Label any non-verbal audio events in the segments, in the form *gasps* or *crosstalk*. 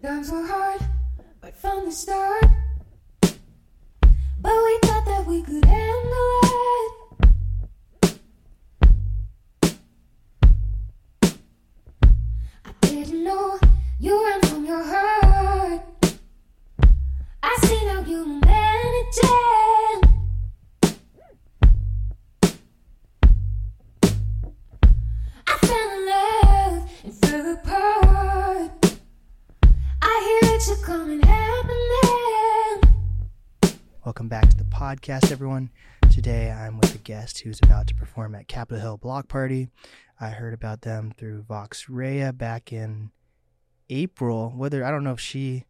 Times were hard, but from the start. Podcast, everyone. Today I'm with a guest who's about to perform at Capitol Hill Block Party. I heard about them through Vox Rhea back in April. Whether I don't know if she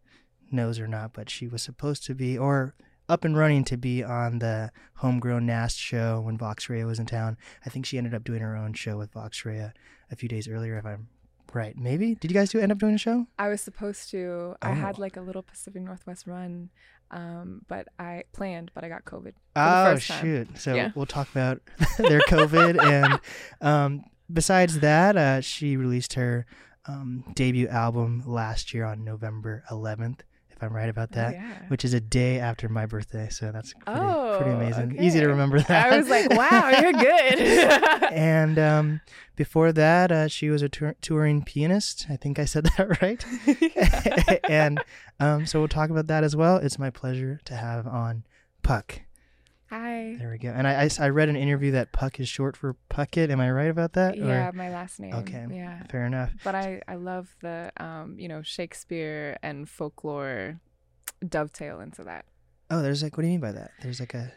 knows or not, but she was supposed to be or up and running to be on the Homegrown Nast show when Vox Rhea was in town. I think she ended up doing her own show with Vox Rhea a few days earlier, if I'm right. Maybe did you guys do end up doing a show? I was supposed to. I had Oh. like a little Pacific Northwest run, um, but I planned, but I got COVID. Oh shoot! So Yeah. we'll talk about *laughs* their COVID, *laughs* and um, besides that, uh, she released her um, debut album last year on November 11th, if I'm right about Oh, that, yeah. which is a day after my birthday. So that's pretty, Oh, pretty amazing. Easy to remember that. I was like, wow, you're good. *laughs* and um, before that, uh, she was a tour- touring pianist. I think I said *laughs* that right. *laughs* and um, so we'll talk about that as well. It's my pleasure to have on Puck. Hi. There we go. And I, I, I read an interview that Puck is short for Puckett. Am I right about that? Yeah, my last name. Okay. Yeah. Fair enough. But I, I love the um, you know, Shakespeare and folklore dovetail into that. Oh, there's like, what do you mean by that? There's like a,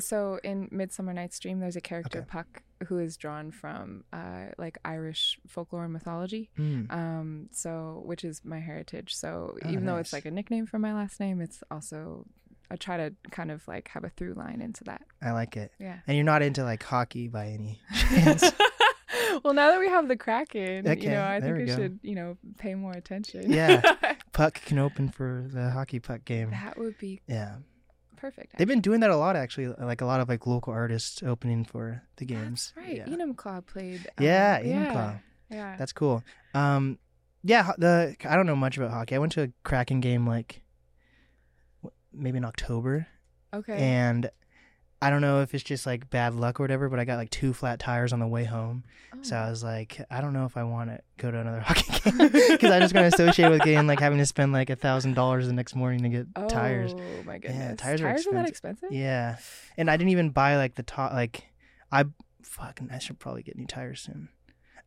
So in Midsummer Night's Dream, there's a character Okay. Puck who is drawn from uh, like Irish folklore and mythology. mm, Um, so which is my heritage. So Oh, even though it's like a nickname for my last name, it's also I try to kind of like have a through line into that. I like it. Yeah. And you're not into like hockey by any *laughs* chance. *laughs* well, now that we have the Kraken, Okay, you know, I think we we should, you know, pay more attention. Yeah. *laughs* Puck can open for the hockey puck game. that would be Yeah. perfect. They've been doing that a lot actually. Like a lot of like local artists opening for the games. That's right. Yeah. Enumclaw played. um, Yeah, yeah, Enumclaw. Yeah. That's cool. Um, yeah, the I don't know much about hockey. I went to a Kraken game like maybe in October, okay. and I don't know if it's just like bad luck or whatever, but I got like two flat tires on the way home. So Oh. I was like, I don't know if I want to go to another *laughs* hockey game because I just to associate with getting like having to spend like a thousand dollars the next morning to get oh, tires. Oh my goodness. tires are that expensive? Yeah, and I didn't even buy like the top. Like I fucking I should probably get new tires soon.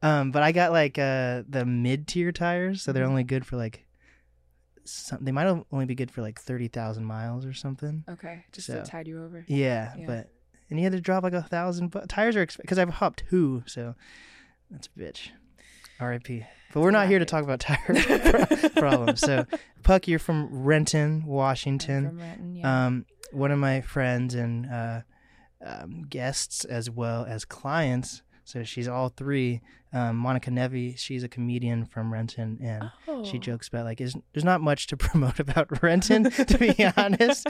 Um, but I got like uh the mid tier tires, so they're Mhm. only good for like. Some, they might only be good for like thirty thousand miles or something. Okay. Just So- to tide you over. Yeah, Yeah. but and you had to drop like a thousand. But tires are because I've hopped two, so that's a bitch. R.I.P. But we're not here to talk about tire *laughs* problems. So, Puck, you're from Renton, I'm Washington. From Renton, yeah. Um, one of my friends and uh, um, guests as well as clients. So she's all three. Um, Monica Nevi, she's a comedian from Renton, and she Oh. jokes about like, is, there's not much to *laughs* promote about Renton, to be *laughs* honest,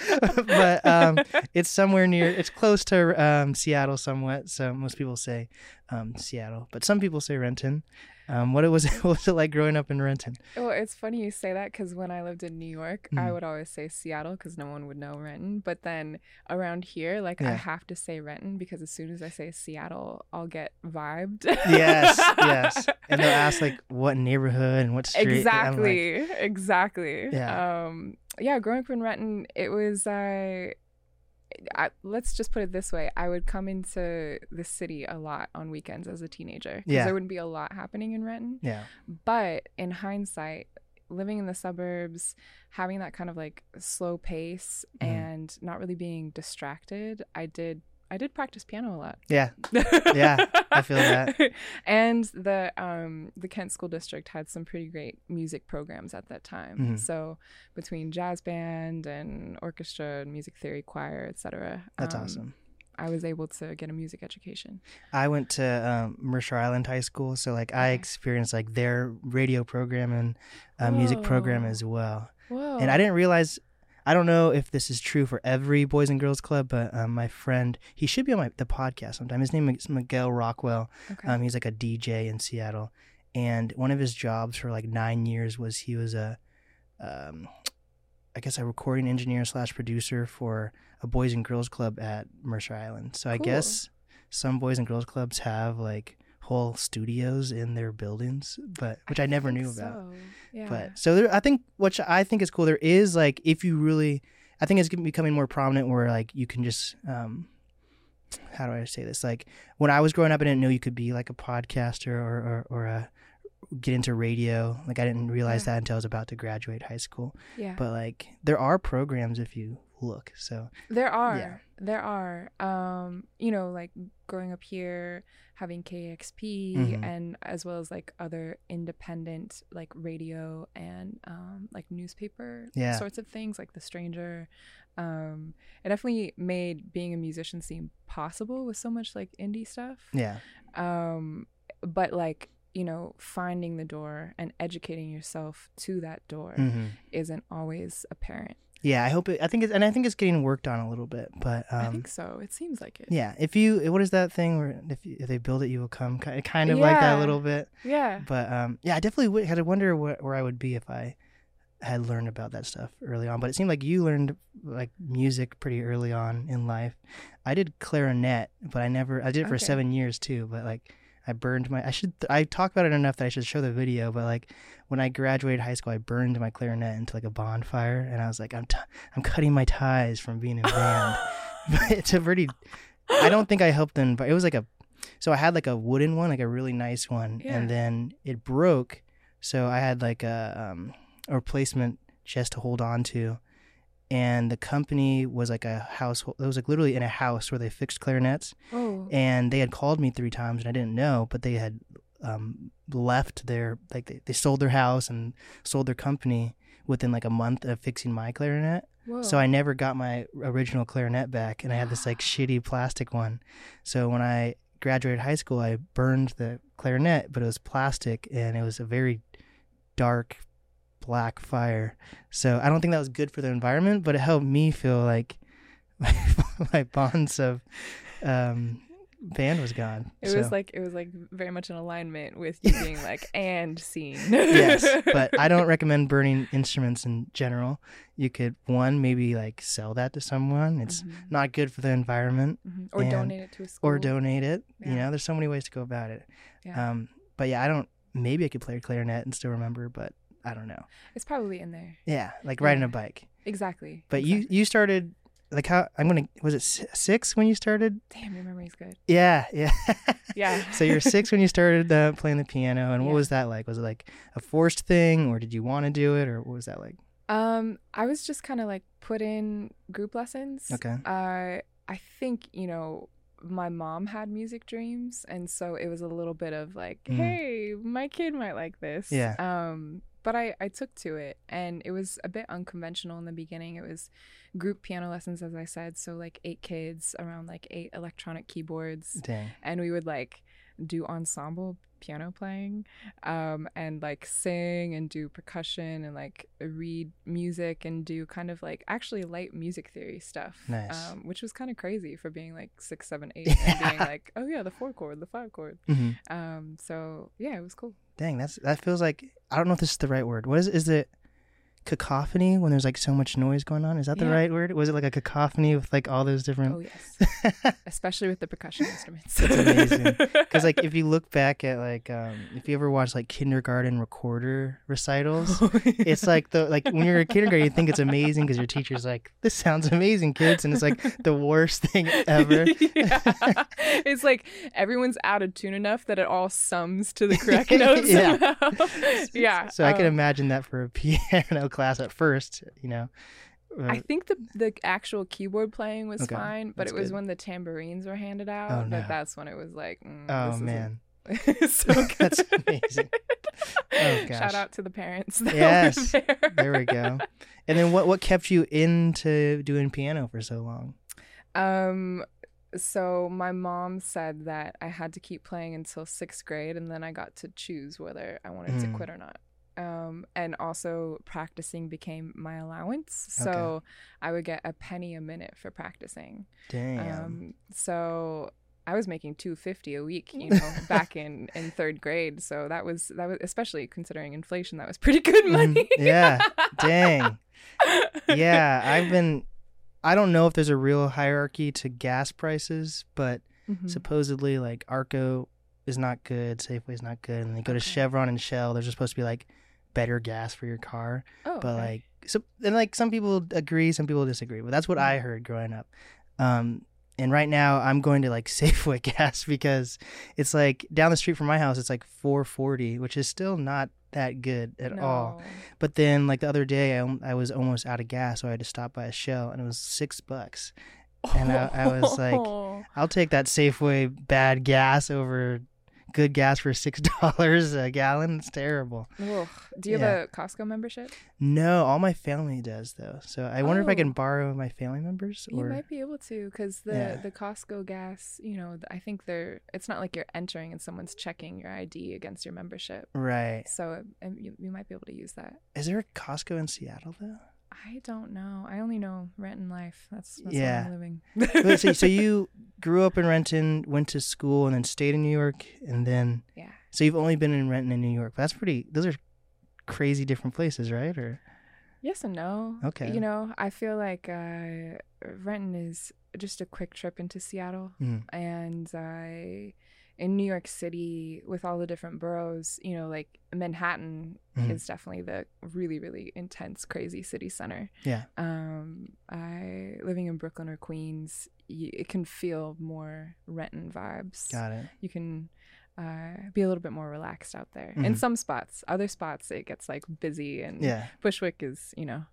but um, it's somewhere near, it's close to um, Seattle somewhat. So most people say um, Seattle, but some people say Renton. Um, what it was, *laughs* what was it like growing up in Renton? Well, it's funny you say that because when I lived in New York, I Mhm. would always say Seattle because no one would know Renton. But then around here, like I have to say Renton because as soon as I say Seattle, I'll get vibed. yes, yes. *laughs* And they'll ask like what neighborhood and what street. I'm like, exactly, exactly. Yeah. Um, yeah. Growing up in Renton, it was. Uh, I, let's just put it this way: I would come into the city a lot on weekends as a teenager because Yeah. there wouldn't be a lot happening in Renton. yeah, But in hindsight, living in the suburbs, having that kind of like slow pace Mhm. and not really being distracted, I did I did practice piano a lot. yeah, *laughs* Yeah, I feel that. and the um the Kent School District had some pretty great music programs at that time. Mhm. So between jazz band and orchestra and music theory choir, etc. that's um, awesome. I was able to get a music education. I went to um, Mercer Island High School, so like I experienced like their radio program and uh, music program as well. Whoa. And I didn't realize. I don't know if this is true for every Boys and Girls Club, but um, my friend, he should be on my, the podcast sometime. His name is Miguel Rockwell. Okay. Um, he's like a DJ in Seattle, and one of his jobs for like nine years was he was a um, I guess a recording engineer slash producer for a boys and girls club at Mercer Island. So I Cool. guess some boys and girls clubs have like whole studios in their buildings, but which I, never think knew about. Yeah. But so there, I think what I think is cool. There is like if you really, I think it's becoming more prominent where like you can just, um, how do I say this? Like when I was growing up, I didn't know you could be like a podcaster or or, or a get into radio. Like I didn't realize Yeah. that until I was about to graduate high school. yeah. But like there are programs if you look. So There are. Yeah. There are. Um, you know, like growing up here, having KEXP Mhm. and as well as like other independent like radio and um like newspaper Yeah. sorts of things like The Stranger. Um it definitely made being a musician seem possible with so much like indie stuff. yeah, Um but like, you know, finding the door and educating yourself to that door hmm isn't always apparent. yeah. I hope it. I think it's and I think it's getting worked on a little bit. But um, I think so. It seems like it. Yeah, if you what is that thing where if, you, if they build it, you will come, ki- kind of like that a little bit. Yeah. But um, yeah, I definitely would, had to wonder wh- where I would be if I had learned about that stuff early on. But it seemed like you learned like music pretty early on in life. I did clarinet, but I never. I did it for Okay. seven years too. But like, I burned my. I should. I talk about it enough that I should show the video. But like, when I graduated high school, I burned my clarinet into like a bonfire, and I was like, I'm t- I'm cutting my ties from being in band. but *laughs* *laughs* it's a pretty. I don't think I helped them, but it was like a. So I had like a wooden one, like a really nice one, Yeah. and then it broke. So I had like a um a replacement just to hold on to, and the company was like a household. It was like literally in a house where they fixed clarinets, Oh. and they had called me three times, and I didn't know, but they had um left their like they, they sold their house and sold their company within like a month of fixing my clarinet. Whoa. So I never got my original clarinet back, and I had this like shitty plastic one. So when I graduated high school, I burned the clarinet, but it was plastic, and it was a very dark black fire. So I don't think that was good for the environment, but it helped me feel like my, *laughs* my bonds of um, band was gone. it So- was like it was like very much in alignment with you being *laughs* like and scene. yes, but I don't *laughs* recommend burning instruments in general. You could one maybe like sell that to someone. It's Mhm, not good for the environment mhm. or and- donate it to a school or donate it. You know, there's so many ways to go about it. Yeah. Um, but yeah, I don't. Maybe I could play a clarinet and still remember, but I don't know. It's probably in there. Yeah, like riding Yeah. a bike. Exactly. But you exactly. you started like how I'm gonna was it six when you started? damn your memory's good. Yeah, yeah. *laughs* Yeah. so you're six when you started uh, playing the piano, and what Yeah. was that like? Was it like a forced thing, or did you want to do it, or what was that like? Um, I was just kind of like put in group lessons. Okay. Uh, I think you know my mom had music dreams, and so it was a little bit of like, Mhm. hey, my kid might like this. Yeah. Um, but I I took to it, and it was a bit unconventional in the beginning. It was group piano lessons, as I said, so like eight kids around like eight electronic keyboards Dang. and we would like do ensemble piano playing um and like sing and do percussion and like read music and do kind of like actually light music theory stuff Nice. um which was kind of crazy for being like six seven eight *laughs* and being like oh yeah the four chord the five chord hmm um so yeah it was cool Dang, that's that feels like I don't know if this is the right word. What is is it? Cacophony when there's like so much noise going on. Is that the Yeah. right word? Was it like a cacophony with like all those different? oh yes *laughs* especially with the percussion instruments That's amazing. Because like if you look back at like um, if you ever watch like kindergarten recorder recitals, *laughs* it's like the like when you're a kindergarten you think it's amazing because your teacher's like this sounds amazing kids and it's like *laughs* the worst thing ever. yeah. It's like everyone's out of tune enough that it all sums to the correct notes. Yeah. yeah. So I can um, imagine that for a piano class at first, you know. Uh, I think the the actual keyboard playing was Okay, fine, but it was good. when the tambourines were handed out Oh, that no. that's when it was like, mm, oh man. *laughs* so *laughs* good. That's amazing. *laughs* Oh, gosh. Shout out to the parents. That Yes. There. There we go. And then what what kept you into doing piano for so long? Um, so my mom said that I had to keep playing until sixth grade, and then I got to choose whether I wanted Mm. to quit or not. Um, and also practicing became my allowance, so Okay. I would get a penny a minute for practicing. Damn. Um, so I was making 250 a week, you *laughs* know, back in in 3rd grade. So that was that was especially considering inflation, that was pretty good Mhm. money. Yeah. *laughs* Dang. Yeah, I've been. I don't know if there's a real hierarchy to gas prices, but Mhm. supposedly like Arco is not good, Safeway's not good, and they go to Chevron and Shell. There's supposed to be like better gas for your car, Oh, but okay. like so and like some people agree, some people disagree. But that's what I Mhm. heard growing up. Um, and right now I'm going to like *laughs* Safeway gas because it's like down the street from my house. It's like 440, which is still not that good at all. But then, like the other day, I, I was almost out of gas, so I had to stop by a Shell, and it was six bucks. And I- I was like. *laughs* I'll take that Safeway bad gas over good gas for six *laughs* dollars a gallon. It's terrible. Ugh. Do you Yeah. have a Costco membership? No, all my family does though. So I wonder if I can Oh. borrow my family members You might be able to, because the Yeah. the Costco gas, you know, I think they're. It's not like you're entering and someone's checking your ID against your membership. right. So um, you, you might be able to use that. Is there a Costco in Seattle though? I don't know. I only know Renton Life. That's, that's Yeah. where I'm Wait, living. so, so *laughs* you grew up in Renton, went to school, and then stayed in New York, and then yeah. so you've only been in Renton and New York. That's pretty. Those are crazy different places, right? Or Yes and no. Okay. You know, I feel like uh, Renton is just a quick trip into Seattle, Mm. and I. in New York City, with all the different boroughs, you know, like Manhattan Mhm. is definitely the really, really intense, crazy city center. Yeah. Um, I living in Brooklyn or Queens, y- it can feel more Renton vibes. got it. You can uh, be a little bit more relaxed out there. In Mhm. some spots, other spots it gets like busy, and Yeah. Bushwick is, you know,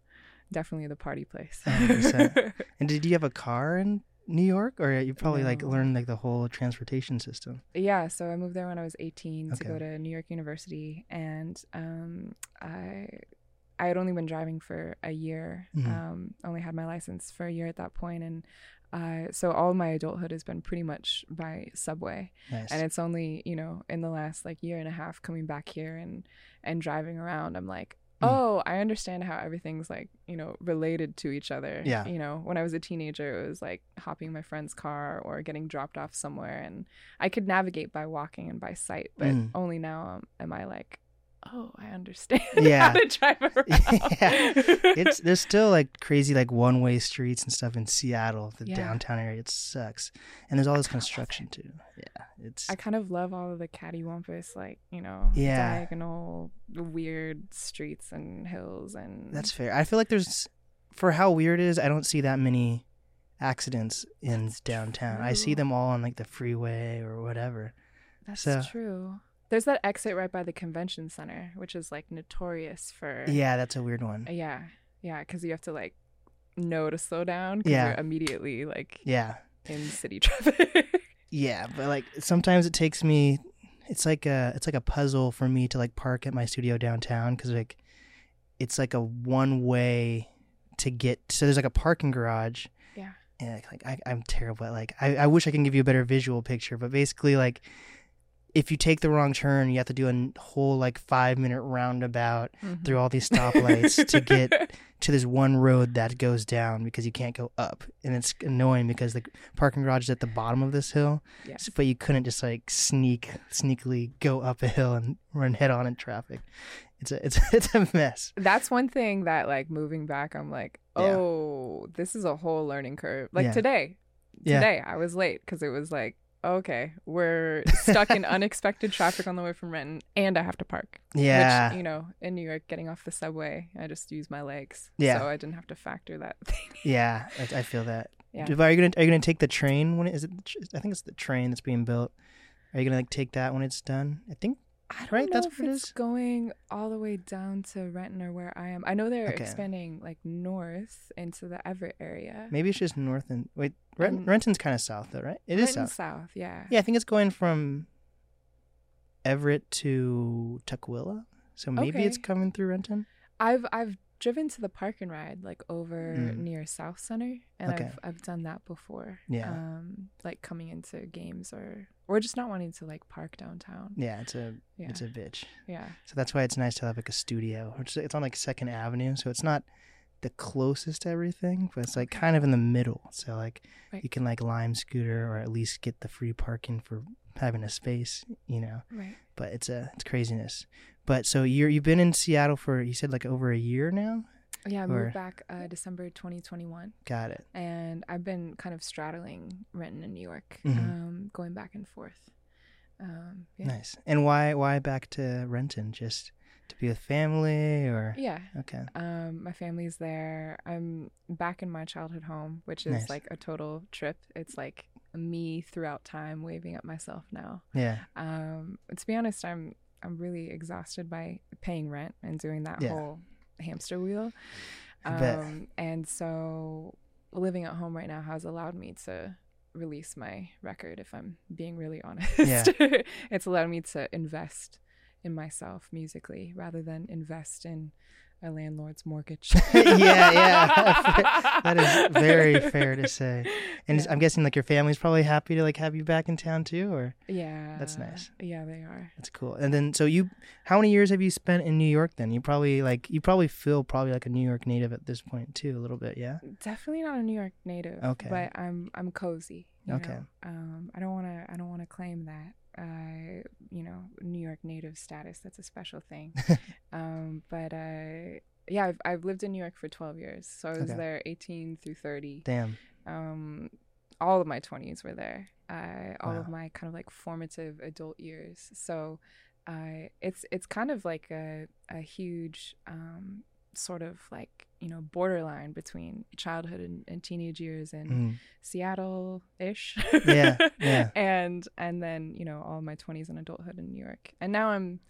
definitely the party place. 100%. *laughs* And did you have a car in New York, or you probably like No. learned like the whole transportation system? yeah, so I moved there when I was 18 to go to New York University, and um, I I had only been driving for a year. Mhm. Um, only had my license for a year at that point, and uh, so all my adulthood has been pretty much by subway. Nice. And it's only you know in the last like year and a half coming back here and and driving around, I'm like. Mm. Oh, I understand how everything's like, you know, related to each other. Yeah. You know, when I was a teenager, it was like hopping my friend's car or getting dropped off somewhere. And I could navigate by walking and by sight, but Mm. only now um, am I like, oh, I understand *laughs* Yeah. how to drive around. *laughs* Yeah. it's there's still like crazy like one way streets and stuff in Seattle, the Yeah. downtown area. It sucks, and there's all this construction too. Yeah, it's I kind of love all of the cattywampus, like, you know, Yeah. diagonal, weird streets and hills. And that's fair. I feel like there's for how weird it is. I don't see that many accidents in That's downtown. I see them all on like the freeway or whatever. that's so- true. There's that exit right by the convention center, which is like notorious for. Yeah, that's a weird one. Yeah. Yeah. Because you have to like know to slow down Yeah. you're immediately like Yeah, in city *laughs* traffic. yeah, but like sometimes it takes me. It's like a it's like a puzzle for me to like park at my studio downtown because like it's like a one way to get. So there's like a parking garage. Yeah. And like, I, I'm terrible at like I, I wish I can give you a better visual picture, but basically like if you take the wrong turn, you have to do a whole like five minute roundabout Mhm. through all these stoplights to *laughs* get to this one road that goes down because you can't go up, and it's annoying because the parking garage is at the bottom of this hill, Yes. but you couldn't just like sneak sneakily go up a hill and run head on in traffic. It's a it's *laughs* it's a mess. That's one thing that like moving back, I'm like, Yeah. oh, this is a whole learning curve. Like Yeah. today, Yeah. today I was late because it was like, okay, we're stuck in *laughs* unexpected traffic on the way from Renton, and I have to park. Yeah, Which you know, in New York, getting off the subway, I just use my legs. Yeah. So I didn't have to factor that *laughs* thing. yeah, I, I feel that. Yeah. Are you gonna Are you gonna take the train when it is it? I think it's the train that's being built. Are you gonna like take that when it's done? I think I don't Right, know that's if what it it's is? going all the way down to Renton or where I am. I know they're Okay. expanding like north into the Everett area. maybe it's just north and wait. Rent, Um, Renton's kind of south though, right? It is Renton south. south, yeah. Yeah, I think it's going from Everett to Tukwila. So maybe it's coming through Renton. I've I've driven to the park and ride like over Mm. near Southcenter, and Okay. I've I've done that before. Yeah. Um, like coming into games or or just not wanting to like park downtown. Yeah, it's a Yeah. it's a bitch. yeah. So that's why it's nice to have like a studio. It's on like Second Avenue, so it's not the closest to everything, but it's like kind of in the middle. So like Right. you can like lime scooter or at least get the free parking for having a space, you know. Right. But it's a it's craziness. But so you're you've been in Seattle for you said like over a year now. Yeah, I Or- moved back uh, December 2021, Got it. and I've been kind of straddling Renton and New York, Mhm. um, going back and forth. Um, yeah. Nice. And why why back to Renton? Just to be with family or Yeah. okay. Um, my family's there. I'm back in my childhood home, which is Nice. like a total trip. It's like me throughout time waving at myself now. Yeah. Um, to be honest, I'm I'm really exhausted by paying rent and doing that Yeah. whole hamster wheel. Um, and so living at home right now has allowed me to release my record if I'm being really honest. Yeah. *laughs* it's allowed me to invest in myself musically rather than invest in a landlord's mortgage. *laughs* Yeah, yeah. *laughs* That is very fair to say. And Yeah. I'm guessing like your family's probably happy to like have you back in town too or Yeah. That's nice. Yeah, they are. That's cool. And then so you how many years have you spent in New York then? You probably like you probably feel probably like a New York native at this point too, a little bit, yeah? Definitely not a New York native. Okay. But I'm I'm cozy. Okay. know. Um I don't wanna I don't wanna claim that. Uh you know, New York native status. That's a special thing. *laughs* um but uh yeah, I've I've lived in New York for twelve years. So I was Okay. there eighteen through thirty. Damn. Um all of my twenties were there. Uh all of my kind of like formative adult years. So uh it's it's kind of like a a huge um sort of like you know borderline between childhood and, and teenage years and Mm. Seattle ish. Yeah, yeah. *laughs* and and then you know all my twenties and adulthood in New York, and now I'm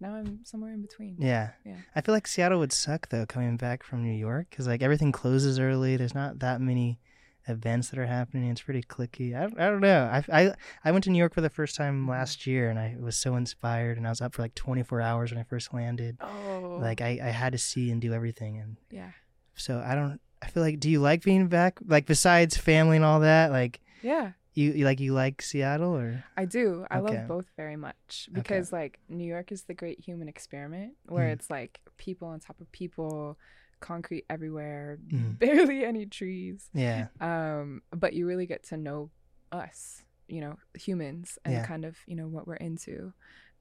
now I'm somewhere in between. Yeah. Yeah. I feel like Seattle would suck though coming back from New York cuz like everything closes early. There's not that many events that are happening. It's pretty clicky. I, don't- I don't know. I, I I went to New York for the first time last year and I was so inspired and I was up for like 24 hours when I first landed. Oh, Like I, I had to see and do everything and yeah, so I don't I feel like do you like being back like besides family and all that like yeah. you, you like you like Seattle or I do. I Okay. love both very much because like New York is the great human experiment where Mhm. it's like people on top of people, concrete everywhere, Mhm. barely any trees. yeah um but you really get to know us you know humans and Yeah. kind of you know what we're into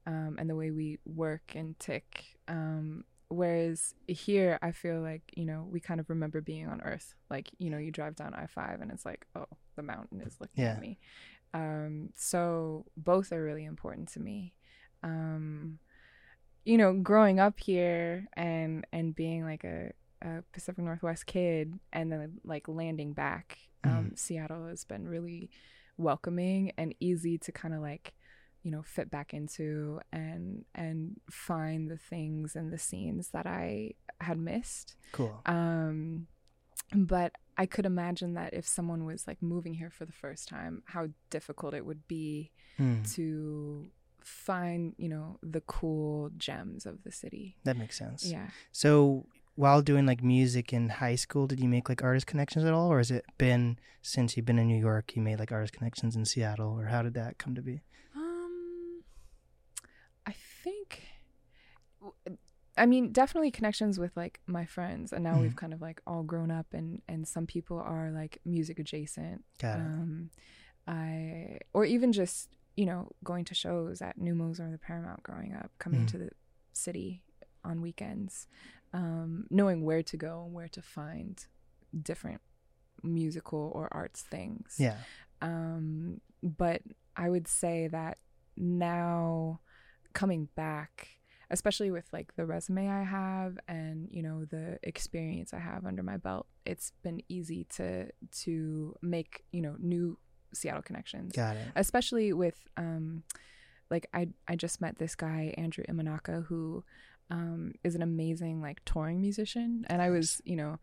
um and the way we work and tick um whereas here i feel like you know we kind of remember being on earth like you know you drive down i5 and it's like oh the mountain is looking Yeah. at me um so both are really important to me um you know growing up here and and being like a, a pacific northwest kid and then like landing back um seattle has been really welcoming and easy to kind of like you know fit back into and and find the things and the scenes that i had missed. Cool. Um but i could imagine that if someone was like moving here for the first time how difficult it would be Hmm, to find you know the cool gems of the city. That makes sense. Yeah. So while doing like music in high school, did you make like artist connections at all, or has it been since you've been in New York you made like artist connections in Seattle, or how did that come to be? um i think i mean definitely connections with like my friends and now we've kind of like all grown up and and some people are like music adjacent Got it. um i or even just you know going to shows at Neumos or the paramount growing up coming Mhm. to the city on weekends um knowing where to go and where to find different musical or arts things yeah. um but i would say that now coming back especially with like the resume i have and you know the experience i have under my belt it's been easy to to make you know new seattle connections Got it. especially with um like i i just met this guy andrew imanaka who um is an amazing like touring musician and i was you know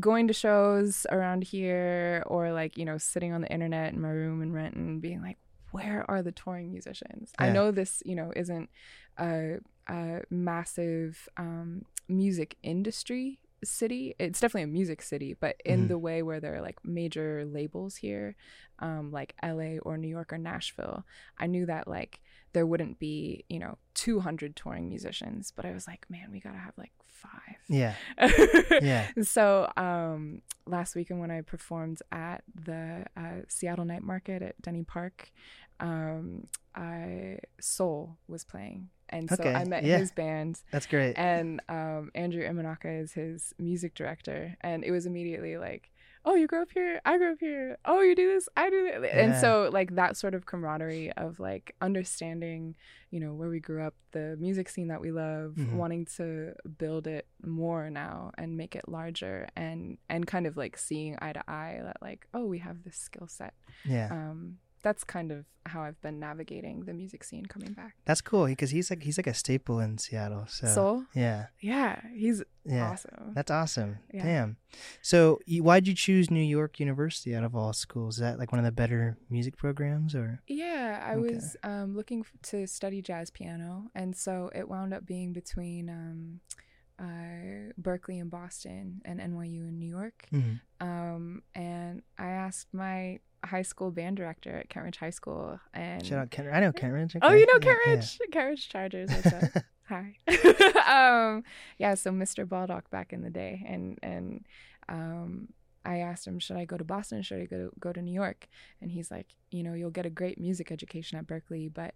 going to shows around here or like you know sitting on the internet in my room in renton being like where are the touring musicians i know this you know isn't a, a massive um music industry city. It's definitely a music city, but in Mhm. the way where there are like major labels here, um, like LA or New York or Nashville, I knew that like there wouldn't be, you know, 200 touring musicians, but I was like, man, we gotta have like five. Yeah. *laughs* Yeah. So um, last weekend when I performed at the uh, Seattle Night Market at Denny Park, um, I Sol was playing, and so Okay, I met yeah. his band, That's great. and um, Andrew Imanaka is his music director, and it was immediately like. Oh, you grew up here. I grew up here. Oh, you do this. I do that. And so, like that sort of camaraderie of like understanding, you know, where we grew up, the music scene that we love, Mhm. wanting to build it more now and make it larger, and and kind of like seeing eye to eye that like, oh, we have this skill set. yeah. Um, that's kind of how I've been navigating the music scene coming back. That's cool because he's like he's like a staple in Seattle. So Sol, yeah, yeah, he's yeah, awesome. that's awesome. Yeah. Damn. So you, why'd you choose New York University out of all schools? Is that like one of the better music programs or? Yeah, I Okay. was um, looking f- to study jazz piano, and so it wound up being between um, uh, Berklee and Boston and NYU in New York. Mhm. Um, and I asked my high school band director at Kentridge High School, and Shout out Kent. I know Kentridge. oh, you know Yeah, Kent yeah. Ridge, Kentridge Chargers. *laughs* Hi. *laughs* um, yeah, so Mr. Baldock back in the day, and and um, I asked him, should I go to Boston? Should I go to, go to New York? And he's like, you know, you'll get a great music education at Berklee, but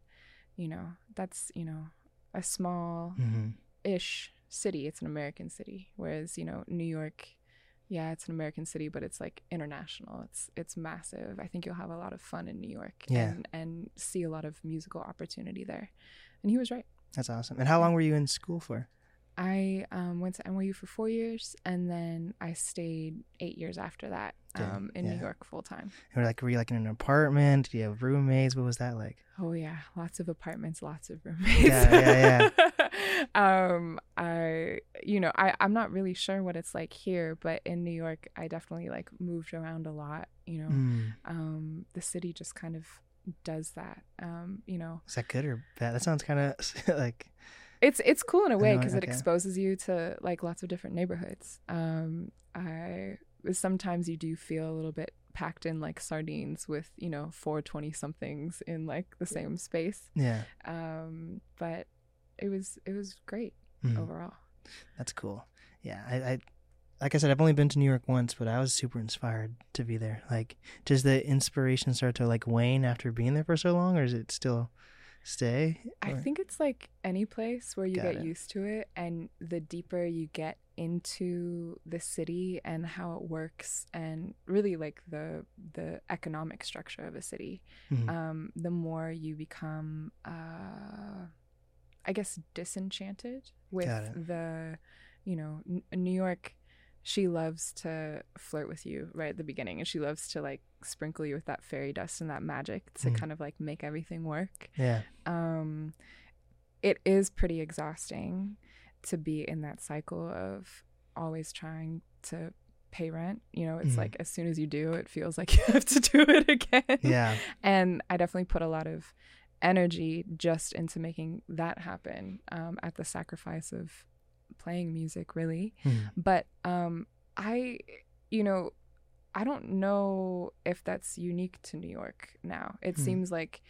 you know, that's you know, a small ish city. It's an American city, whereas you know, New York. Yeah, it's an American city, but it's like international. It's it's massive. I think you'll have a lot of fun in New York Yeah. and and see a lot of musical opportunity there. And he was right. That's awesome. And how long were you in school for? I um, went to NYU for four years, and then I stayed eight years after that um, in New. York full time. Or like were you like in an apartment? Did you have roommates? What was that like? Oh yeah, lots of apartments, lots of roommates. Yeah, yeah, *laughs* yeah, um, I, you know, I I'm not really sure what it's like here, but in New York, I definitely like moved around a lot. You know, Mm. um, the city just kind of does that. Um, you know, Is that good or bad? That sounds kind of *laughs* like it's it's cool in a way because it exposes you to like lots of different neighborhoods. Um, I sometimes you do feel a little bit packed in like sardines with you know four twenty somethings in like the same space. yeah. Um, but it was it was great Mhm. overall. That's cool. Yeah, I, I like I said, I've only been to New York once, but I was super inspired to be there. Like, does the inspiration start to like wane after being there for so long, or is it still stay? I think it's like any place where you Got get it. used to it, and the deeper you get into the city and how it works, and really like the the economic structure of a city, Mhm. um, the more you become, uh, I guess, disenchanted with the, you know, N- New York. She loves to flirt with you right at the beginning, and she loves to like sprinkle you with that fairy dust and that magic to Mm. kind of like make everything work yeah, um it is pretty exhausting to be in that cycle of always trying to pay rent you know it's Mhm. like as soon as you do it feels like *laughs* you have to do it again yeah, and i definitely put a lot of energy just into making that happen um, at the sacrifice of playing music really Mhm. but um i you know i don't know if that's unique to new york now it Hmm. seems like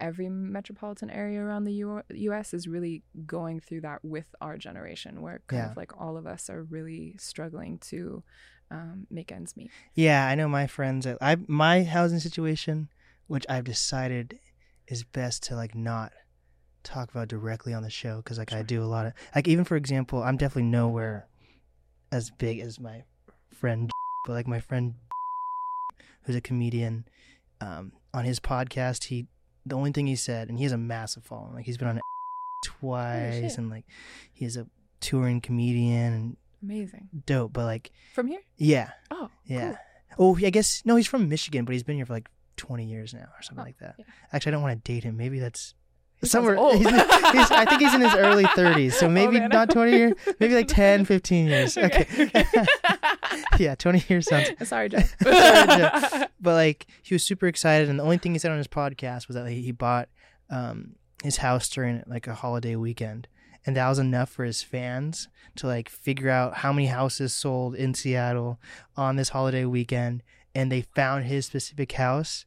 every metropolitan area around the U- us is really going through that with our generation where kind Yeah. of like all of us are really struggling to um, make ends meet yeah. I know my friends. At, I my housing situation, which I've decided is best to like not talk about directly on the show because like I do a lot of like even for example, I'm definitely nowhere as big as my friend, *laughs* but like my friend *laughs* who's a comedian, um, on his podcast, he the only thing he said, and he has a massive following. Like he's been on *laughs* twice, shit. and like he's a touring comedian and amazing dope. But like, from here yeah, oh yeah. cool. Oh, I guess no, he's from Michigan, but he's been here for like twenty years now or something Oh, like that. yeah. Actually, I don't want to date him. Maybe that's He somewhere. He's, he's, I think he's in his early thirties, so *laughs* Oh, maybe man. not twenty years. Maybe like *laughs* 10, 15 years. Okay. *laughs* yeah, twenty years sounds sorry joe Sorry, but like he was super excited and the only thing he said on his podcast was that he, he bought um his house during like a holiday weekend and that was enough for his fans to like figure out how many houses sold in Seattle on this holiday weekend and they found his specific house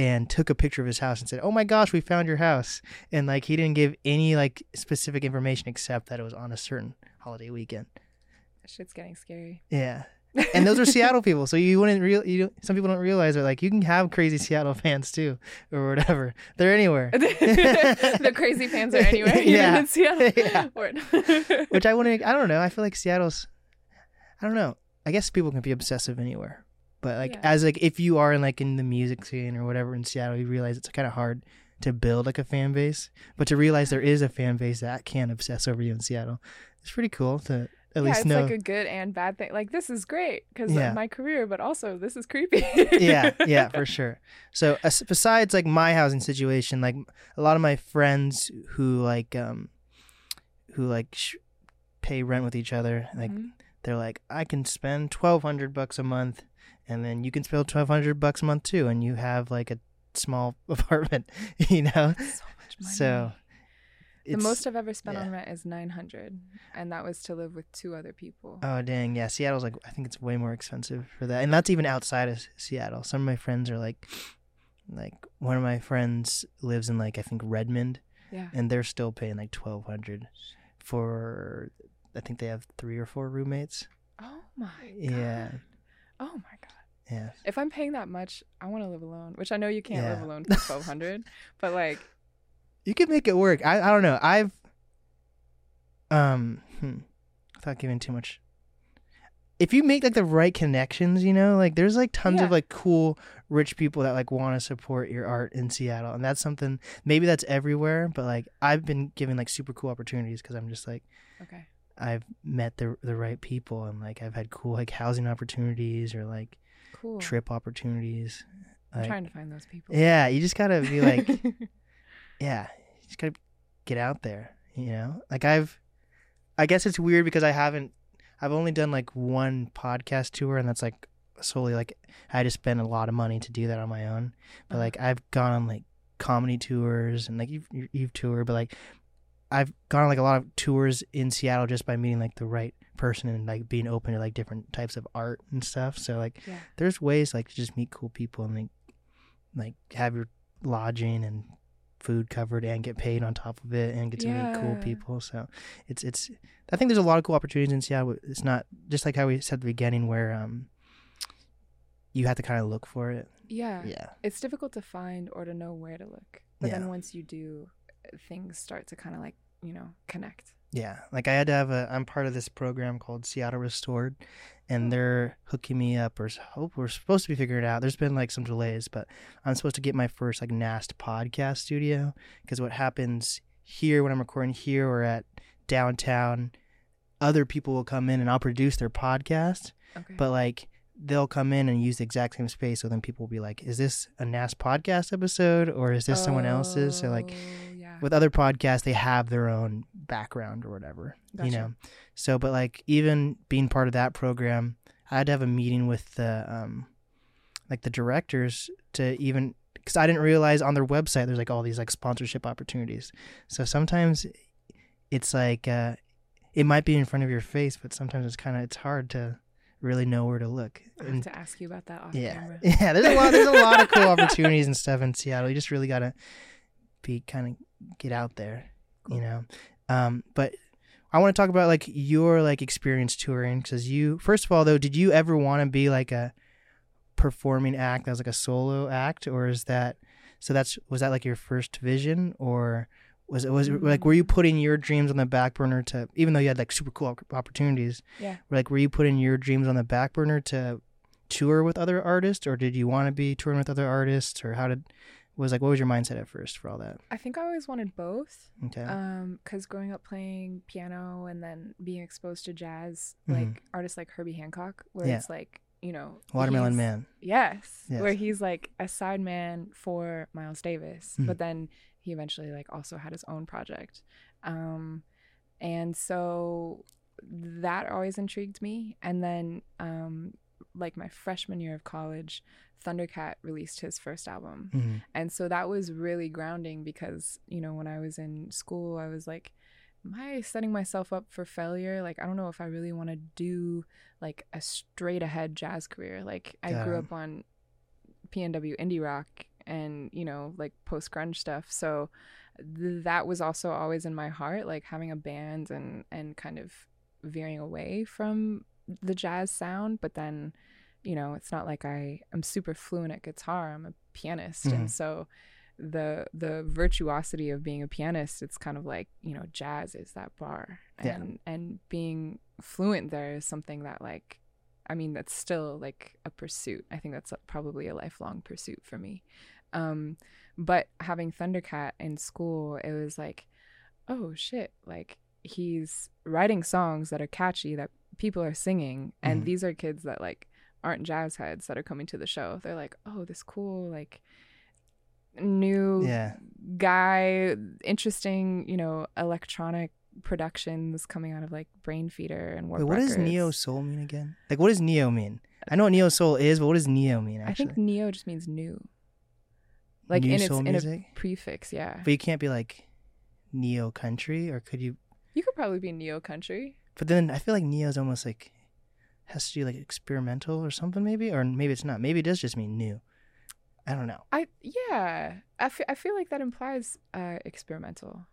and took a picture of his house and said, "Oh my gosh, we found your house." And like he didn't give any like specific information except that it was on a certain holiday weekend. Shit's getting scary. Yeah. and those are Seattle people, so you wouldn't real. You don't- some people don't realize that like you can have crazy Seattle fans too, or whatever. They're anywhere. *laughs* the crazy fans are anywhere, *laughs* Yeah. in Seattle. *laughs* Yeah. Which I wouldn't. I don't know. I feel like Seattle's. I don't know. I guess people can be obsessive anywhere, but like Yeah. as like if you are in like in the music scene or whatever in Seattle, you realize it's kind of hard to build like a fan base. But to realize there is a fan base that can obsess over you in Seattle, it's pretty cool to at yeah, least it's know. like a good and bad thing. Like this is great because Yeah. of my career, but also this is creepy. yeah, yeah, for *laughs* sure. So as, besides like my housing situation, like a lot of my friends who like um who like sh- pay rent with each other, like Mhm. they're like, I can spend twelve hundred bucks a month, and then you can spend twelve hundred bucks a month too, and you have like a small *laughs* apartment, you know. *laughs* so much money. So the most I've ever spent yeah. on rent is nine hundred, and that was to live with two other people. Oh dang, yeah. Seattle's like I think it's way more expensive for that, and that's even outside of Seattle. Some of my friends are like, like one of my friends lives in like I think Redmond, yeah. and they're still paying like twelve hundred for. I think they have three or four roommates. Oh my. God. Yeah, Oh my god. Yeah. If I'm paying that much, I want to live alone. Which I know you can't live alone for twelve hundred, *laughs* but like, You could make it work. I I don't know. I've um hmm, without giving too much. If you make like the right connections, you know, like there's like tons of like cool rich people that like want to support your art in Seattle, and that's something maybe that's everywhere, but like I've been given like super cool opportunities because I'm just like okay, I've met the the right people and like I've had cool like housing opportunities or like cool. trip opportunities. I'm Like, trying to find those people. yeah, you just gotta be like *laughs* yeah, you just gotta get out there, you know? Like I've I guess it's weird because I haven't I've only done like one podcast tour and that's like solely like I had to spend a lot of money to do that on my own. But Uh-huh. like I've gone on like comedy tours and like you've you've toured, but like I've gone on like a lot of tours in Seattle just by meeting like the right person and like being open to like different types of art and stuff. So like Yeah. there's ways like to just meet cool people and like like have your lodging and food covered and get paid on top of it and get to meet cool people. So it's it's I think there's a lot of cool opportunities in Seattle. It's not just like how we said at the beginning where um you have to kind of look for it. yeah. Yeah. It's difficult to find or to know where to look. But Yeah. then once you do, things start to kind of like you know connect. Yeah, like I had to have a. I'm part of this program called Seattle Restored, Oh. and they're hooking me up, or hope we're supposed to be figuring it out. There's been like some delays, but I'm supposed to get my first like NAST podcast studio because what happens here when I'm recording here or at downtown, other people will come in and I'll produce their podcast, Okay. but like they'll come in and use the exact same space, so then people will be like, "Is this a NAST podcast episode or is this someone else's?" So like Oh. With other podcasts they have their own background or whatever you know? So but like even being part of that program i had to have a meeting with the um like the directors to even because i didn't realize on their website there's like all these like sponsorship opportunities. So sometimes it's like uh it might be in front of your face but sometimes it's kind of it's hard to really know where to look I have and to ask you about that off yeah. camera. *laughs* yeah there's a lot there's a lot of cool *laughs* opportunities and stuff in seattle. You just really gotta be kind of get out there you know? Um but i want to talk about like your like experience touring because you first of all though did you ever want to be like a performing act that was like a solo act or is that so that's was that like your first vision or was it was it like were you putting your dreams on the back burner to even though you had like super cool opportunities Yeah. like were you putting your dreams on the back burner to tour with other artists or did you want to be touring with other artists or how did was like what was your mindset at first for all that I think I always wanted both. okay Um, because growing up playing piano and then being exposed to jazz, Mhm. like artists like Herbie Hancock, where Yeah. it's like you know watermelon man Yes, Yes. where he's like a sideman for Miles Davis, Mhm. but then he eventually like also had his own project. Um, and so that always intrigued me. And then um, like my freshman year of college, Thundercat released his first album. Mhm. And so that was really grounding because, you know, when I was in school, I was like am I setting myself up for failure? Like, I don't know if I really want to do like a straight ahead jazz career. Like, I grew up on PNW indie rock and, you know, like post grunge stuff. So th- that was also always in my heart, like having a band and, and kind of veering away from the jazz sound. But then, you know, it's not like I am super fluent at guitar. I'm a pianist. Mhm. And so, the the virtuosity of being a pianist it's kind of like you know jazz is that bar Yeah. and and being fluent there is something that like i mean that's still like a pursuit i think that's probably a lifelong pursuit for me um but having thundercat in school it was like oh shit like he's writing songs that are catchy that people are singing and Mhm. these are kids that like aren't jazz heads that are coming to the show they're like oh this cool like new Yeah. guy interesting you know electronic productions coming out of like Brainfeeder and Warp Wait, what does neo soul mean again? Like, what does neo mean? I know what neo soul is, but what does neo mean? i think neo just means new like New in its soul in a prefix yeah but you can't be like neo country, or could you? you could probably be neo country But then I feel like neo is almost like has to do like experimental or something, maybe, or maybe it's not. Maybe it does just mean new. I don't know. i yeah i I feel like that implies uh experimental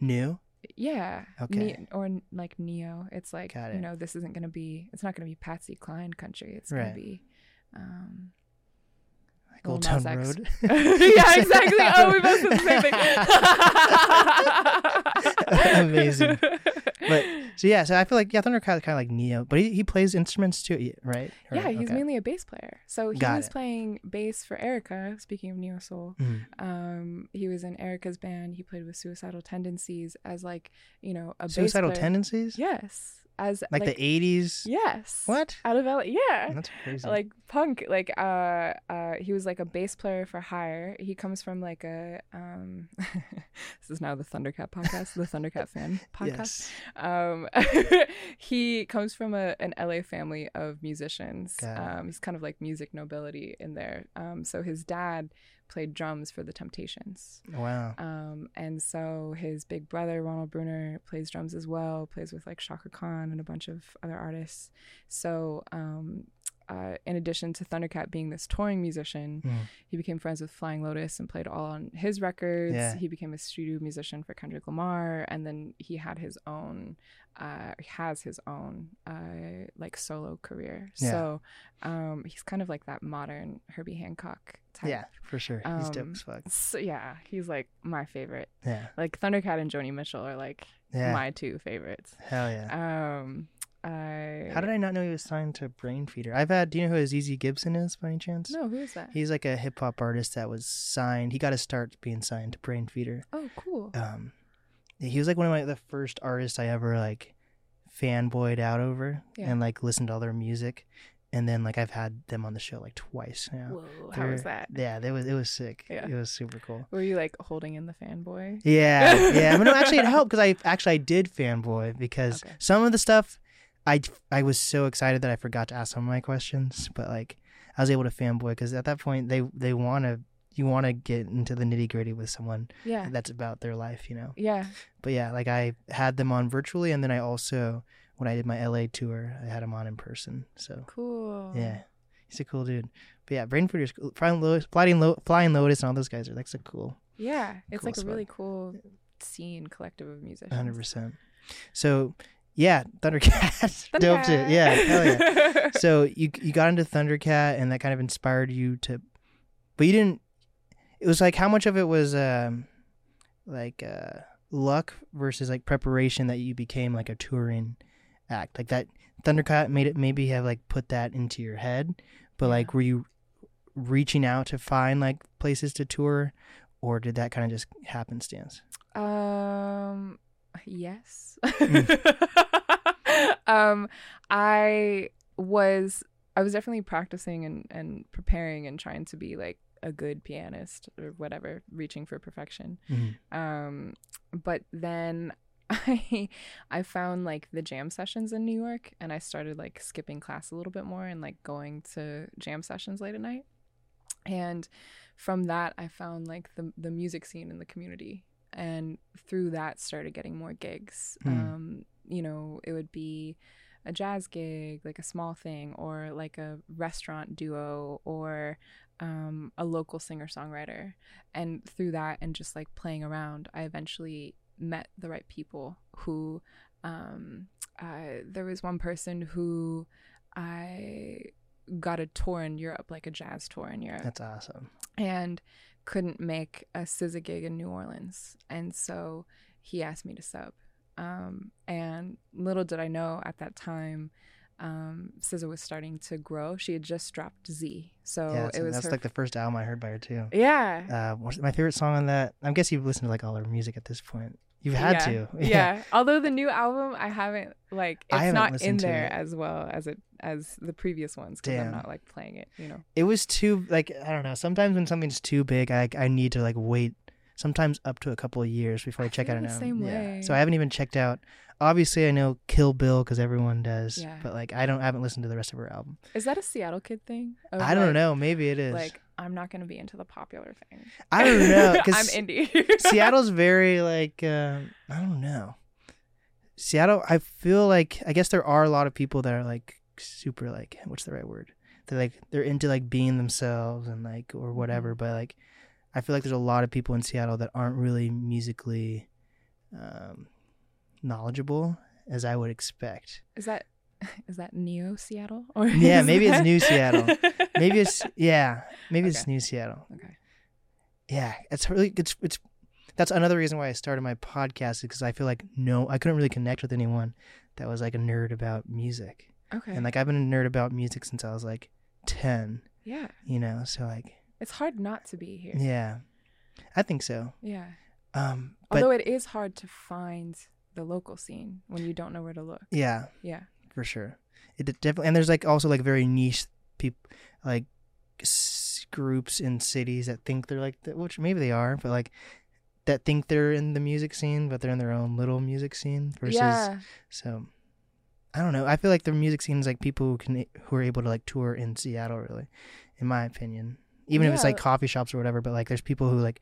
New. yeah Okay. Ne- or like neo it's like Got you know this isn't gonna be it's not gonna be patsy cline country it's Right. gonna be um Like Old Town X. Road. *laughs* *laughs* yeah, exactly. Oh, we both said the same thing. *laughs* Amazing. But *laughs* so yeah, so I feel like yeah, Thundercat kind of like Neo, but he, he plays instruments too, right? Or- yeah, he's okay. mainly a bass player. So he Got was it. playing bass for Erykah. Speaking of neo soul, Mhm. um, he was in Erykah's band. He played with Suicidal Tendencies as like you know a suicidal bass player. tendencies. Yes, as like, the '80s. yes. What? out of LA? Yeah. That's crazy. like punk like uh uh he was like a bass player for hire he comes from like a um *laughs* this is now the thundercat podcast the thundercat *laughs* fan podcast yes. um *laughs* he comes from a, an la family of musicians um he's kind of like music nobility in there um so his dad played drums for the temptations Wow. um, and so his big brother Ronald Bruner plays drums as well, plays with like Chaka Khan and a bunch of other artists. So um, uh, in addition to Thundercat being this touring musician, Mm. he became friends with Flying Lotus and played all on his records. Yeah. He became a studio musician for Kendrick Lamar, and then he had his own, uh, has his own uh, like solo career. Yeah. So um, he's kind of like that modern Herbie Hancock type. Yeah, for sure. He's dope Um, as fuck. So yeah, he's like my favorite. Yeah. Like Thundercat and Joni Mitchell are like Yeah. my two favorites. Hell yeah. Um, I How did I not know he was signed to Brainfeeder? I've had. Do you know who Azizi Gibson is by any chance? No, who is that? He's like a hip hop artist that was signed. He got his start being signed to Brainfeeder. oh, cool. Um, he was like one of my the first artists I ever like fanboyed out over Yeah. and like listened to all their music. And then like I've had them on the show like twice now. Whoa, how was that? Yeah, that was it was sick. Yeah. It was super cool. Were you like holding in the fanboy? Yeah, yeah. But no, actually, it *laughs* helped because I actually I did fanboy because Okay. some of the stuff I I was so excited that I forgot to ask some of my questions, but like I was able to fanboy because at that point they they want to you want to get into the nitty gritty with someone Yeah. that's about their life, you know. Yeah. But yeah, like I had them on virtually, and then I also when I did my LA tour, I had him on in person. So Cool. yeah, he's a cool dude. But yeah, Brainfeeder's cool. Flying Lotus, Flying, Lo- Flying Lotus, and all those guys are like so cool. Yeah. It's Cool like a really cool scene collective of musicians. hundred percent. So yeah, Thundercat, *laughs* dope too. Thundercat. Yeah, hell yeah. *laughs* So you you got into Thundercat, and that kind of inspired you to, but you didn't. It was like how much of it was um, like uh, luck versus like preparation that you became like a touring act. Like that Thundercat made it maybe have like put that into your head, but Yeah. like were you reaching out to find like places to tour, or did that kind of just happenstance? Um yes. *laughs* Mm. um I was I was definitely practicing and and preparing and trying to be like a good pianist or whatever, reaching for perfection. Mhm. Um but then *laughs* I I found like the jam sessions in New York and I started like skipping class a little bit more and like going to jam sessions late at night. And from that I found like the the music scene in the community and through that started getting more gigs. Mm. Um, you know, it would be a jazz gig, like a small thing, or like a restaurant duo, or um, a local singer songwriter. And through that, and just like playing around, I eventually met the right people who. Um, uh, there was one person who I got a tour in Europe, like a jazz tour in Europe That's awesome. and couldn't make a SZA gig in New Orleans. And so he asked me to sub. Um, and little did I know at that time, um, SZA was starting to grow. She had just dropped Z. So yeah, it was that's her. like the first album I heard by her too. yeah. Uh, my favorite song on that? I guess you've listened to like all her music at this point. You've had yeah. to. *laughs* Yeah. Although the new album, I haven't like it's haven't not in there it. as well as it as the previous ones because I'm not like playing it. You know. It was too like I don't know. Sometimes when something's too big, I I need to like wait. Sometimes up to a couple of years before I, I check out an album. same yeah. way. So I haven't even checked out. Obviously, I know Kill Bill because everyone does. Yeah. But like, I don't I haven't listened to the rest of her album. Is that a Seattle kid thing? Of, I don't like- know. Maybe it is. Like I'm not gonna be into the popular thing. I don't know *laughs* Cause I'm indie. *laughs* Seattle's very like uh, I don't know. Seattle, I feel like I guess there are a lot of people that are like super like what's the right word? They're like they're into like being themselves and like or whatever. But like I feel like there's a lot of people in Seattle that aren't really musically um, knowledgeable as I would expect. Is that *laughs* is that Neo Seattle? *laughs* Or Yeah, maybe it's New Seattle. Maybe it's *laughs* yeah, maybe it's New Seattle. okay. yeah it's really it's it's that's another reason why i started my podcast because i feel like no i couldn't really connect with anyone that was like a nerd about music Okay. and like i've been a nerd about music since i was like 10 yeah, you know so like it's hard not to be here. yeah i think so Yeah. um but Although it is hard to find the local scene when you don't know where to look. yeah Yeah. For sure it definitely and there's like also like very niche people like s- groups in cities that think they're like that which maybe they are but like that think they're in the music scene but they're in their own little music scene versus yeah. So I don't know. I feel like the music scene is like people who can who are able to like tour in Seattle really, in my opinion. Even if it's like coffee shops or whatever, but like there's people who like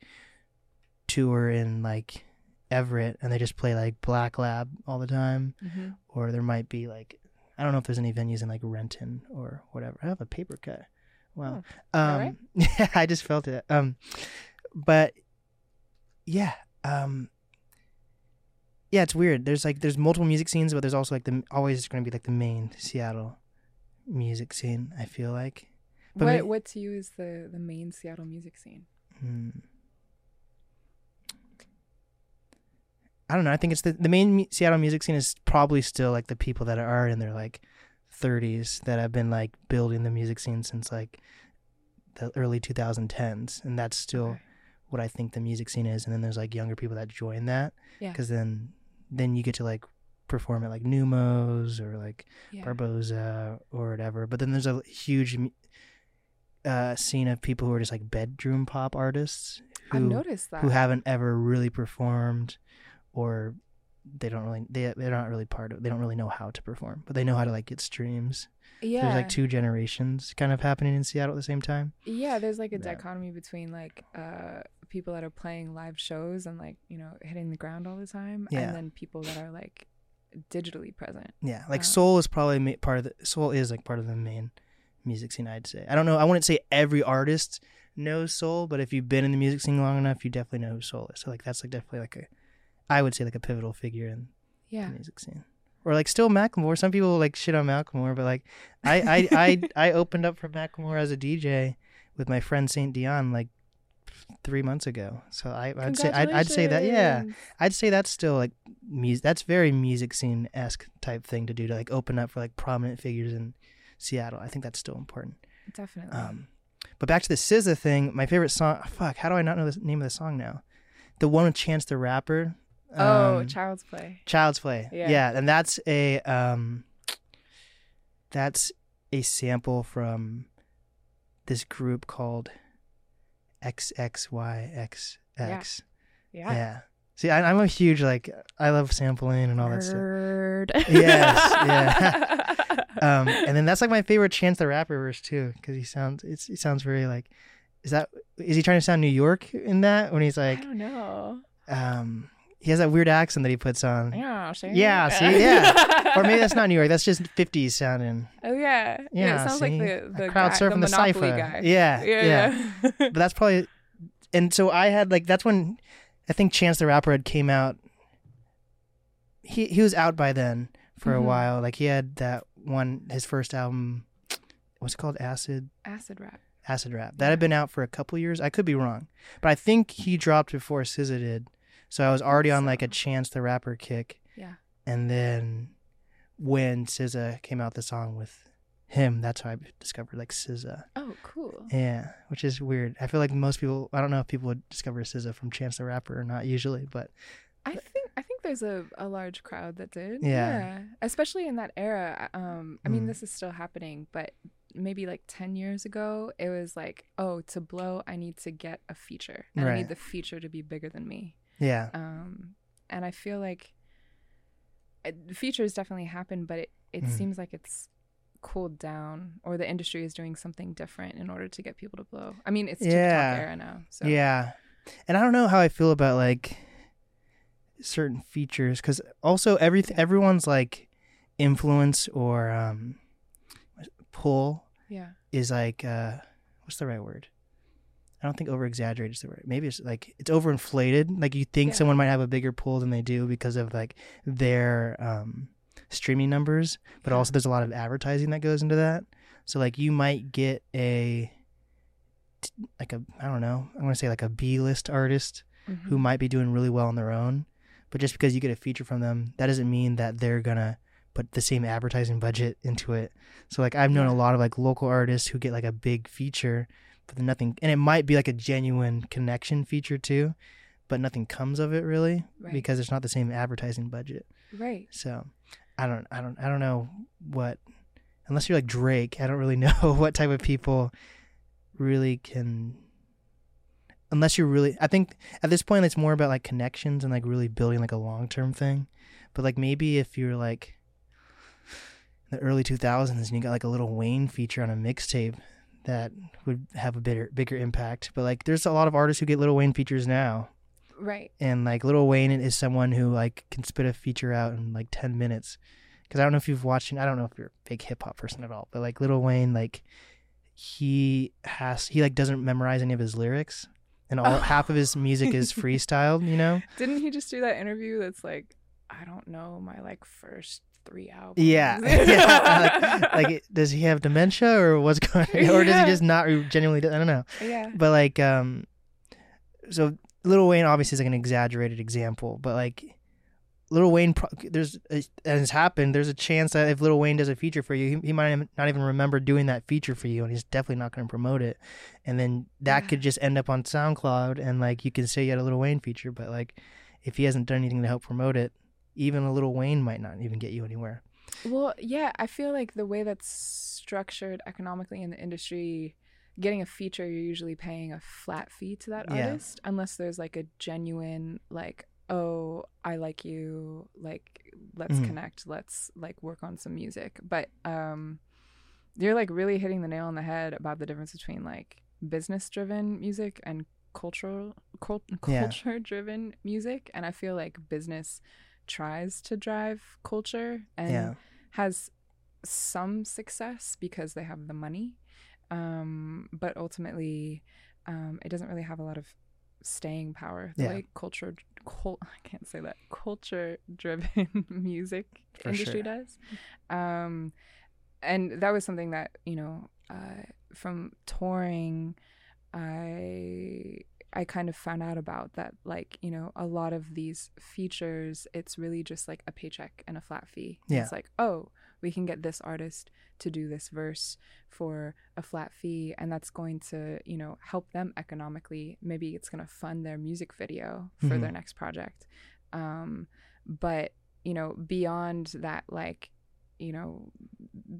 tour in like Everett and they just play like Black Lab all the time. hmm Or there might be like I don't know if there's any venues in like Renton or whatever. I have a paper cut. Wow. Oh, Um right? *laughs* yeah, I just felt it. Um but yeah, um yeah, it's weird. There's like there's multiple music scenes, but there's also like the always going to be like the main Seattle music scene. I feel like. But what what to you is the the main Seattle music scene? Hmm. I don't know. I think it's the the main mu- Seattle music scene is probably still like the people that are in their like 30s that have been like building the music scene since like the early 2010s, and that's still Okay. what I think the music scene is. And then there's like younger people that join that Yeah. because then then you get to like perform at like Neumos or like Yeah. Barboza or whatever. But then there's a huge uh, scene of people who are just like bedroom pop artists I've who noticed that. who haven't ever really performed or they don't really they they're not really part of they don't really know how to perform but they know how to like get streams yeah. there's like two generations kind of happening in seattle at the same time Yeah, there's like a Yeah. dichotomy between like uh people that are playing live shows and like, you know, hitting the ground all the time Yeah. and then people that are like digitally present. yeah like Wow. Sol is probably ma- part of the Sol is like part of the main music scene i'd say i don't know i wouldn't say every artist knows Sol but if you've been in the music scene long enough you definitely know who Sol is so like that's like definitely like a i would say like a pivotal figure in Yeah. the music scene. Or like still Macklemore. Some people like shit on Macklemore, but like I I I, *laughs* I opened up for Macklemore as a DJ with my friend Saint Dion like three months ago. So I I'd say I'd, I'd say that yeah I'd say that's still like music. That's very music scene esque type thing to do to like open up for like prominent figures in Seattle. I think that's still important. Definitely. Um, but back to the SZA thing. My favorite song. Fuck, how do I not know the name of the song now? The one with Chance the Rapper. Oh, Um, Child's Play. Child's Play. Yeah. Yeah. and that's a um that's a sample from this group called XXYYXX. Yeah. Yeah. Yeah. See, I, I'm a huge like I love sampling and all that stuff. Yes, yeah. *laughs* Um, and then that's like my favorite Chance the Rapper verse too, because he sounds it's he sounds very like is that is he trying to sound New York in that when he's like, I don't know. um, he has that weird accent that he puts on. Yeah, see? Yeah, see, yeah. or maybe that's not *laughs* New York. That's just 50s sounding. Oh yeah, Yeah, It sounds see? like the the crowd guy, surfing the, the, cipher. guy. Yeah, yeah, yeah. yeah. *laughs* but that's probably and so I had like that's when I think Chance the Rapper had came out. He he was out by then for a Mhm. while. Like he had that one his first album what's it called? Acid Acid rap. Acid Rap. That had been out for a couple years. I could be wrong. But I think he dropped before SZA did. So I was already on like a. Chance the Rapper kick. Yeah. And then when SZA came out the song with him, that's how I discovered like SZA. Oh, cool. Yeah, which is weird. I feel like most people. I don't know if people would discover SZA from Chance the Rapper or not usually, but I think I think there's a, a large crowd that did. Yeah. Especially in that era. Um I mean Mm. this is still happening, but maybe like 10 years ago it was like, "Oh, to blow I need to get a feature. And I need the feature to be bigger than me." Yeah, Um and I feel like uh, features definitely happen, but it it Mm. seems like it's cooled down or the industry is doing something different in order to get people to blow. I mean, it's TikTok Yeah. era now. So yeah. And I don't know how I feel about like certain features because also everything everyone's like influence or um pull Yeah. is like uh what's the right word? I don't think over exaggerated is the word. Maybe it's like it's overinflated. Like you think Yeah. someone might have a bigger pull than they do because of like their um streaming numbers, but Yeah. also there's a lot of advertising that goes into that. So like you might get a like a I don't know, I'm going to say like a B-list artist who Mhm. might be doing really well on their own, but just because you get a feature from them, that doesn't mean that they're going to put the same advertising budget into it. So like I've known Yeah. a lot of like local artists who get like a big feature, but then nothing and it might be like a genuine connection feature too, but nothing comes of it really Right. because it's not the same advertising budget. right. So I don't I don't I don't know what unless you're like Drake, I don't really *laughs* know what type of people really can unless you're really I think at this point it's more about like connections and like really building like a long-term thing. But like maybe if you're like the early 2000s and you got like a Lil Wayne feature on a mixtape that would have a bigger bigger impact. But like there's a lot of artists who get Lil Wayne features now Right. and like Lil Wayne is someone who like can spit a feature out in like 10 minutes because I don't know if you've watched I don't know if you're a big hip hop person at all but like Lil Wayne like he has he like doesn't memorize any of his lyrics and all Oh. *laughs* half of his music is freestyled you know Didn't he just do that interview that's like, I don't know my like first three albums? yeah *laughs* yeah like, like does he have dementia or what's going on? *laughs* or does he just not genuinely I don't know yeah. but like um so Lil Wayne obviously is like an exaggerated example, but like Lil Wayne, pro- there's a, and it's happened. There's a chance that if Lil Wayne does a feature for you, he, he might not even remember doing that feature for you, and he's definitely not going to promote it. And then that Yeah. could just end up on SoundCloud, and like you can say you had a Lil Wayne feature, but like if he hasn't done anything to help promote it, even a Lil Wayne might not even get you anywhere. Well, yeah, I feel like the way that's structured economically in the industry, getting a feature, you're usually paying a flat fee to that Yeah. artist, unless there's like a genuine, like, oh, I like you, like, let's Mhm. connect, let's like work on some music. But um, you're like really hitting the nail on the head about the difference between like business driven music and cultural cult, culture driven music and i feel like business tries to drive culture and Yeah. has some success because they have the money um, but ultimately um, it doesn't really have a lot of staying power the Yeah. way culture cult, *laughs* i can't say that culture driven *laughs* music For industry sure. does um, and that was something that you know uh, from touring i i kind of found out about that like you know a lot of these features it's really just like a paycheck and a flat fee Yeah. it's like oh we can get this artist to do this verse for a flat fee and that's going to you know help them economically maybe it's going to fund their music video for Mhm. their next project um but you know beyond that like you know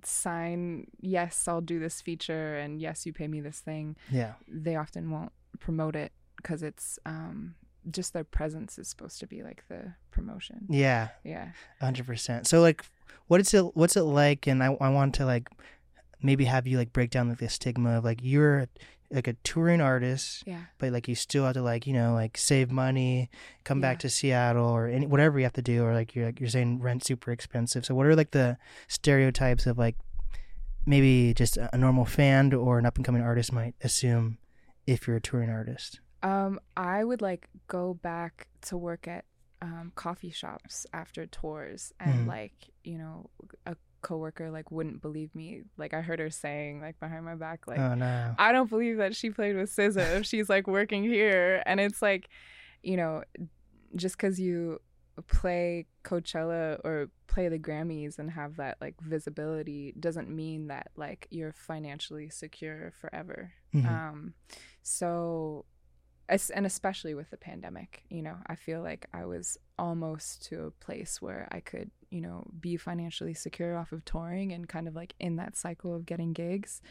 sign yes i'll do this feature and yes you pay me this thing Yeah. they often won't promote it because it's um just their presence is supposed to be like the promotion Yeah. yeah hundred percent. So like, what is it? What's it like? And I I want to like maybe have you like break down like the stigma of like you're like a touring artist, Yeah. but like you still have to like you know like save money, come back to Seattle or any whatever you have to do, or like you're like you're saying rent super expensive. So what are like the stereotypes of like maybe just a normal fan or an up and coming artist might assume if you're a touring artist? Um, I would like go back to work at um, coffee shops after tours, and Mhm. like you know, a coworker like wouldn't believe me. Like I heard her saying like behind my back, like oh no. I don't believe that she played with SZA *laughs* if she's like working here, and it's like, you know, just because you play Coachella or play the Grammys and have that like visibility doesn't mean that like you're financially secure forever. Mhm. Um, so, es- and especially with the pandemic, you know, I feel like I was almost to a place where I could, you know, be financially secure off of touring and kind of like in that cycle of getting gigs.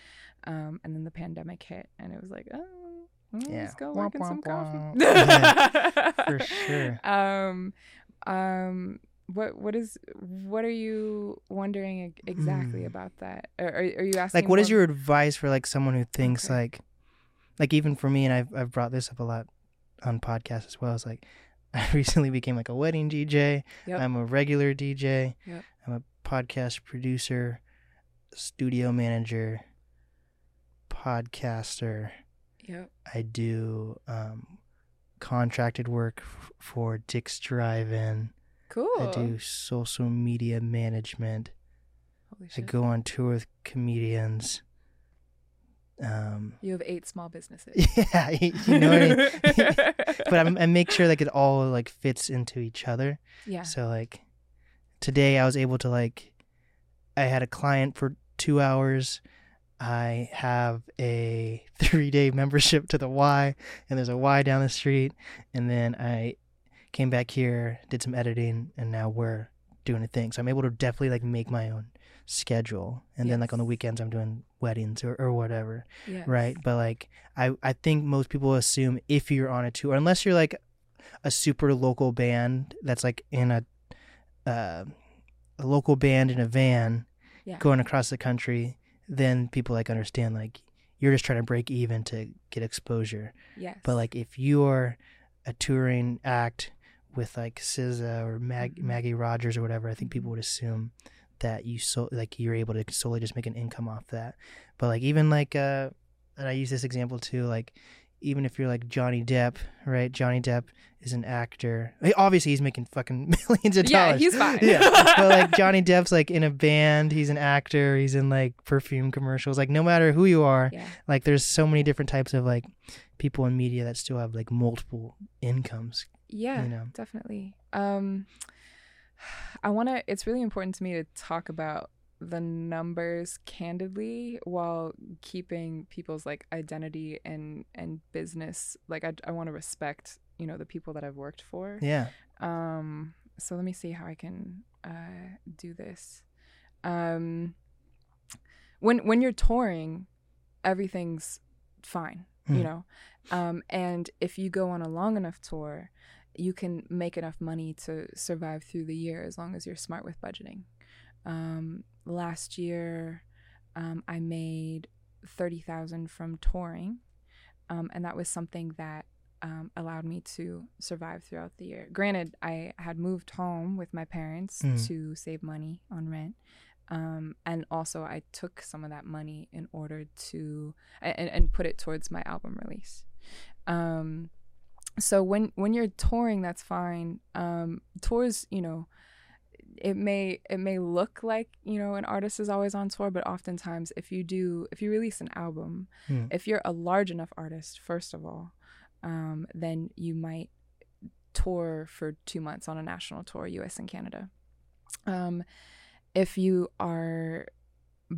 Um, and then the pandemic hit, and it was like, oh, let's go Womp, work in some coffee. womp. *laughs* *laughs* For sure. Um, um, what what is what are you wondering exactly Mm. about that? Or are, are you asking like what is your advice for like someone who thinks Okay. like like even for me and I've I've brought this up a lot on podcasts as well It's like *laughs* I recently became like a wedding DJ. Yep. I'm a regular DJ. Yep. I'm a podcast producer, studio manager, podcaster. Yep. I do um contracted work f- for Dick's Drive-In. Cool. I do social media management. I go on tour with comedians. Um, You have eight small businesses. *laughs* yeah, *laughs* you know what I mean. *laughs* but I'm, I make sure like it all like fits into each other. yeah. So like today I was able to like I had a client for two hours. I have a three day membership to the Y, and there's a Y down the street. And then I came back here, did some editing, and now we're doing a thing. So I'm able to definitely like make my own schedule. And then like on the weekends, I'm doing weddings or, or whatever Yes. right? But like I I think most people assume if you're on a tour, unless you're like a super local band that's like in a uh, a local band in a van Yeah. going across the country, then people like understand like you're just trying to break even to get exposure. Yes. But like if you're a touring act with like SZA or Mag- Mhm. Maggie Rogers or whatever, I think people would assume that you so like you're able to solely just make an income off that. But like even like uh, and I use this example too, like even if you're like Johnny Depp, right? Johnny Depp is an actor. Obviously, he's making fucking *laughs* millions of yeah, dollars. he's fine. yeah, *laughs* but like Johnny Depp's like in a band. He's an actor. He's in like perfume commercials. Like no matter who you are, yeah. like there's so many different types of like people in media that still have like multiple incomes Yeah, you know. definitely. Um, I want to. It's really important to me to talk about the numbers candidly while keeping people's like identity and and business. Like I, I want to respect you know the people that I've worked for. yeah Um, so let me see how I can uh, do this. Um, when when you're touring, everything's fine, Hmm. you know. Um, and if you go on a long enough tour, you can make enough money to survive through the year as long as you're smart with budgeting. Um, last year, um, I made thirty thousand from touring, um, and that was something that um, allowed me to survive throughout the year. Granted, I had moved home with my parents Mm. to save money on rent. Um, and also, I took some of that money in order to and, and put it towards my album release. Um, so when when you're touring, that's fine. Um, tours, you know, it may it may look like you know an artist is always on tour, but oftentimes if you do if you release an album, Hmm. if you're a large enough artist, first of all, um, then you might tour for two months on a national tour, U.S. and Canada. Um, if you are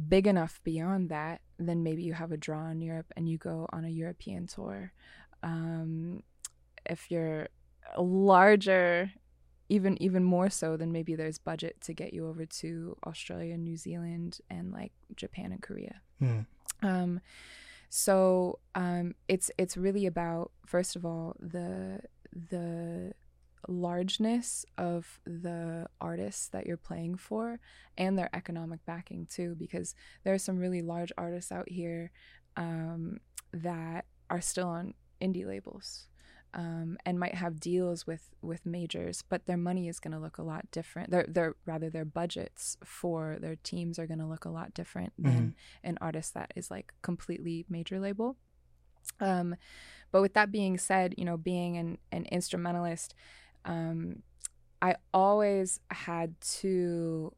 big enough beyond that, then maybe you have a draw in Europe and you go on a European tour. Um, if you're larger, even even more so, then maybe there's budget to get you over to Australia, New Zealand, and like Japan and Korea. Hmm. Um, so um, it's it's really about first of all the the largeness of the artists that you're playing for and their economic backing too because there are some really large artists out here um, that are still on indie labels um, and might have deals with with majors, but their money is going to look a lot different. Their their rather their budgets for their teams are going to look a lot different than Mm-hmm. an artist that is like completely major label. Um, but with that being said, you know, being an an instrumentalist, um, I always had to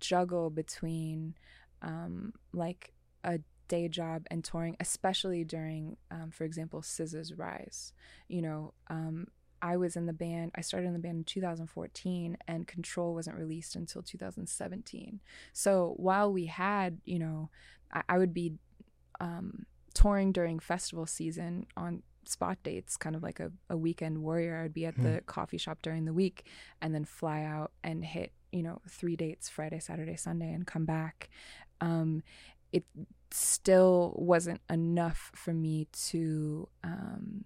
juggle between um, like a day job and touring, especially during, um, for example, SZA's rise. You know, um, I was in the band, I started in the band in 2014, and Control wasn't released until 2017. So while we had, you know, I, I would be um, touring during festival season on spot dates, kind of like a, a weekend warrior. I'd be at the coffee shop during the week and then fly out and hit, you know, three dates Friday, Saturday, Sunday, and come back. Um, it still wasn't enough for me to um,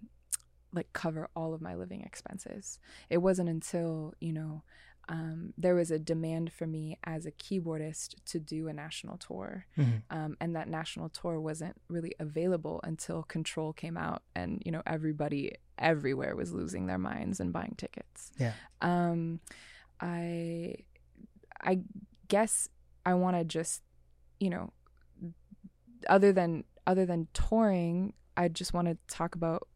like cover all of my living expenses. It wasn't until, you know, um, there was a demand for me as a keyboardist to do a national tour. Mhm. Um, and that national tour wasn't really available until Control came out, and you know everybody everywhere was losing their minds and buying tickets. Yeah. Um, I, I guess I want to just, you know, other than other than touring, I just want to talk about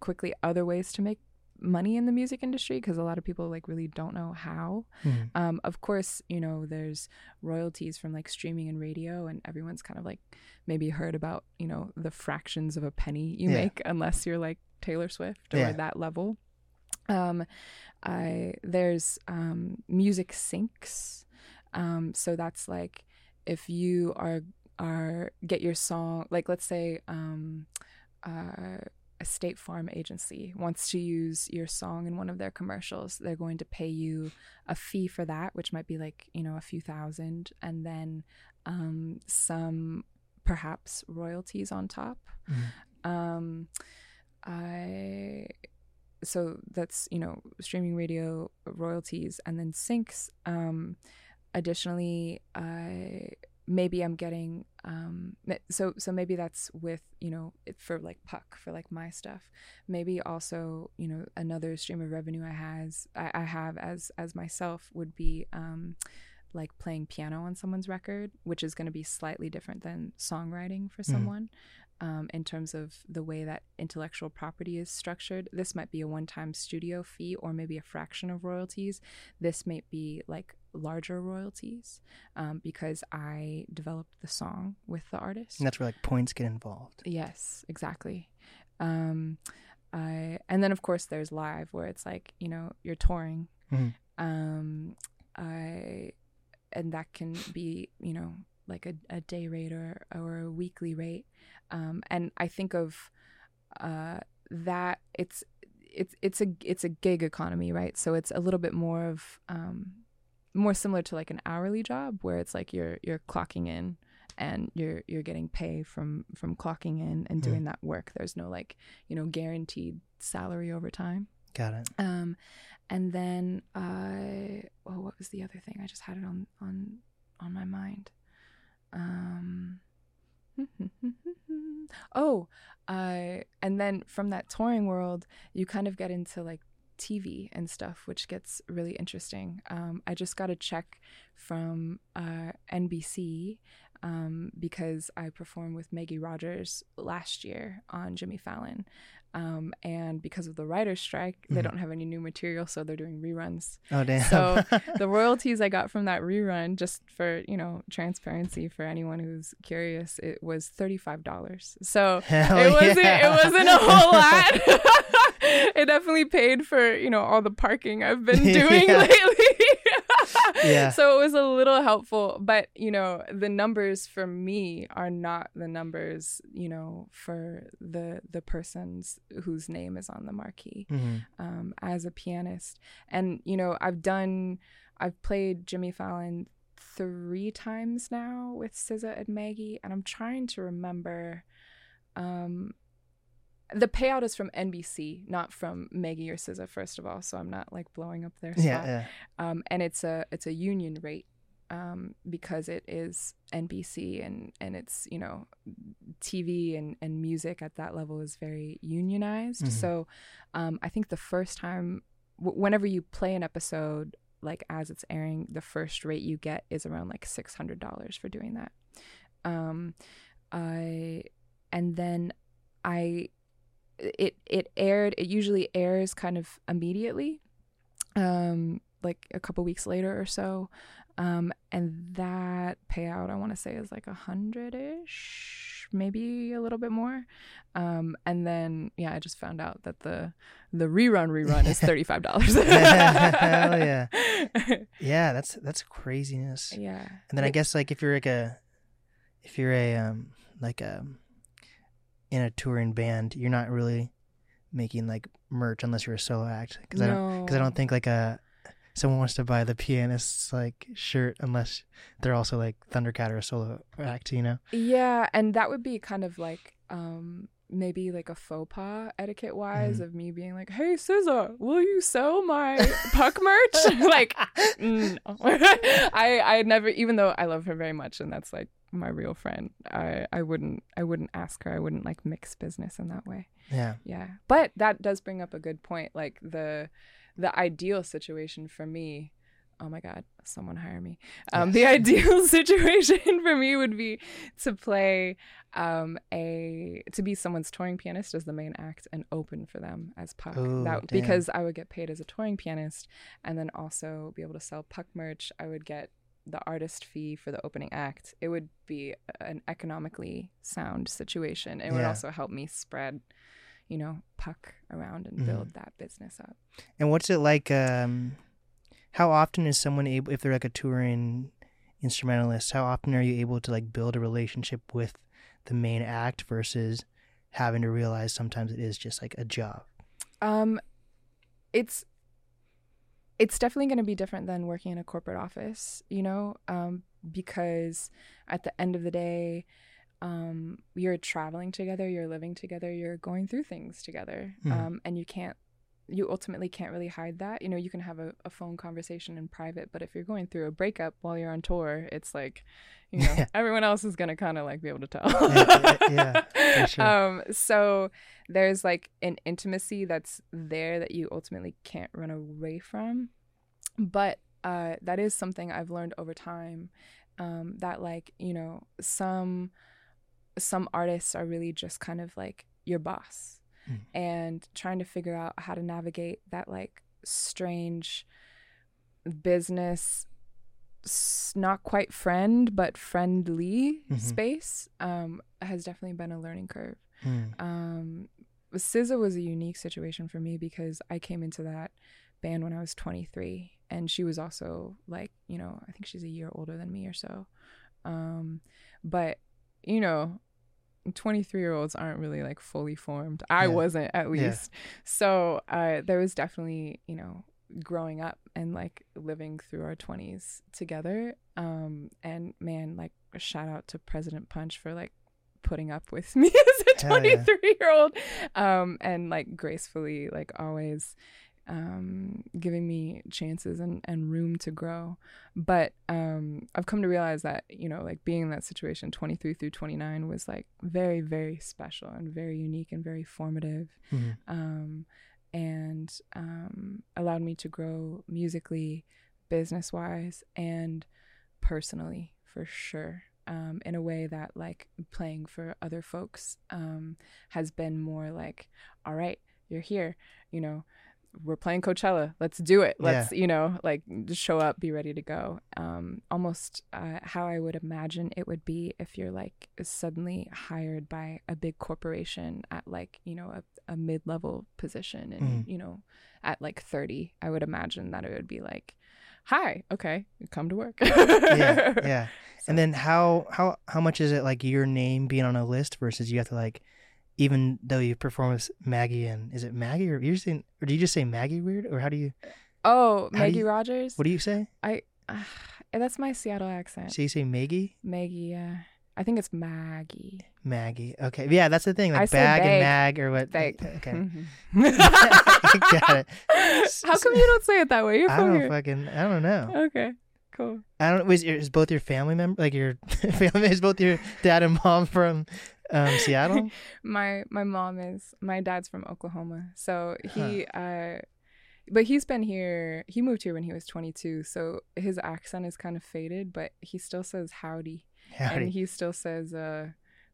quickly other ways to make money in the music industry because a lot of people like really don't know how. Mhm. Um, of course, you know, there's royalties from like streaming and radio, and everyone's kind of like maybe heard about, you know, the fractions of a penny you Yeah. make unless you're like Taylor Swift or Yeah. that level. Um, I there's um, music syncs. Um, so that's like if you are are get your song like let's say um, uh, a State Farm agency wants to use your song in one of their commercials, they're going to pay you a fee for that, which might be like, you know, a few thousand, and then um, some perhaps royalties on top. Mhm. Um, I so that's you know streaming radio royalties and then syncs. Um, additionally, I maybe I'm getting um so so maybe that's with you know for like puck for like my stuff. Maybe also you know another stream of revenue i has I, I have as as myself would be um like playing piano on someone's record which is going to be slightly different than songwriting for someone um, in terms of the way that intellectual property is structured. This might be a one-time studio fee or maybe a fraction of royalties. This might be like larger royalties um, because I developed the song with the artist. And that's where like points get involved. Yes, exactly. Um, I and then of course there's live where it's like you know you're touring. Mhm. Um, I and that can be you know like a, a day rate or or a weekly rate. Um, and I think of uh, that it's it's it's a it's a gig economy, right? So it's a little bit more of um, more similar to like an hourly job where it's like you're you're clocking in and you're you're getting pay from from clocking in and doing that work. There's no like you know guaranteed salary over time. Got it. Um, and then I oh what was the other thing? I just had it on on on my mind. Um, *laughs* oh, I and then from that touring world, you kind of get into like TV and stuff, which gets really interesting. Um, I just got a check from uh, NBC um, because I performed with Maggie Rogers last year on Jimmy Fallon. Um, and because of the writer's strike, they Mhm. don't have any new material, so they're doing reruns. Oh damn. So *laughs* the royalties I got from that rerun, just for you know transparency for anyone who's curious, it was thirty five dollars. So Hell it wasn't yeah. it wasn't a whole lot. *laughs* *laughs* it definitely paid for you know all the parking I've been doing Yeah. lately. Yeah. So it was a little helpful, but you know the numbers for me are not the numbers you know for the the persons whose name is on the marquee Mhm. um, as a pianist. And, you know, I've done, I've played Jimmy Fallon three times now with SZA and Maggie, and I'm trying to remember. Um, the payout is from NBC, not from Maggie or SZA, first of all, so I'm not like blowing up their spot. Yeah, yeah. Um, and it's a it's a union rate. um, because it is NBC and and it's you know TV and and music at that level is very unionized. Mhm. So um, I think the first time, w- whenever you play an episode like as it's airing, the first rate you get is around like six hundred dollars for doing that. Um, I and then I it it aired. It usually airs kind of immediately, um, like a couple weeks later or so. Um, and that payout I want to say is like a hundred ish, maybe a little bit more. Um, and then yeah, I just found out that the the rerun rerun is *laughs* thirty five dollars. *laughs* Hell yeah. Yeah, that's that's craziness. yeah. And then I guess like if you're like a if you're a um like a in a touring band, you're not really making like merch unless you're a solo act because I don't because I don't think like a someone wants to buy the pianist's like shirt unless they're also like Thundercat or a solo act, you know. Yeah, and that would be kind of like um maybe like a faux pas etiquette wise Mm-hmm. of me being like, "Hey, SZA, will you sell my puck merch?" *laughs* like, *laughs* *laughs* no. I I never, even though I love her very much, and that's like my real friend. I I wouldn't I wouldn't ask her. I wouldn't like mix business in that way. Yeah. Yeah, but that does bring up a good point. Like the the ideal situation for me. Oh my God! Someone hire me. Um, The *laughs* ideal *laughs* situation for me would be to play um, a to be someone's touring pianist as the main act and open for them as Puck. Ooh, that because I would get paid as a touring pianist and then also be able to sell Puck merch. I would get the artist fee for the opening act. It would be an economically sound situation. It would also help me spread, you know, Puck around and Mhm. build that business up. And what's it like? Um, how often is someone able, if they're like a touring instrumentalist, how often are you able to like build a relationship with the main act versus having to realize sometimes it is just like a job? Um, it's it's definitely going to be different than working in a corporate office, you know, um, because at the end of the day, um, you're traveling together, you're living together, you're going through things together, Mhm. um, and you can't. You ultimately can't really hide that. You know, you can have a, a phone conversation in private, but if you're going through a breakup while you're on tour, it's like, you know, Yeah. everyone else is gonna kind of like be able to tell. Yeah, yeah, for *laughs* sure. Um, so there's like an intimacy that's there that you ultimately can't run away from. But uh, that is something I've learned over time. Um, that like you know some some artists are really just kind of like your boss, Mm. and trying to figure out how to navigate that like strange business not quite friend but friendly Mhm. space um, has definitely been a learning curve Hmm. um SZA was a unique situation for me because I came into that band when I was 23 and she was also like, you know, I think she's a year older than me or so. Um but you know, 23 year olds aren't really like fully formed. I Yeah. wasn't at Yeah. least. So, uh there was definitely, you know, growing up and like living through our 20s together. Um and man, like a shout out to President Punch for like putting up with *laughs* me as a Hell yeah. 23 year old um and like gracefully like always um giving me chances and and room to grow but um i've come to realize that you know like being in that situation 23 through 29 was like very very special and very unique and very formative Mhm. um, and um, allowed me to grow musically, business wise, and personally for sure. Um, in a way that like playing for other folks um, has been more like, all right, you're here, you know, we're playing Coachella, let's do it. Let's, you know, like just show up, be ready to go. Um, almost uh, how I would imagine it would be if you're like suddenly hired by a big corporation at like, you know, a, a mid level position and, Mhm. you know, at like 30, I would imagine that it would be like, hi, okay, come to work. yeah, *laughs* yeah. So- And then how how how much is it like your name being on a list versus you have to like even though you perform with Maggie and is it Maggie or you saying or do you just say Maggie weird or how do you oh, Maggie you- Rogers. what do you say? I, uh, that's my Seattle accent. So you say Maggie? Maggie, yeah. I think it's Maggie. Maggie. Okay. Yeah, that's the thing. I Like say bag and mag or what Bag. okay. Mhm. *laughs* *laughs* Got it. *laughs* How come you don't say it that way? You're I don't here. fucking I don't know. Okay. Cool. I don't. Was is both your family member like your family is both your dad and mom from um, Seattle? *laughs* My my mom is my dad's from Oklahoma, so he uh, but he's been here. He moved here when he was 22, so his accent is kind of faded, but he still says howdy, and he still says uh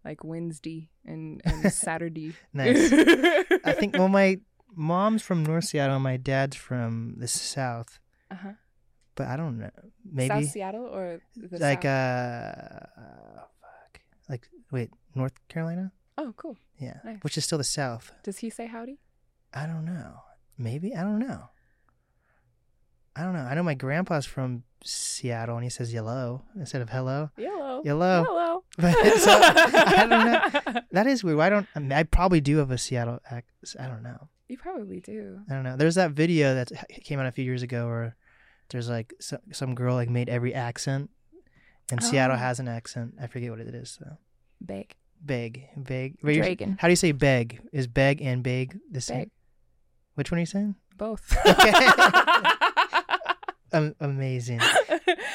like Wednesday and and *laughs* Saturday. Nice. I think well, *laughs* my mom's from North Seattle, and my dad's from the South, uh-huh. but I don't know. Maybe South Seattle or the like South? uh, like wait, North Carolina. oh, cool. Yeah, Nice. which is still the South. Does he say howdy? I don't know. Maybe I don't know. I don't know. I know my grandpa's from Seattle, and he says yellow instead of hello. Yellow. Yellow. Hello. *laughs* But so I don't know. *laughs* That is weird. Why don't I, mean, I probably do have a Seattle accent. I don't know. You probably do. I don't know. There's that video that came out a few years ago where there's like some, some girl like made every accent, and Seattle Oh. has an accent. I forget what it is though. Big. Beg, beg. Dragon. How do you say beg? Is beg and beg the same? Beg. Which one are you saying? Both. *laughs* *laughs* Um, amazing. *laughs*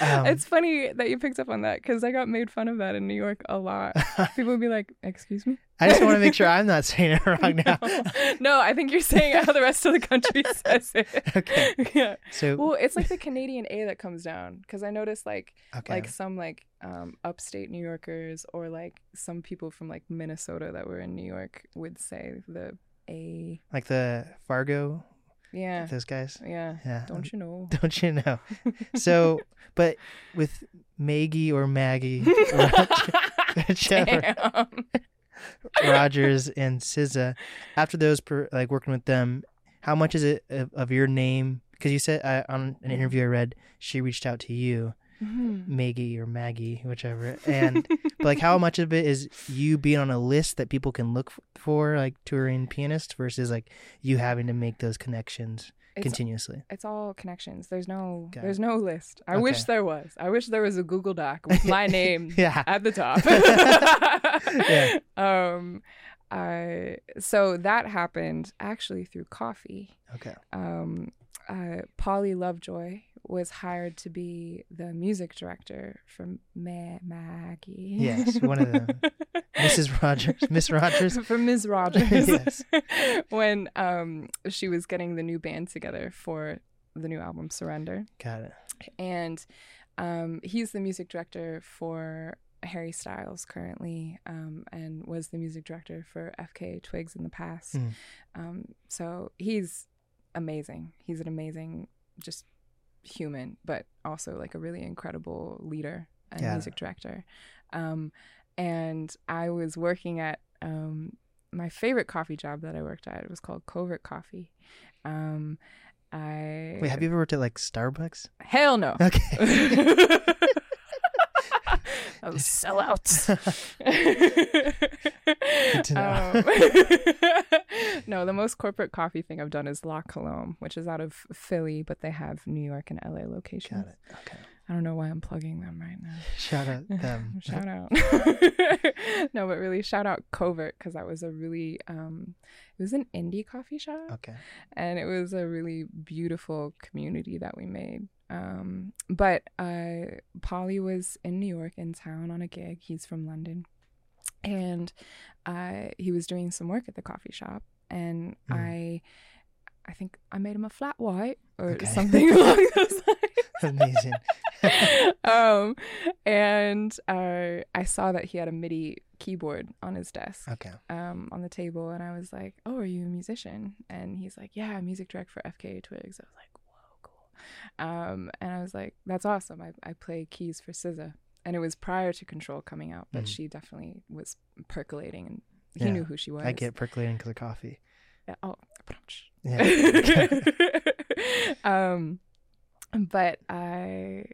Um, it's funny that you picked up on that because I got made fun of that in New York a lot. *laughs* People would be like, "Excuse me." I just want to make sure *laughs* I'm not saying it wrong now. no. No, I think you're saying how the rest of the country says it. Okay. Yeah. So Well, it's like the Canadian A that comes down because I noticed like okay. like some like um upstate New Yorkers or like some people from like Minnesota that were in New York would say the A. like the Fargo, Yeah. those guys. Yeah. Yeah. Don't you know? *laughs* Don't you know? *laughs* So, but with Maggie or Maggie, *laughs* whichever, Rogers and SZA, after those, per, like working with them, how much is it of, of your name? Because you said uh, on an interview I read, she reached out to you, Mhm. Maggie or Maggie, whichever, *laughs* and but like how much of it is you being on a list that people can look for, like touring pianists, versus like you having to make those connections It's continuously? it's all connections. There's no Got there's no list. I wish there was. I wish there was a Google Doc *laughs* with my name Yeah. at the top. *laughs* Yeah. Um I so that happened actually through coffee. Okay. Um uh Pauli Lovejoy was hired to be the music director for Ma- Maggie. Yes, one of them. *laughs* Mrs. Rogers, Miss Rogers. for Ms. Rogers. Yes. *laughs* when um she was getting the new band together for the new album Surrender. Got it. And um he's the music director for Harry Styles currently, um, and was the music director for FKA Twigs in the past. Mm. Um, so he's amazing. He's an amazing just human, but also like a really incredible leader and Yeah. music director. Um, and I was working at um, my favorite coffee job that I worked at. It was called Covert Coffee. Um, I Wait, have you ever worked at like Starbucks? hell no. Okay. *laughs* *laughs* Was *laughs* sellouts. Good to know. Um, *laughs* no, the most corporate coffee thing I've done is La Colombe, which is out of Philly, but they have New York and LA locations. Got it. Okay. I don't know why I'm plugging them right now. *laughs* Shout out them. *laughs* shout out. *laughs* no, but really shout out Covert because that was a really um it was an indie coffee shop Okay. and it was a really beautiful community that we made. Um, but uh, Pauli was in New York in town on a gig. He's from London, and uh, he was doing some work at the coffee shop, and Mhm. I, I think I made him a flat white or Okay. something along those lines. Amazing. *laughs* um, and uh, I saw that he had a MIDI keyboard on his desk Okay. um, on the table, and I was like, "Oh, are you a musician?" And he's like, "Yeah, music direct for FKA Twigs." I was like, "Whoa, cool!" Um, and I was like, "That's awesome." I I play keys for SZA, and it was prior to Control coming out, but Mhm. she definitely was percolating, and he Yeah, knew who she was. I get percolating because of coffee. Yeah, oh, Yeah. *laughs* um, but I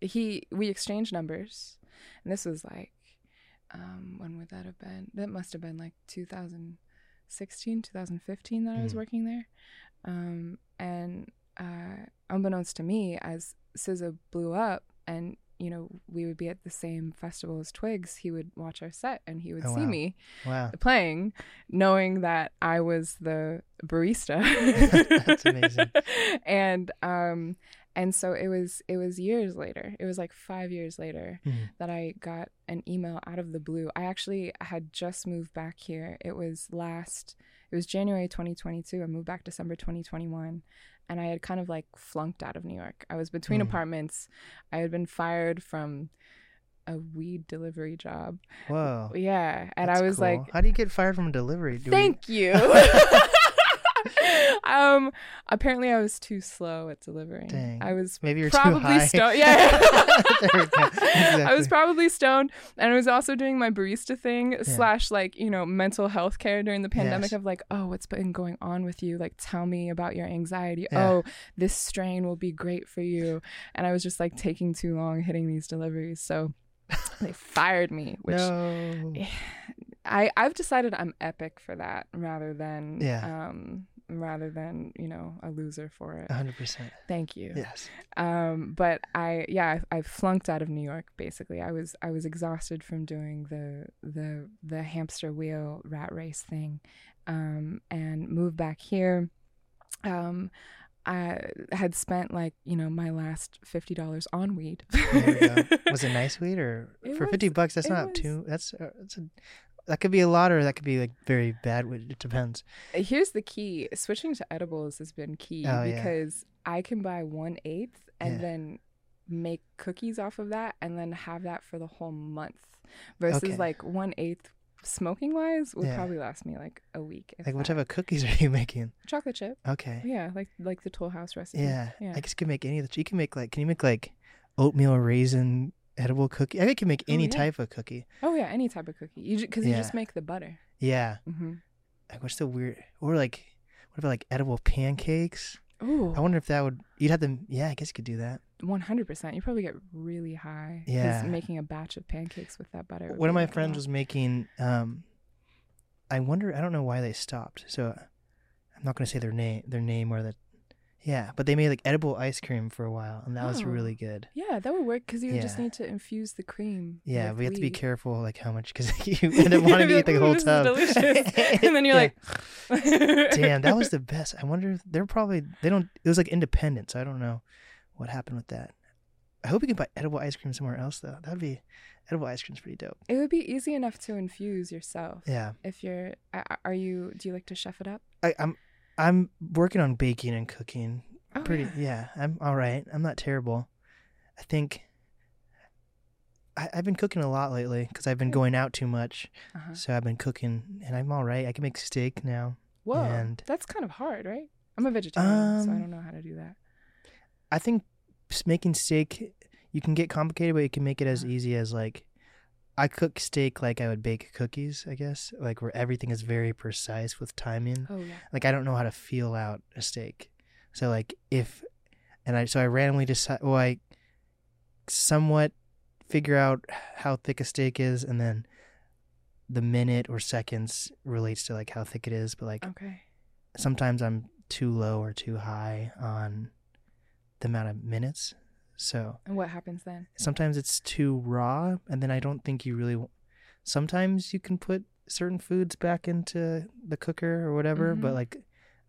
he we exchanged numbers, and this was like, um, when would that have been? That must have been like 2016, 2015 that I was Mm. working there, um, and uh, unbeknownst to me, as SZA blew up, and you know we would be at the same festival as Twigs, he would watch our set and he would Oh, see wow. me wow. *laughs* playing, knowing that I was the barista. *laughs* That's amazing. *laughs* and um, And so it was it was years later. It was like 5 years later Mhm. that I got an email out of the blue. I actually had just moved back here. It was last it was January 2022. I moved back December 2021 and I had kind of like flunked out of New York. I was between Mm. apartments. I had been fired from a weed delivery job. Whoa. Yeah, and that's I was cool. like how do you get fired from a delivery? Do we- Thank you. *laughs* *laughs* um, apparently I was too slow at delivering. Dang. I was Maybe you're too probably high. stoned. *laughs* Yeah, go. *laughs* I was probably stoned, and I was also doing my barista thing slash like you know mental health care during the pandemic Yes. of like, oh, what's been going on with you? Like, tell me about your anxiety. Yeah. Oh, this strain will be great for you. And I was just like taking too long hitting these deliveries, so *laughs* they fired me, which no. *sighs* I I've decided I'm epic for that rather than Yeah. um rather than you know a loser for it. 100%. Thank you. Yes. Um, but I yeah I, I flunked out of New York basically. I was I was exhausted from doing the the the hamster wheel rat race thing, um, and moved back here. Um, I had spent like you know my last fifty dollars on weed. There we go. *laughs* Was it nice weed or It for 50 bucks that's not was- too that's uh, that's a that could be a lot or that could be like very bad. It depends. Uh, here's the key: switching to edibles has been key Oh, yeah. because I can buy one eighth and Yeah. then make cookies off of that, and then have that for the whole month. Versus Okay. like one eighth smoking wise would Yeah. probably last me like a week. Like what that. type of cookies *laughs* are you making? chocolate chip? Okay. Yeah, like like the Toll House recipe. Yeah. yeah. I guess you can make any of the you can make like can you make like oatmeal raisin edible cookie? I think you can make Oh, any yeah. type of cookie. oh yeah, any type of cookie. You because you just make the butter. Yeah. hmm Like what's the weird or like what about like edible pancakes? Ooh, I wonder if that would you'd have them yeah, I guess you could do that. one hundred percent. You probably get really high. Yeah. making a batch of pancakes with that butter. One of my friends lot. was making um I wonder I don't know why they stopped. So I'm not going to say their name their name or the Yeah, but they made like edible ice cream for a while and that was Oh. really good. Yeah, that would work because you would just need to infuse the cream. Yeah, we have to be careful like how much cuz *laughs* you *laughs* end up wanting to eat the whole "Ooh, tub. delicious." *laughs* and then you're like, Damn, that was the best. I wonder if they're probably they don't. It was like independent, so I don't know what happened with that. I hope you can buy edible ice cream somewhere else though. That'd be edible ice cream's pretty dope. It would be easy enough to infuse yourself. Yeah, If you're, are you? Do you like to chef it up? I, I'm I'm working on baking and cooking. Oh, pretty yeah. yeah. I'm all right. I'm not terrible. I think I, I've been cooking a lot lately because I've been going out too much. Uh-huh. So I've been cooking, and I'm all right. I can make steak now. Whoa, And- that's kind of hard, right? I'm a vegetarian, so I Um, don't know how to do that. I think making steak you can get complicated, but you can make it as Uh-huh. easy as like I cook steak like I would bake cookies. I guess like where everything is very precise with timing. Oh yeah. Like I don't know how to feel out a steak, so like if and I so I randomly decide. Well, I somewhat figure out how thick a steak is, and then the minute or seconds relates to like how thick it is. But like Okay. sometimes I'm too low or too high on the amount of minutes. So And what happens then? sometimes it's too raw, and then I don't think you really. w- Sometimes you can put certain foods back into the cooker or whatever, but Mhm. like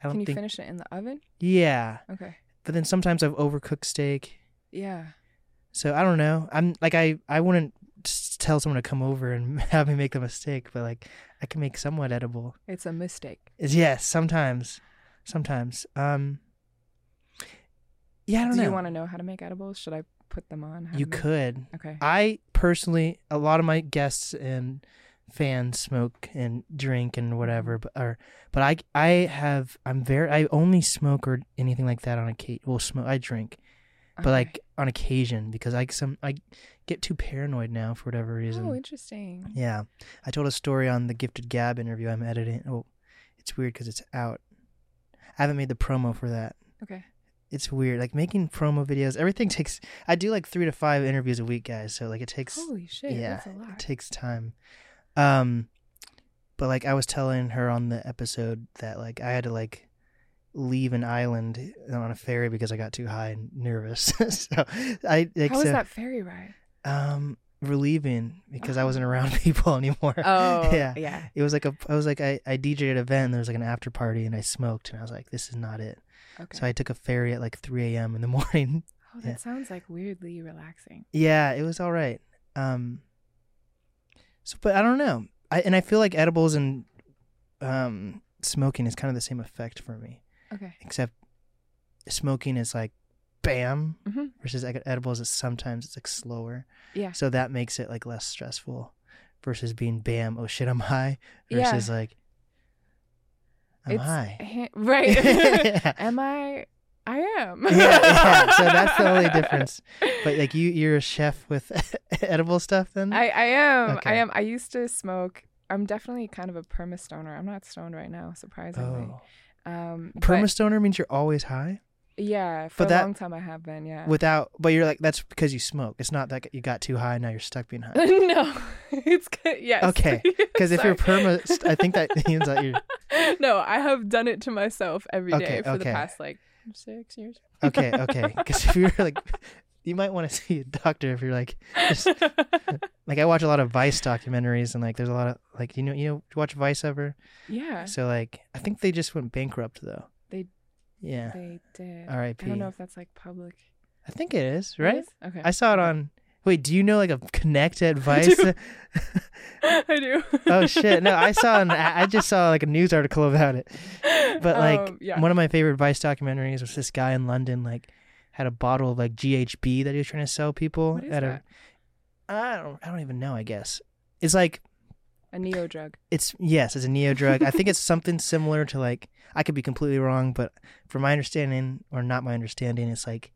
I don't Can you think. finish it in the oven? Yeah, Okay. but then sometimes I've overcooked steak, Yeah. so I don't know. I'm like I I wouldn't tell someone to come over and *laughs* have me make them a steak, but like I can make somewhat edible. It's a mistake. It's, yes, sometimes, sometimes. Um, yeah, I don't Do know. you want to know how to make edibles? Should I put them on? How You make- could. Okay. I personally, a lot of my guests and fans smoke and drink and whatever, mm-hmm. but or but I I have I'm very I only smoke or anything like that on occasion. Well, smoke I drink, but Okay. like on occasion because I some I get too paranoid now for whatever reason. Oh, interesting. Yeah, I told a story on the Gifted Gab interview I'm editing. Oh, it's weird because it's out. I haven't made the promo for that. Okay. It's weird, like making promo videos. Everything takes. I do like three to five interviews a week, guys. So like it takes. Holy shit. yeah, That's a it takes time. Um, but like I was telling her on the episode that like I had to like leave an island on a ferry because I got too high and nervous. *laughs* so I like How was so, that ferry ride? um relieving because I wasn't around *laughs* people anymore. Oh, *laughs* yeah. yeah. It was like a I was like I I DJed at an event and there was like an after party and I smoked and I was like this is not it. Okay. So I took a ferry at like 3 a.m. in the *laughs* morning. oh, that yeah. sounds like weirdly relaxing. yeah, it was all right. Um, so, but I don't know. I and I feel like edibles and um smoking is kind of the same effect for me, Okay. except smoking is like bam hmm versus ed- edibles is sometimes it's like slower. Yeah. So that makes it like less stressful versus being bam, oh shit, I'm high Yeah. versus like I'm It's-. Ha- right. *laughs* Am I? I am. *laughs* yeah, yeah. So that's the only *laughs* difference. But like you, you're a chef with edible stuff, then. I, I am. Okay. I am. I used to smoke. I'm definitely kind of a perma stoner. I'm not stoned right now, surprisingly. oh, Um, perma stoner means you're always high yeah, for But a that- long time I have been. Yeah. without. But you're like that's because you smoke. It's not that you got too high now you're stuck being high. *laughs* no, *laughs* it's good. Yes. Okay, *laughs* Because if you're perma, I think that means that you're no, I have done it to myself every day Okay, for the past like six years. okay. Okay, because if you're like, you might want to see a doctor if you're like, just, like I watch a lot of Vice documentaries and like there's a lot of like you know you know you watch Vice ever. yeah, So like I think they just went bankrupt though. Yeah. they did. R.I.P. I don't know if that's like public. I think it is right. is? Okay. I saw it okay. on. Wait, do you know like a connect *laughs* at Vice? do. *laughs* I do. oh shit! No, I saw an. I just saw like a news article about it. But *laughs* like Um, yeah. one of my favorite Vice documentaries was this guy in London like had a bottle of like GHB that he was trying to sell people What is at that? a. I don't. I don't even know. I guess it's like A neo drug. it's yes, it's a neo drug. I think it's something similar to like I could be completely wrong, but from my understanding or not my understanding, it's like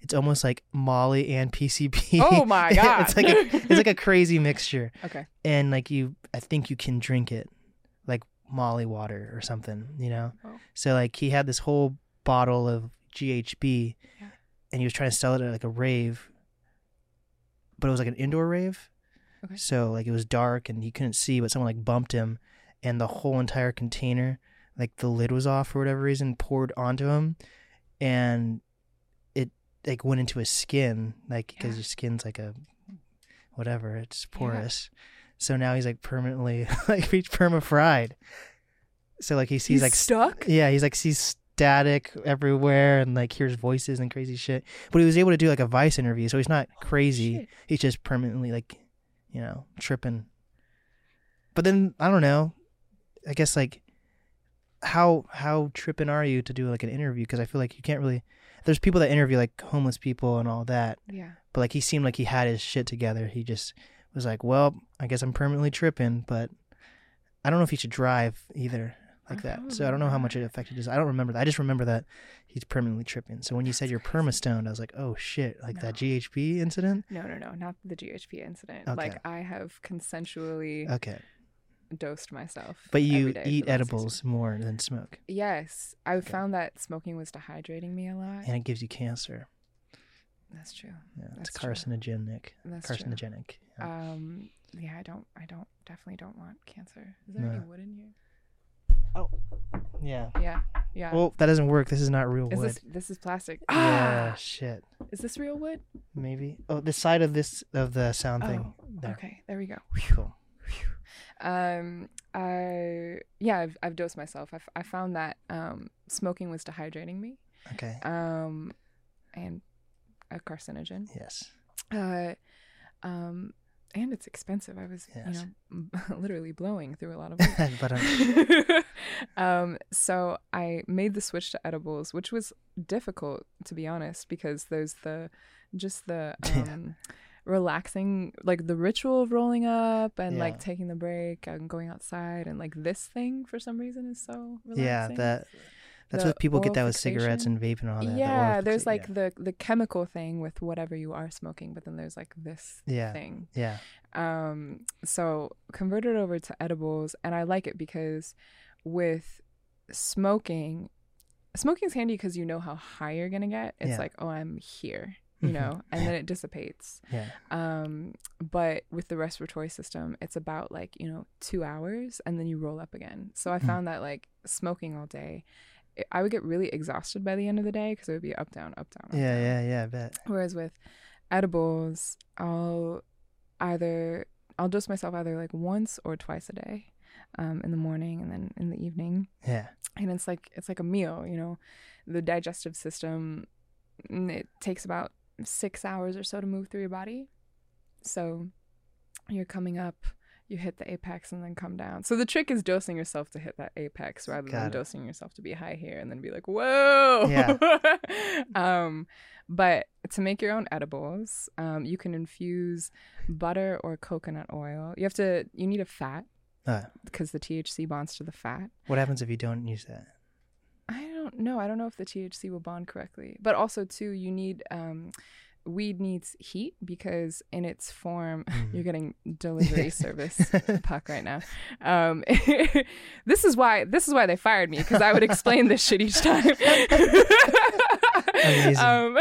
it's almost like Molly and PCP. Oh *laughs* my god. it's like a, it's like a crazy mixture, okay. and like you, I think you can drink it like Molly water or something, you know. Oh. So like he had this whole bottle of GHB, Yeah. and he was trying to sell it at like a rave, but it was like an indoor rave. Okay. So like it was dark and he couldn't see, but someone like bumped him, and the whole entire container, like the lid was off for whatever reason, poured onto him, and it like went into his skin, like because Yeah. your skin's like a whatever, it's Yeah. porous. So now he's like permanently *laughs* like he's perma fried. So like he sees He's like stuck. yeah, he's like sees static everywhere and like hears voices and crazy shit. But he was able to do like a Vice interview, so he's not crazy. Shit. He's just permanently like, you know, tripping. But then I don't know. I guess like how how tripping are you to do like an interview? Because I feel like you can't really. There's people that interview like homeless people and all that, Yeah. but like he seemed like he had his shit together. He just was like, well, I guess I'm permanently tripping, but I don't know if he should drive either like that. So I don't know how much it affected his. I don't remember that. I just remember that he's permanently tripping. So when you said you're perma stoned, I was like, oh shit, like that No. GHB incident. No, no, no, not the GHB incident. Okay. Like I have consensually Okay, dosed myself. but you eat edibles more than smoke. Yes, I found that smoking was dehydrating me a lot. and it gives you cancer. That's true. Yeah, it's That's true. carcinogenic. That's true. Carcinogenic. Yeah. Um, yeah, I don't, I don't, definitely don't want cancer. Is there any wood in here? Yeah. Yeah, yeah. Well, that doesn't work. This is not real is wood. this this is plastic? Yeah, Ah, shit. is this real wood? Maybe. Oh, the side of this of the sound thing. Oh, There. okay, there we go. Cool. Um, I yeah, I've I've dosed myself. I, I found that um smoking was dehydrating me. Okay. Um, and a carcinogen. Yes. Uh, um, and it's expensive. I was Yes. you know *laughs* literally blowing through a lot of *laughs* weed. but um, *laughs* um, so I made the switch to edibles, which was difficult to be honest, because there's the just the Yeah. um, relaxing, like the ritual of rolling up and Yeah. like taking the break and going outside, and like this thing for some reason is so relaxing. yeah, that that's what people get that with cigarettes and vape and all that. yeah, oral there's like the the chemical thing with whatever you are smoking, but then there's like this Yeah. thing. yeah. Um, so converted over to edibles, and I like it because with smoking, smoking's handy because you know how high you're gonna get. It's Yeah. like, oh, I'm here, you Mhm. know, and then it dissipates. *laughs* Yeah. Um, but with the respiratory system, it's about like you know two hours, and then you roll up again. So I Mhm. found that like smoking all day. I would get really exhausted by the end of the day because it would be up down up down up, Yeah, down. yeah, yeah, I bet. Whereas with edibles, I'll either I'll dose myself either like once or twice a day, um, in the morning and then in the evening, Yeah. and it's like it's like a meal, you know. the digestive system mm, it takes about six hours or so to move through your body. So you're coming up, you hit the apex and then come down. So the trick is dosing yourself to hit that apex rather Got than it. dosing yourself to be high here and then be like, whoa. Yeah. *laughs* um, but to make your own edibles, um, you can infuse butter or coconut oil. You have to, you need a fat Uh, because the THC bonds to the fat. what happens if you don't use that? I don't know. I don't know if the THC will bond correctly. But also too, you need um weed needs heat because in its form Mm. *laughs* you're getting delivery service puck right now. *laughs* Um *laughs* this is why this is why they fired me because I would explain this shit each time. Amazing. Um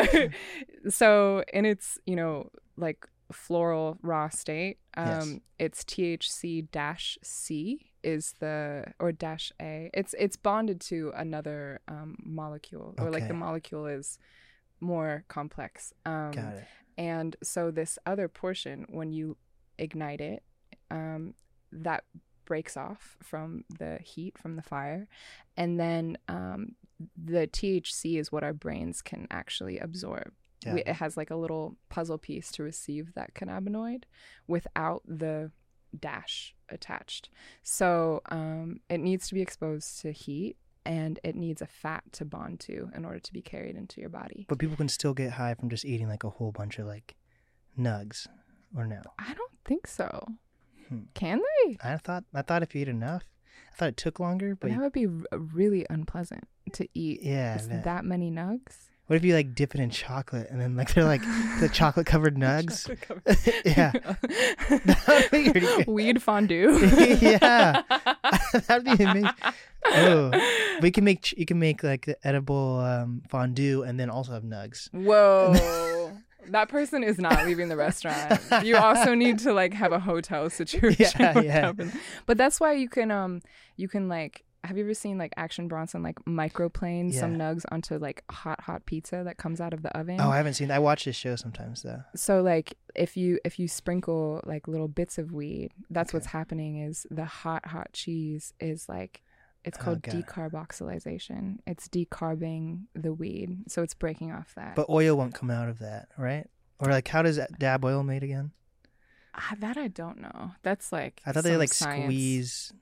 so in its, you know, like floral raw state, um Yes. it's THC dash C is the or dash A. It's it's bonded to another um, molecule, or like the molecule is more complex. Um, Got it. and so this other portion, when you ignite it, um, that breaks off from the heat from the fire, and then um, the THC is what our brains can actually absorb. Got We, it. it has like a little puzzle piece to receive that cannabinoid without the dash attached. So um, it needs to be exposed to heat and it needs a fat to bond to in order to be carried into your body. But people can still get high from just eating like a whole bunch of like nugs, or no? I don't think so. Hmm. Can they? I thought I thought if you eat enough, I thought it took longer. But that would be r- really unpleasant to eat yeah, that many nugs. What if you like dip it in chocolate and then like they're like the *laughs* chocolate covered nugs? *laughs* Yeah. *laughs* Be pretty. Weed fondue. Yeah. That'd be amazing. Oh, we can make ch- you can make like the edible um, fondue and then also have nugs. Whoa. That person is not leaving the restaurant. You also need to like have a hotel situation. Yeah, yeah. But that's why you can um you can like have you ever seen like Action Bronson like microplane some nugs onto like hot hot pizza that comes out of the oven? Oh, I haven't seen. That. I watch this show sometimes though. so like if you if you sprinkle like little bits of weed that's Okay. what's happening is the hot hot cheese is like it's Oh, called it. decarboxylation it's decarbing the weed so it's breaking off that But oil won't come out of that, right? Or like, how does that dab oil made again? Ah, that i don't know that's like I thought they like science. squeeze.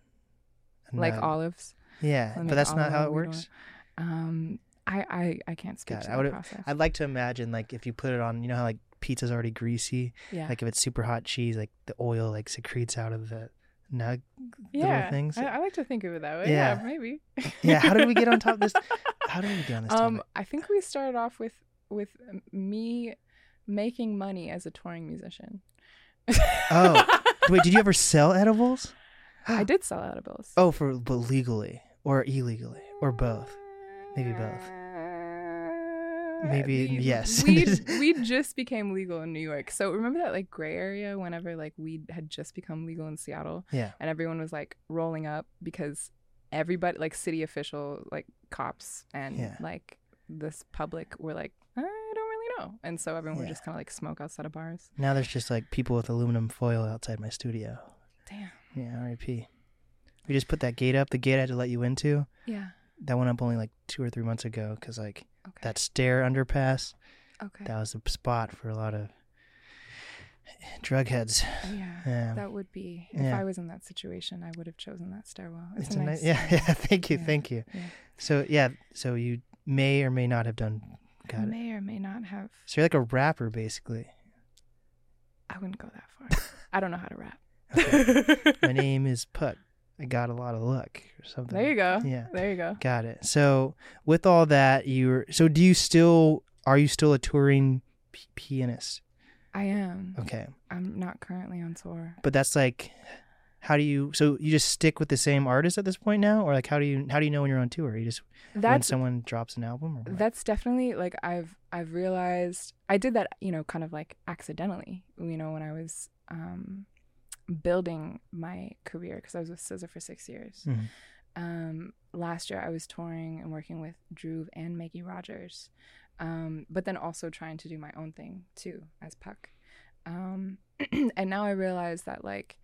Like nug. olives Yeah, but that's not how it works. um i i i can't speak Got to. I process I'd like to imagine like if you put it on, you know how like pizza's already greasy. yeah Like if it's super hot cheese, like the oil like secretes out of the nug yeah little things. I, I like to think of it that way Yeah. yeah, maybe *laughs* yeah. How did we get on top of this? *laughs* How did we get on this um topic? i think we started off with with me making money as a touring musician Oh. *laughs* Wait, did you ever sell edibles? I *gasps* did sell edibles Oh, for but legally or illegally or both? Maybe both. Maybe Weed- yes. we *laughs* weed just became legal in New York. So remember that like gray area whenever like weed had just become legal in Seattle Yeah. and everyone was like rolling up because everybody like city official like cops and Yeah. like this public were like I don't really know. And so everyone would just kind of like smoke outside of bars. Now there's just like people with aluminum foil outside my studio. Damn. Yeah, R.I.P. We just put that gate up. The gate I had to let you into. Yeah. That went up only like two or three months ago because like Okay. that stair underpass. okay. That was a spot for a lot of drug heads. yeah. Yeah. That would be if Yeah. I was in that situation, I would have chosen that stairwell. It's, It's a nice yeah, *laughs* yeah. Thank you, Yeah. thank you. So yeah, so you may or may not have done. Got it. may or may not have So you're like a rapper, basically. I wouldn't go that far. *laughs* I don't know how to rap. Okay. *laughs* My name is Puck. I got a lot of luck or something. There you go. Yeah. There you go. Got it. So with all that, you're so do you still are you still a touring p- pianist? I am. Okay, I'm not currently on tour. but that's like, how do you? So you just stick with the same artist at this point now, or like how do you how do you know when you're on tour? You just when someone drops an album, or what? that's definitely like I've I've realized I did that, you know, kind of like accidentally, you know, when I was um building my career because I was with SZA for 6 years. Mhm. Um last year I was touring and working with Drew and Maggie Rogers. Um but then also trying to do my own thing too as Puck. Um *clears throat* and now I realize that like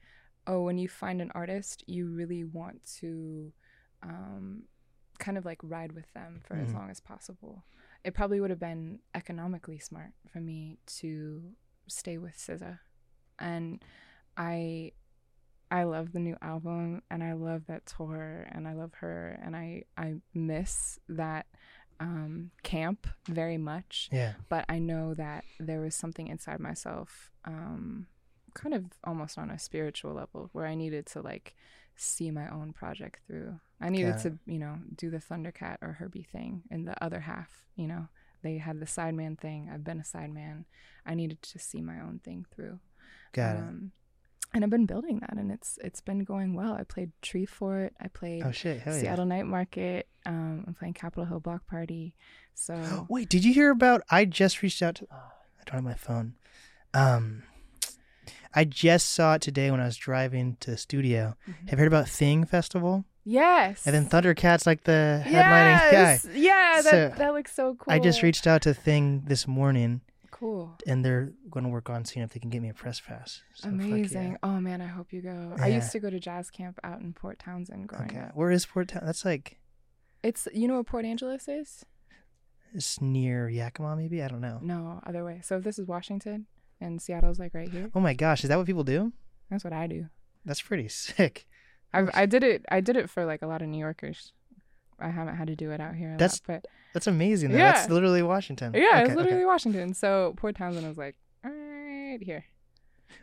oh when you find an artist, you really want to um kind of like ride with them for as Mhm. long as possible. It probably would have been economically smart for me to stay with SZA, and I I love the new album and I love that tour and I love her and I I miss that um, camp very much Yeah. but I know that there was something inside myself, um, kind of almost on a spiritual level, where I needed to like see my own project through. I needed Got to, you know, do the Thundercat or Herbie thing in the other half. You know, they had the sideman thing. I've been a sideman. I needed to see my own thing through. Got it. And I've been building that, and it's it's been going well. I played Treefort. I played Oh shit! Seattle Night Market. Um, I'm playing Capitol Hill Block Party. So. *gasps* Wait, did you hear about? I just reached out to. Oh, I don't have my phone. Um, I just saw it today when I was driving to the studio. Mhm. Have you heard about Thing Festival? yes, And then Thundercat's like the headlining yes! guy. Yeah, that So, that looks so cool. I just reached out to Thing this morning, Cool. and they're going to work on seeing if they can get me a press pass. So, fuck yeah. Amazing. Oh man, I hope you go. I used to go to jazz camp out in Port Townsend growing Okay, up. where is Port Town? That's like It's you know where Port Angeles is? it's near Yakima, maybe. I don't know. No, other way. So if this is Washington and Seattle's like right here, Oh my gosh, is that what people do? that's what I do. That's pretty *laughs* sick. I I did it. I did it for like a lot of New Yorkers. I haven't had to do it out here. That's- lot, That's amazing. Though. That's literally Washington. yeah, Okay, it's okay. literally Washington. So Port Townsend was like right here.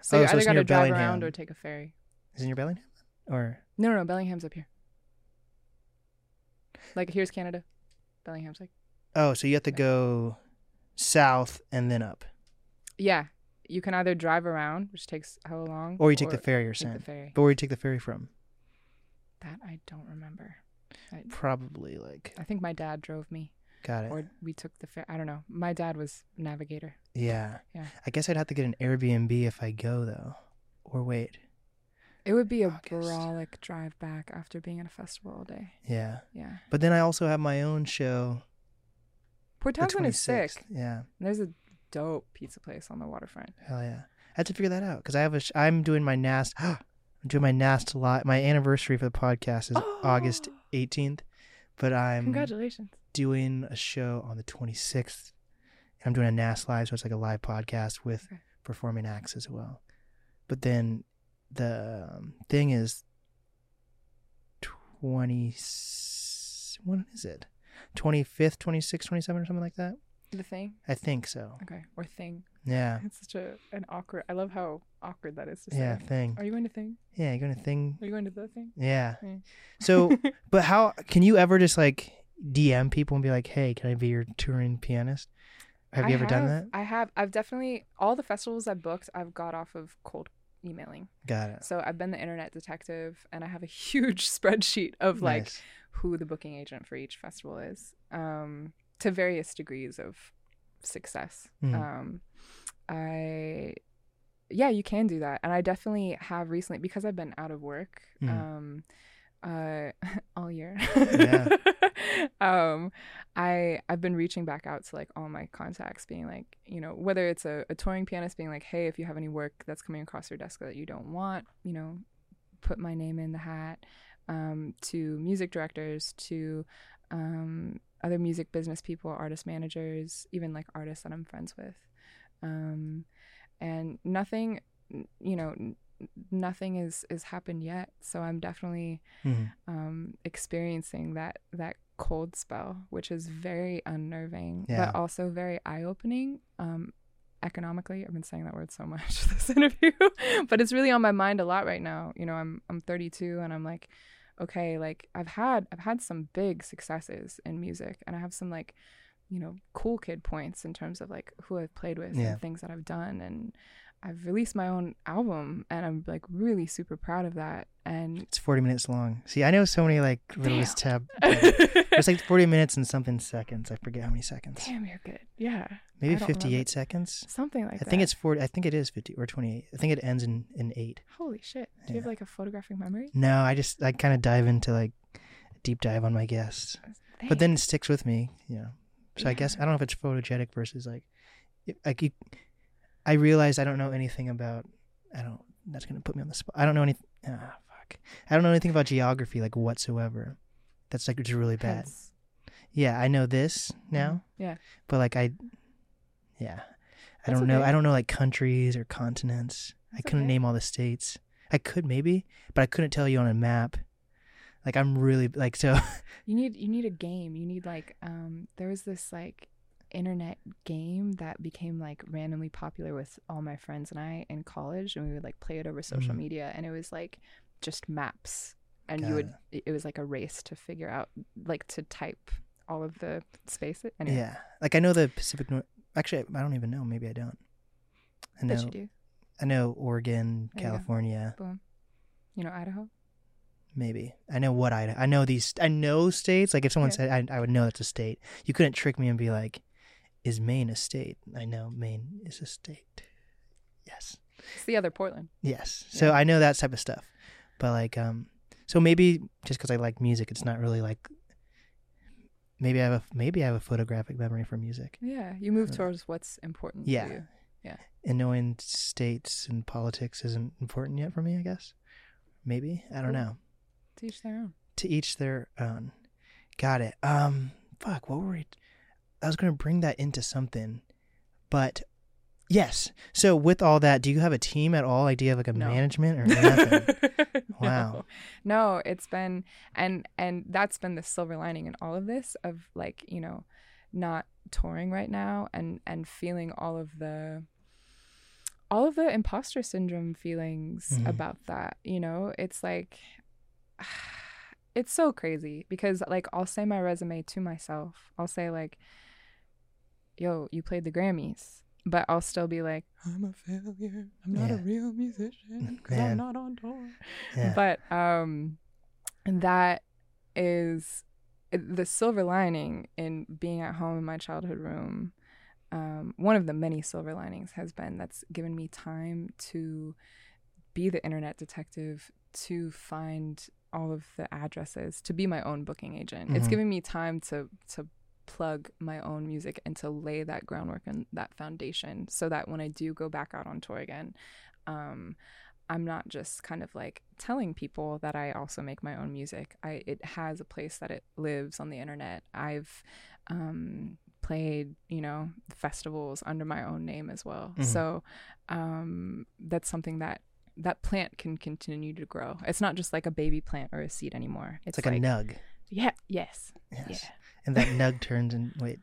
So Oh, you so either got to drive Bellingham. around or take a ferry. Is it near Bellingham? Or No, no, no. Bellingham's up here. Like here's Canada. Bellingham's like oh, so you have to go south and then up, yeah. You can either drive around, which takes how long, or you take the ferry. The ferry. but where you take the ferry from? That I don't remember. I, Probably like I think my dad drove me, got it. or we took the ferry. I don't know. My dad was navigator. yeah. Yeah. I guess I'd have to get an Airbnb if I go though, or wait. It would be a August. brolic drive back after being at a festival all day. Yeah. Yeah. But then I also have my own show. Port The is sick. Yeah. There's a dope pizza place on the waterfront. Hell yeah. I had to figure that out because I have a. Sh- I'm doing my NAST. I'm doing my NAST live. My anniversary for the podcast is August 18th, but I'm Congratulations. doing a show on the 26th. I'm doing a NAST live, so it's like a live podcast with Okay. performing acts as well. But then the um, thing is 20 what is it? 25th, 26th, 27 or something like that? The thing. I think so. Okay. Or thing. Yeah. It's such a an awkward. I love how awkward that is to say. Yeah, thing. Are you going to thing? Yeah, you're going to thing. Are you going to the thing? Yeah. Mm. So, *laughs* but how can you ever just like DM people and be like, "Hey, can I be your touring pianist?" Have I you ever done that? I have. I've definitely all the festivals I've booked. I've got off of cold emailing. Got it. So I've been the internet detective, and I have a *laughs* huge spreadsheet of like Nice. who the booking agent for each festival is, um, to various degrees of success. Mhm. Um, I, yeah, you can do that, and I definitely have recently because I've been out of work. Mhm. Um, uh, *laughs* all year. Yeah. *laughs* um, I I've been reaching back out to like all my contacts, being like, you know, whether it's a, a touring pianist being like, hey, if you have any work that's coming across your desk that you don't want, you know, put my name in the hat. Um, to music directors, to um, other music business people, artist managers, even like artists that I'm friends with. Um, and nothing, you know, nothing is is happened yet. So I'm definitely Mhm. um, experiencing that that cold spell, which is very unnerving, Yeah. but also very eye opening. Um, economically, I've been saying that word so much *laughs* this interview, but it's really on my mind a lot right now. You know, I'm I'm 32 and I'm like, okay, like I've had I've had some big successes in music, and I have some like, you know, cool kid points in terms of like who I've played with Yeah. and things that I've done and. I've released my own album and I'm like really super proud of that. And It's 40 minutes long. See, I know so many like little tab. *laughs* It's like 40 minutes and something seconds. I forget how many seconds. Damn, you're good. Yeah. Maybe 58 seconds. Something like I that. I think it's 40. I think it is 50 or 28. I think it ends in in 8. Holy shit. Do you have like a photographic memory? No, I just I kind of dive into like a deep dive on my guests. But then it sticks with me, you know. So I guess I don't know if it's photogenic versus like like you, I realize I don't know anything about I don't that's to put me on the spot. I don't know anything ah fuck. I don't know anything about geography like whatsoever. That's like just really bad. Yeah, I know this now, Yeah. but like I, yeah, I That's don't know. okay. I don't know like countries or continents. I couldn't okay. name all the states. I could maybe, but I couldn't tell you on a map. Like I'm really like so. *laughs* You need you need a game. You need like um there was this like internet game that became like randomly popular with all my friends and I in college and we would like play it over social Mhm. media and it was like just maps and Got you would it was like a race to figure out like to type all of the spaces and Yeah, like I know the Pacific North. Actually, I don't even know. Maybe I don't. I know. I know Oregon, There you. California. Boom. You know Idaho? Maybe I know what I I know these I know states. Like if someone Yeah. said I, I would know that's a state. You couldn't trick me and be like, "Is Maine a state?" I know Maine is a state. Yes, It's the other Portland. yes. So Yeah. I know that type of stuff. But like, um, so maybe just because I like music, it's not really like. Maybe I have a maybe I have a photographic memory for music. Yeah, you move Uh, towards what's important yeah. to you. Yeah. And knowing states and politics isn't important yet for me. I guess. Maybe I don't know. To each their own. to each their own. Got it. Um, fuck. What were we? I was gonna bring that into something, but yes. So with all that, do you have a team at all? Like, do you have like a No. management or *laughs* nothing? Wow. No. no, it's been and and that's been the silver lining in all of this of like, you know, not touring right now and and feeling all of the all of the imposter syndrome feelings Mhm. about that, you know? It's like *sighs* it's so crazy because like I'll say my resume to myself. I'll say like yo, you played the Grammys. But I'll still be like, I'm a failure. I'm not a real musician because I'm not on tour Yeah. but um that is the silver lining in being at home in my childhood room um one of the many silver linings has been that's given me time to be the internet detective to find all of the addresses to be my own booking agent it's Mhm. giving me time to to plug my own music and to lay that groundwork and that foundation so that when I do go back out on tour again um I'm not just kind of like telling people that I also make my own music. I it has a place that it lives on the internet. I've um, played, you know, festivals under my own name as well. Mhm. So um, that's something that that plant can continue to grow. It's not just like a baby plant or a seed anymore. it's like, a nug. Yeah. Yes. Yes. Yeah. And that *laughs* nug turns in. Wait,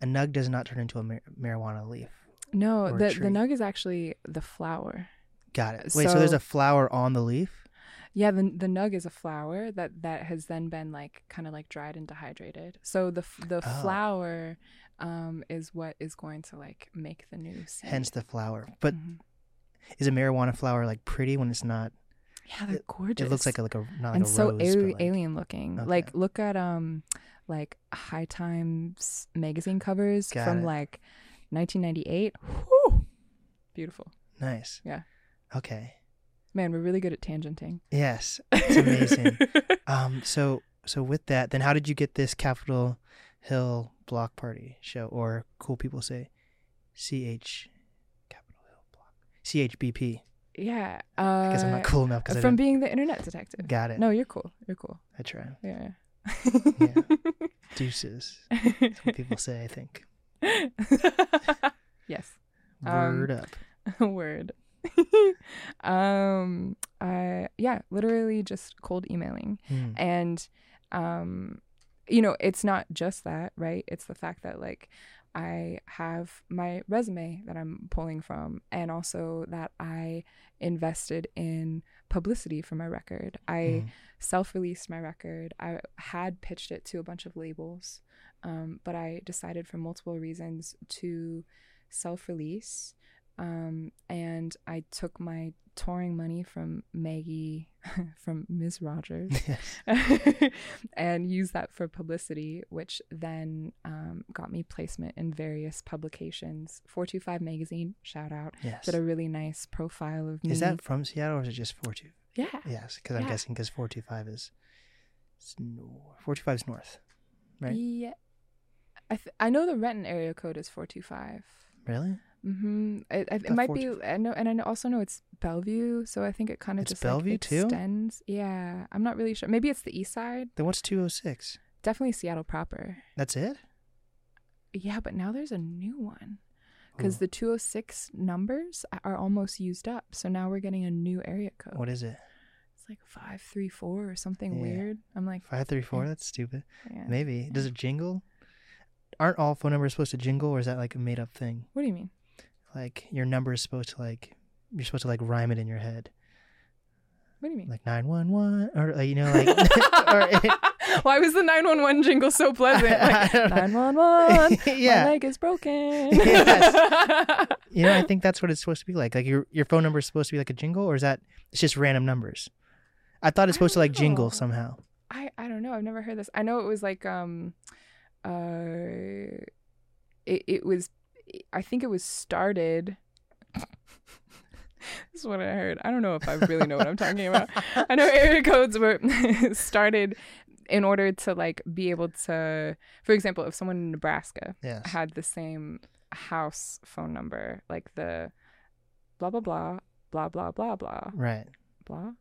a nug does not turn into a mar- marijuana leaf. No, the the nug is actually the flower. Got it. Wait, so, there's a flower on the leaf? Yeah, the the nug is a flower that that has then been like kind of like dried and dehydrated. So the the Oh. flower um is what is going to like make the new seed. Hence the flower. But Mhm. Is a marijuana flower like pretty when it's not? yeah, they're gorgeous. It looks like a like a not like and a so rose, but like, alien looking. Okay. Like look at um like High Times magazine covers Got from it. like 1998. Whew! Beautiful. nice. Yeah. Okay. Man, we're really good at tangenting. Yes, *laughs* it's amazing. um. So so with that, then how did you get this Capitol Hill Block Party show, or cool people say, CH Capitol Hill Block CHBP? yeah. Uh, I guess I'm not cool enough because I from being the internet detective. got it. No, you're cool. You're cool. I try. Yeah. Yeah. *laughs* Deuces. That's what people say. I think. *laughs* yes. Um, *laughs* Word up. Word. um I yeah, literally just cold emailing. Hmm. And um you know, it's not just that, right? It's the fact that like I have my resume that I'm pulling from and also that I invested in publicity for my record. I Hmm. self-released my record. I had pitched it to a bunch of labels, um, but I decided for multiple reasons to self-release. Um, and I took my touring money from Maggie, *laughs* from Ms. Rogers, *laughs* Yes. *laughs* and used that for publicity, which then um, got me placement in various publications. 425 magazine, shout out, Yes. did a really nice profile of me. Is that from Seattle or is it just four two? yeah? Yes, because I'm guessing because four two five is four two five is north, right? Yeah. I th- I know the Renton area code is 425. Really? Mm-hmm. It, it, might be. I know, and I also know it's Bellevue, so I think it kind of It's just Bellevue, like, too? extends. Yeah, I'm not really sure. Maybe it's the east side. Then what's 206? Definitely Seattle proper. That's it? Yeah, but now there's a new one because the 206 numbers are almost used up. So now we're getting a new area code. What is it? It's like 534 or something Yeah. weird. I'm like, 534? That's stupid. yeah. Maybe. Does it jingle? Aren't all phone numbers supposed to jingle or is that like a made up thing? What do you mean? Like your number is supposed to like you're supposed to like rhyme it in your head. What do you mean? Like 911 or like, you know like *laughs* *laughs* or *laughs* Why was the 911 jingle so pleasant? Like, don't know. 911, yeah. my leg is broken. Yes. You know, I think that's what it's supposed to be like. Like your your phone number is supposed to be like a jingle, or is that it's just random numbers? I thought it's supposed to like jingle somehow. I I don't know. I've never heard this. I know it was like um uh it it was I think it was started This is what I heard. I don't know if I really know what I'm talking about. I know area codes were started in order to like be able to for example, if someone in Nebraska Yes. had the same house phone number, like the blah blah blah blah blah blah blah Right. blah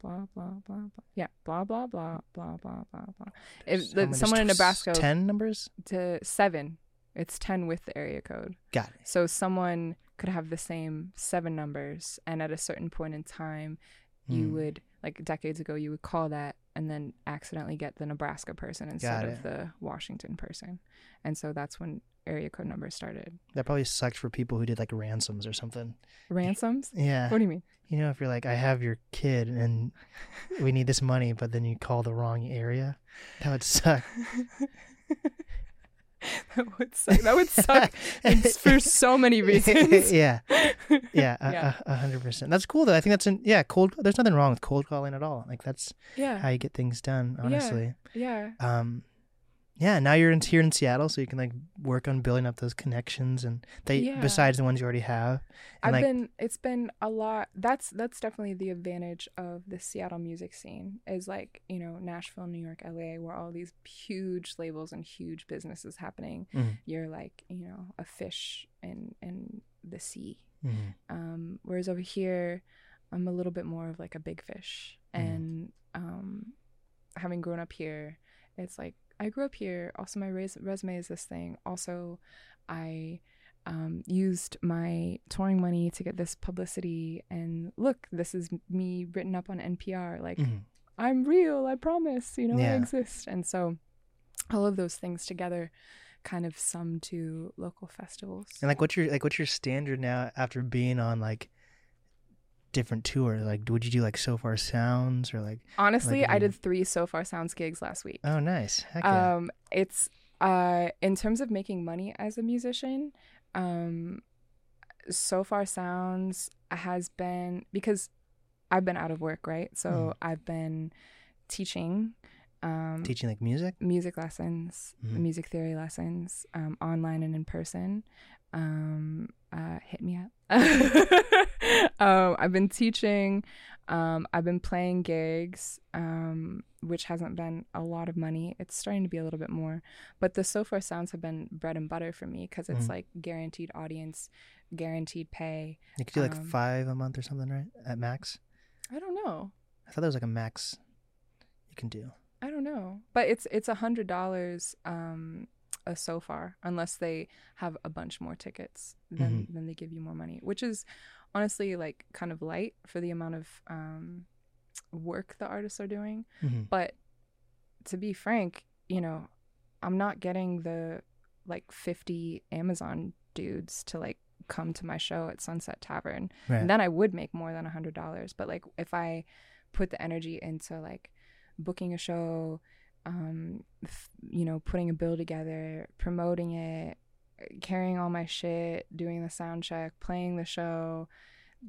blah blah blah blah yeah blah blah blah blah blah blah blah if the, someone in nebraska Ten numbers. to seven it's 10 with the area code Got it. so someone could have the same seven numbers and at a certain point in time you Hmm. would like decades ago you would call that and then accidentally get the nebraska person instead of the washington person and so that's when area code numbers started That probably sucked for people who did like ransoms or something. ransoms *laughs* Yeah. what do you mean You know, if you're like, I have your kid and we need this money, but then you call the wrong area, that would suck. *laughs* *laughs* that would suck that would suck for so many *laughs* reasons yeah. *laughs* Yeah. a- Yeah. Hundred percent. That's cool though. I think that's an, yeah, cold. There's nothing wrong with cold calling at all. Like that's yeah how you get things done, honestly. yeah um yeah now you're in here in seattle so you can like work on building up those connections and they Yeah. besides the ones you already have I've like been it's been a lot that's that's definitely the advantage of the Seattle music scene is like, you know, Nashville, New York, LA where all these huge labels and huge businesses happening. Mhm. You're like, you know, a fish in in the sea. mhm, Um whereas over here I'm a little bit more of like a big fish Mhm. and um having grown up here, it's like I grew up here. Also, my res- resume is this thing. Also, I um, used my touring money to get this publicity. And look, this is me written up on NPR. Like, mhm. I'm real. I promise. You know, Yeah. I exist. And so, all of those things together kind of sum to local festivals. and like what's your like what's your standard now after being on like different tours like would you do like Sofar Sounds or like Honestly, like I did three Sofar Sounds gigs last week. oh nice Heck yeah. um it's uh in terms of making money as a musician um Sofar Sounds has been because i've been out of work right so Mhm. i've been teaching um teaching like music music lessons Mhm. music theory lessons um online and in person um uh hit me up *laughs* *laughs* um i've been teaching um i've been playing gigs um which hasn't been a lot of money. It's starting to be a little bit more but the Sofar Sounds have been bread and butter for me because it's Mhm. like guaranteed audience guaranteed pay you could do like um, five a month or something right at max? I don't know. I thought that was like a max you can do. I don't know, but it's it's a hundred dollars um uh, so far, unless they have a bunch more tickets, then then they give you more money, which is honestly like kind of light for the amount of um work the artists are doing. Mhm. But to be frank, you know, I'm not getting the like 50 Amazon dudes to like come to my show at Sunset Tavern right and then I would make more than a hundred dollars. But like if I put the energy into like booking a show, um, f- you know, putting a bill together, promoting it, carrying all my shit, doing the sound check, playing the show,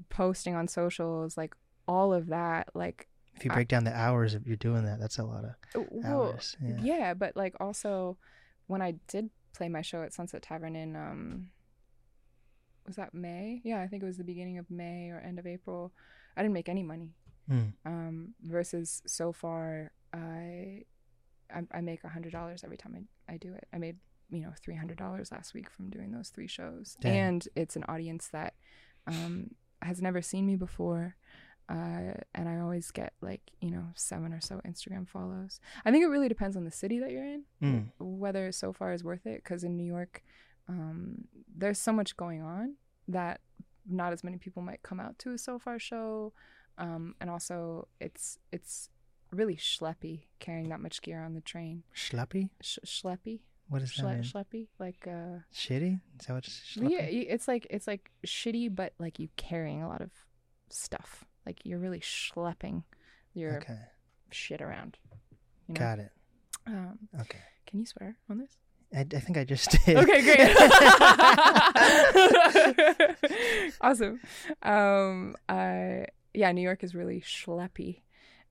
posting on socials, like all of that, like if you I- break down the hours if you're doing that that's a lot of well, hours yeah, yeah, but like also when I did play my show at Sunset Tavern in um was that May? Yeah, I think it was the beginning of May or end of April. I didn't make any money. Mm. Um versus so far I I, I make a hundred dollars every time I, I do it. I made, you know, three hundred dollars last week from doing those three shows. Dang. And it's an audience that um has never seen me before. Uh, and I always get like, you know, seven or so Instagram follows. I think it really depends on the city that you're in, Mm. whether Sofar is worth it. Because in New York, um, there's so much going on that not as many people might come out to a Sofar show. Um, and also, it's it's really schleppy carrying that much gear on the train. Schleppy? Sh- schleppy, What that Schle- mean? schleppy, like uh, Shitty? Is that what schleppy? yeah, it's like it's like shitty, but like you carrying a lot of stuff. Like you're really schlepping your Okay. shit around. You know? Got it. Um, Okay. can you swear on this? I, I think I just *laughs* did. Okay, great. *laughs* awesome. Um, uh, yeah, New York is really schleppy.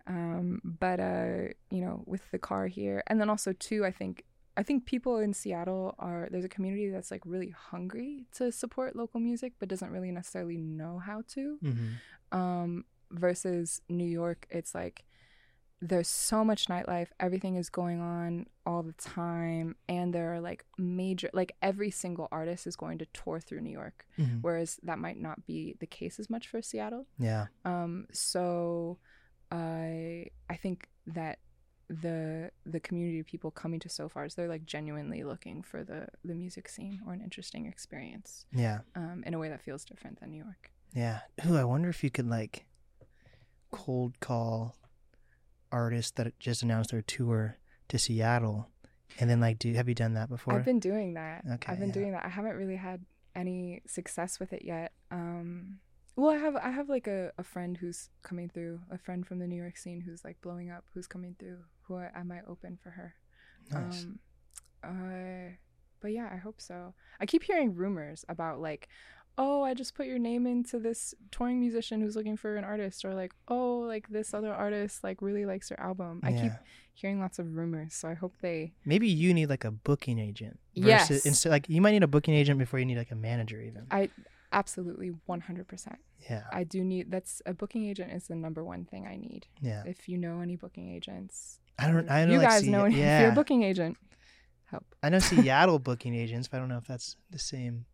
Um, but uh, you know, with the car here, and then also too, I think I think people in Seattle are there's a community that's like really hungry to support local music, but doesn't really necessarily know how to. hmm Um, versus New York, it's like there's so much nightlife everything is going on all the time and there are like major like every single artist is going to tour through new york hmm whereas that might not be the case as much for seattle Yeah. um so i i think that the the community of people coming to sofars they're like genuinely looking for the the music scene or an interesting experience Yeah. um in a way that feels different than new york Yeah. Ooh, I wonder if you could like cold call artists that just announced their tour to Seattle and then like do have you done that before? I've been doing that. Okay, I've been yeah. doing that. I haven't really had any success with it yet. Um, well, I have I have like a, a friend who's coming through, a friend from the New York scene who's like blowing up, who's coming through, who I, might open for her. nice. Um, uh, but yeah, I hope so. I keep hearing rumors about like, oh, I just put your name into this touring musician who's looking for an artist, or like, oh, like this other artist like really likes your album. I keep hearing lots of rumors, so I hope they. Maybe you need like a booking agent. Yes. Instead, like you might need a booking agent before you need like a manager even. I absolutely 100%. yeah. I do need that's a booking agent is the number one thing I need. Yeah. If you know any booking agents, I don't. I know. you like, guys Se- know any. *laughs* If Yeah. you're a booking agent, help. I know Seattle *laughs* booking agents, but I don't know if that's the same.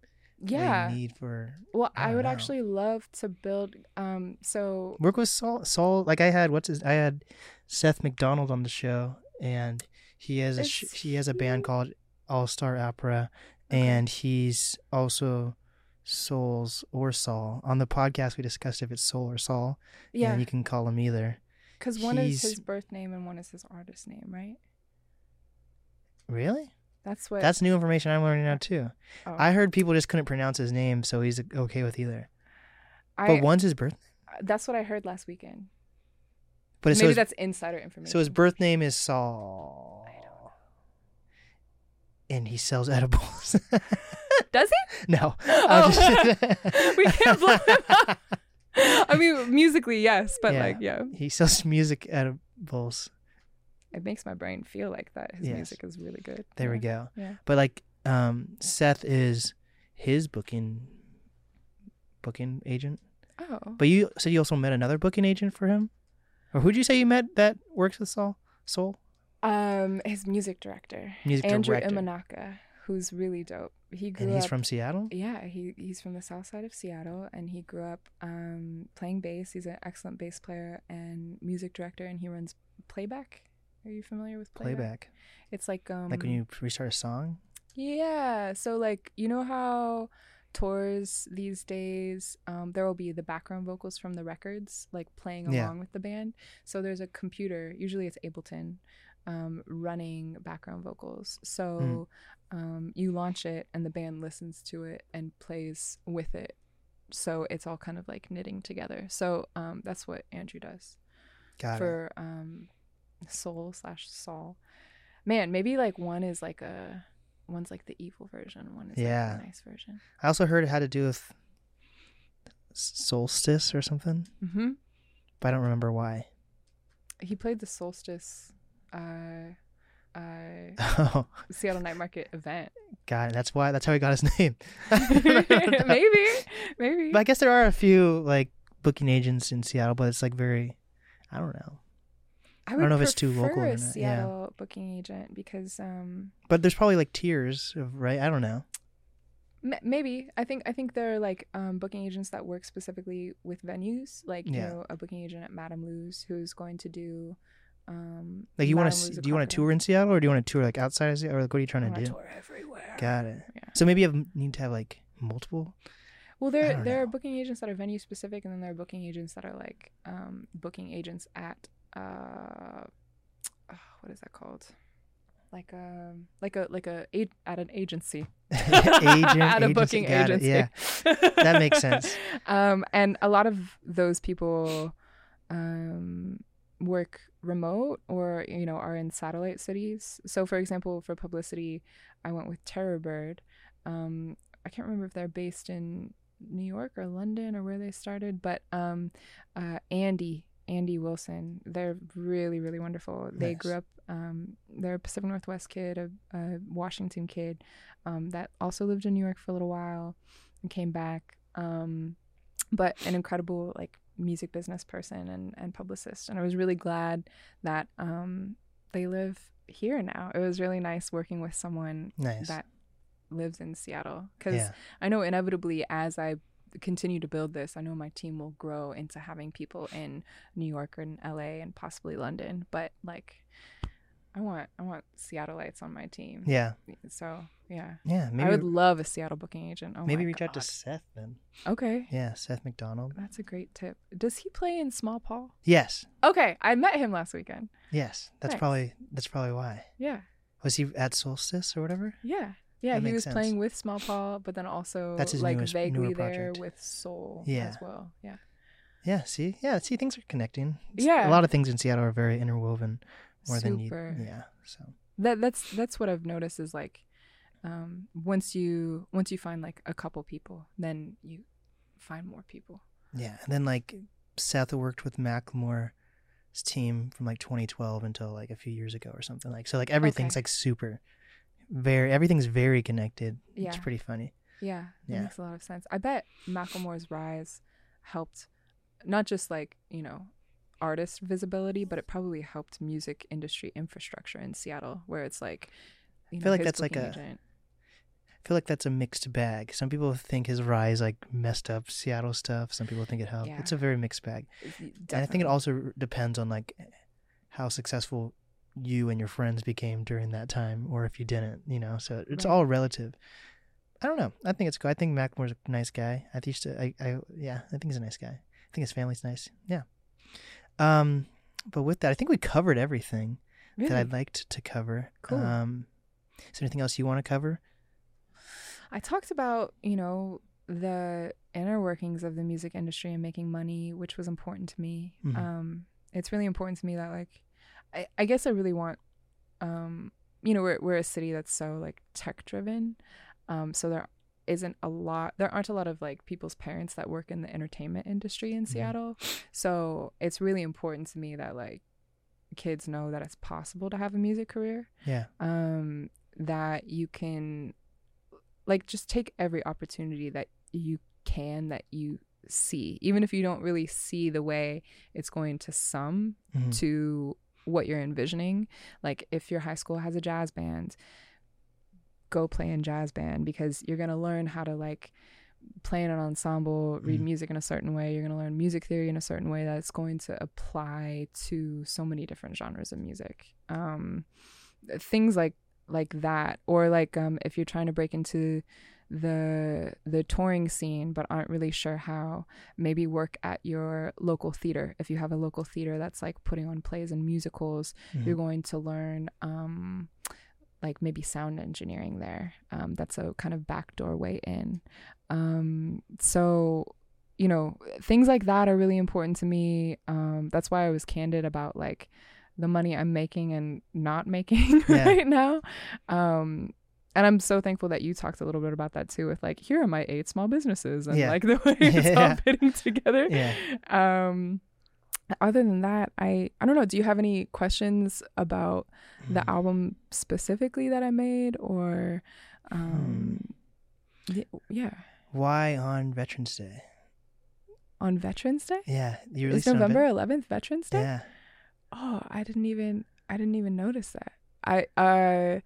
Yeah. need for Well, I I, would know. actually love to build. Um. So work with Saul. Saul, like I had what's his? I had Seth McDonald on the show, and he has a sh- he has a band called All Star Opera, Okay. and he's also Souls or Saul. On the podcast, we discussed if it's Soul or Saul. yeah, and you can call him either. Because one is his birth name and one is his artist name, right? Really? That's what. That's new information I'm learning now too. oh, I heard people just couldn't pronounce his name, so he's okay with either. I- But one's his birth. Uh, that's what I heard last weekend. But so Maybe his, that's insider information. so his birth name is Saul. I don't know. And he sells edibles. *laughs* Does he? no. Oh. Just- *laughs* we can't blow him up. *laughs* I mean, musically, yes, but Yeah. like, yeah, He sells music edibles. it makes my brain feel like that. His Yes. music is really good. There we go. Yeah. But like um Seth is his booking booking agent. Oh, But you said you also met another booking agent for him? Or who'd you say you met that works with Saul? Soul? um, his music director, Music Andrew director. Imanaka, who's really dope. He grew And he's up. from Seattle? yeah, he he's from the south side of Seattle, and he grew up um playing bass. He's an excellent bass player and music director, and he runs playback. Are you familiar with playback? Playback. It's like um Like when you restart a song? Yeah. So like you know how tours these days um there will be the background vocals from the records like playing Yeah. along with the band. So there's a computer, usually it's Ableton, um running background vocals. So um you launch it and the band listens to it and plays with it. So it's all kind of like knitting together. So um that's what Andrew does Got it. for um soul slash Saul. Man, maybe like one is like a one's like the evil version, one is Yeah. like the nice version. I also heard it had to do with solstice or something, Mm-hmm. but I don't remember why. He played the solstice uh uh *laughs* Seattle Night Market event. got it. That's why. That's how he got his *laughs* name. *laughs* maybe. Maybe. But I guess there are a few like booking agents in Seattle, but it's like very, I don't know. I, don't know if it's too local a not, yeah. Booking agent because um But there's probably like tiers of right. I don't know. M- maybe I think I think there are like um, booking agents that work specifically with venues, like you know a booking agent at Madame Lou's who's going to do. Um, Like you want to do you want to tour in Seattle or do you want to tour like outside of Seattle or like what are you trying wanna do? tour everywhere. Got it. Yeah. So maybe you have, need to have like multiple. Well, there there are booking agents that are venue specific, and then there are booking agents that are like um, booking agents at uh, oh, *sighs* what is that called? Like um like a like a, a at an agency. *laughs* Agent, *laughs* at a agency, booking got it, agency. yeah. That makes sense. *laughs* Um, and a lot of those people um, work remote or you know are in satellite cities. So, for example, for publicity, I went with Terrorbird. Um, I can't remember if they're based in New York or London or where they started, but um, uh, Andy. Andy Wilson. They're really, really wonderful. They grew up, um, they're a Pacific Northwest kid, a, a Washington kid um, that also lived in New York for a little while and came back. Um, but an incredible like music business person and, and publicist. And I was really glad that um, they live here now. It was really nice working with someone Nice. that lives in Seattle because yeah. I know inevitably as I continue to build this, I know my team will grow into having people in New York and LA and possibly London. But like, I want I want Seattleites on my team. Yeah. So yeah, Yeah. Maybe I would love a Seattle booking agent. Oh maybe reach out to Seth then. Okay, Yeah, Seth McDonald. that's a great tip. Does he play in Small Paul? Yes. Okay, I met him last weekend. Yes. That's Nice. probably that's probably why. Yeah, Was he at Solstice or whatever? yeah, yeah. That he was sense. playing with Small Paul, but then also That's his like newest- vaguely there with Soul Yeah. as well. Yeah, Yeah. See. Yeah. See, things are connecting. It's- Yeah. A lot of things in Seattle are very interwoven more super. than you. Yeah. So. that that's that's what I've noticed is like um once you once you find like a couple people then you find more people Yeah, and then like Seth worked with Macklemore's team from like 2012 until like a few years ago or something like so like everything's Okay. like super very everything's very connected. yeah. It's pretty funny. yeah that Yeah. makes a lot of sense i bet macklemore's rise helped not just like you know artist visibility but it probably helped music industry infrastructure in seattle where it's like you know, feel like that's like a- agent. I feel like that's a mixed bag. Some people think his rise like messed up Seattle stuff. Some people think it helped. It's a very mixed bag. And I think it also depends on like how successful you and your friends became during that time or if you didn't, you know. So it's Right. all relative. I don't know. I think it's cool. I think Macklemore's a nice guy. I used to I, I yeah, I think he's a nice guy. I think his family's nice. Yeah. Um but with that, I think we covered everything really? that I'd liked to cover. Cool. Um is there anything else you want to cover? I talked about, you know, the inner workings of the music industry and making money, which was important to me. Mhm. Um, it's really important to me that, like, I, I guess I really want, um, you know, we're, we're a city that's so, like, tech driven. Um, so there isn't a lot, there aren't a lot of, like, people's parents that work in the entertainment industry in Mhm. Seattle. So it's really important to me that, like, kids know that it's possible to have a music career Yeah. um, that you can like just take every opportunity that you can that you see even if you don't really see the way it's going to sum Mhm. to what you're envisioning like if your high school has a jazz band go play in jazz band because you're going to learn how to like play in an ensemble read Mhm. music in a certain way you're going to learn music theory in a certain way that's going to apply to so many different genres of music um things like like that or like um if you're trying to break into the the touring scene but aren't really sure how maybe work at your local theater if you have a local theater that's like putting on plays and musicals Mhm. you're going to learn um like maybe sound engineering there um that's a kind of backdoor way in um so you know things like that are really important to me um that's why i was candid about like the money i'm making and not making *laughs* Yeah. right now um and i'm so thankful that you talked a little bit about that too with like here are my eight small businesses and Yeah. like *laughs* the way it's all *laughs* fitting together Yeah. um other than that i i don't know do you have any questions about the Mhm. album specifically that i made or um Hmm. yeah Why on Veterans Day? on veterans day Yeah, you released it on november 11th veterans day Yeah. oh i didn't even i didn't even notice that i uh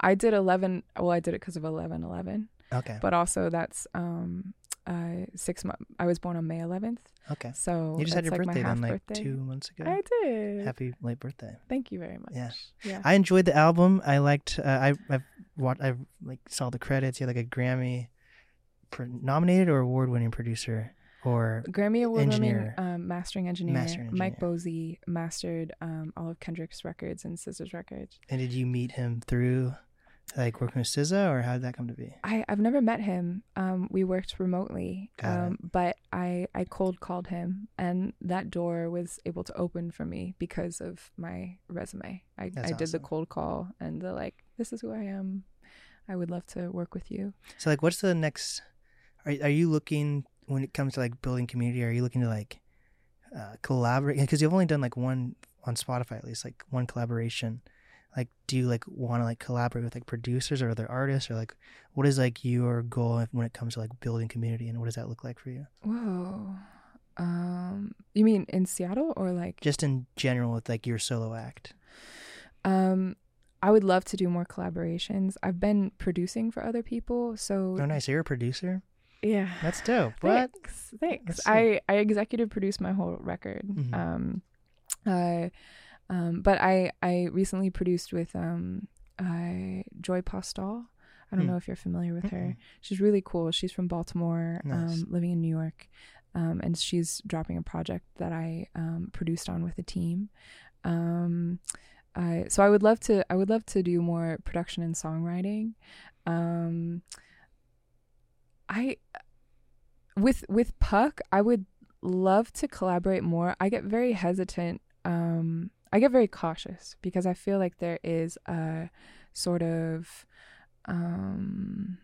i did 11 well i did it because of 11 11 Okay. but also that's um uh six months. I was born on May 11th, Okay. so You just had your like, my birthday then, like birthday. two months ago. I did. Happy late birthday. Thank you very much. Yeah. Yeah. I enjoyed the album. I liked. Uh, I I've watched. I like saw the credits. You had like a Grammy, nominated or award winning producer or Grammy Award winning Engineer. um, mastering engineer, Mastering Mike engineer. Bozzi mastered um, all of Kendrick's records and SZA's records. and did you meet him through like working with SZA or how did that come to be? I, I've never met him. Um, we worked remotely, um, but I, I cold called him, and that door was able to open for me because of my resume. I, I That's did the cold call, and they're like, "This is who I am. I would love to work with you." So like, what's the next? Are are you looking when it comes to like building community? Are you looking to like uh, collaborate? Because you've only done like one on Spotify at least, like one collaboration. Like, do you like want to like collaborate with like producers or other artists, or like what is like your goal when it comes to like building community, and what does that look like for you? Whoa. Um, you mean in Seattle or like? Just in general with like your solo act. Um, I would love to do more collaborations. I've been producing for other people, so Oh, nice! You're a producer. yeah. That's dope. What? Thanks. Thanks. I I executive produced my whole record. Mhm. Um, uh, um, but I I recently produced with um uh Joy Postell. I don't Hmm. know if you're familiar with her. Mm-mm. She's really cool. She's from Baltimore, Nice. um, living in New York, um, and she's dropping a project that I um, produced on with a team. Um, I so I would love to I would love to do more production and songwriting. Um, I with with Puck, I would love to collaborate more. I get very hesitant. Um, I get very cautious because I feel like there is a sort of um,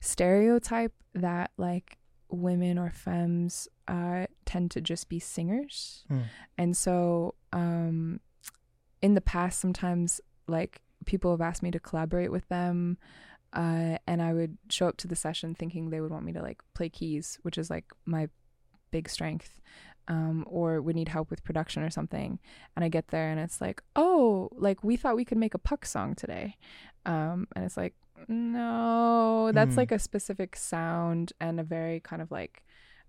stereotype that like women or femmes uh, tend to just be singers, Hmm. and so um, in the past, sometimes like people have asked me to collaborate with them uh, and I would show up to the session thinking they would want me to like play keys, which is like my big strength, um, or would need help with production or something. And I get there and it's like, oh, like we thought we could make a puck song today, um, and it's like, no, that's Mm. like a specific sound and a very kind of like,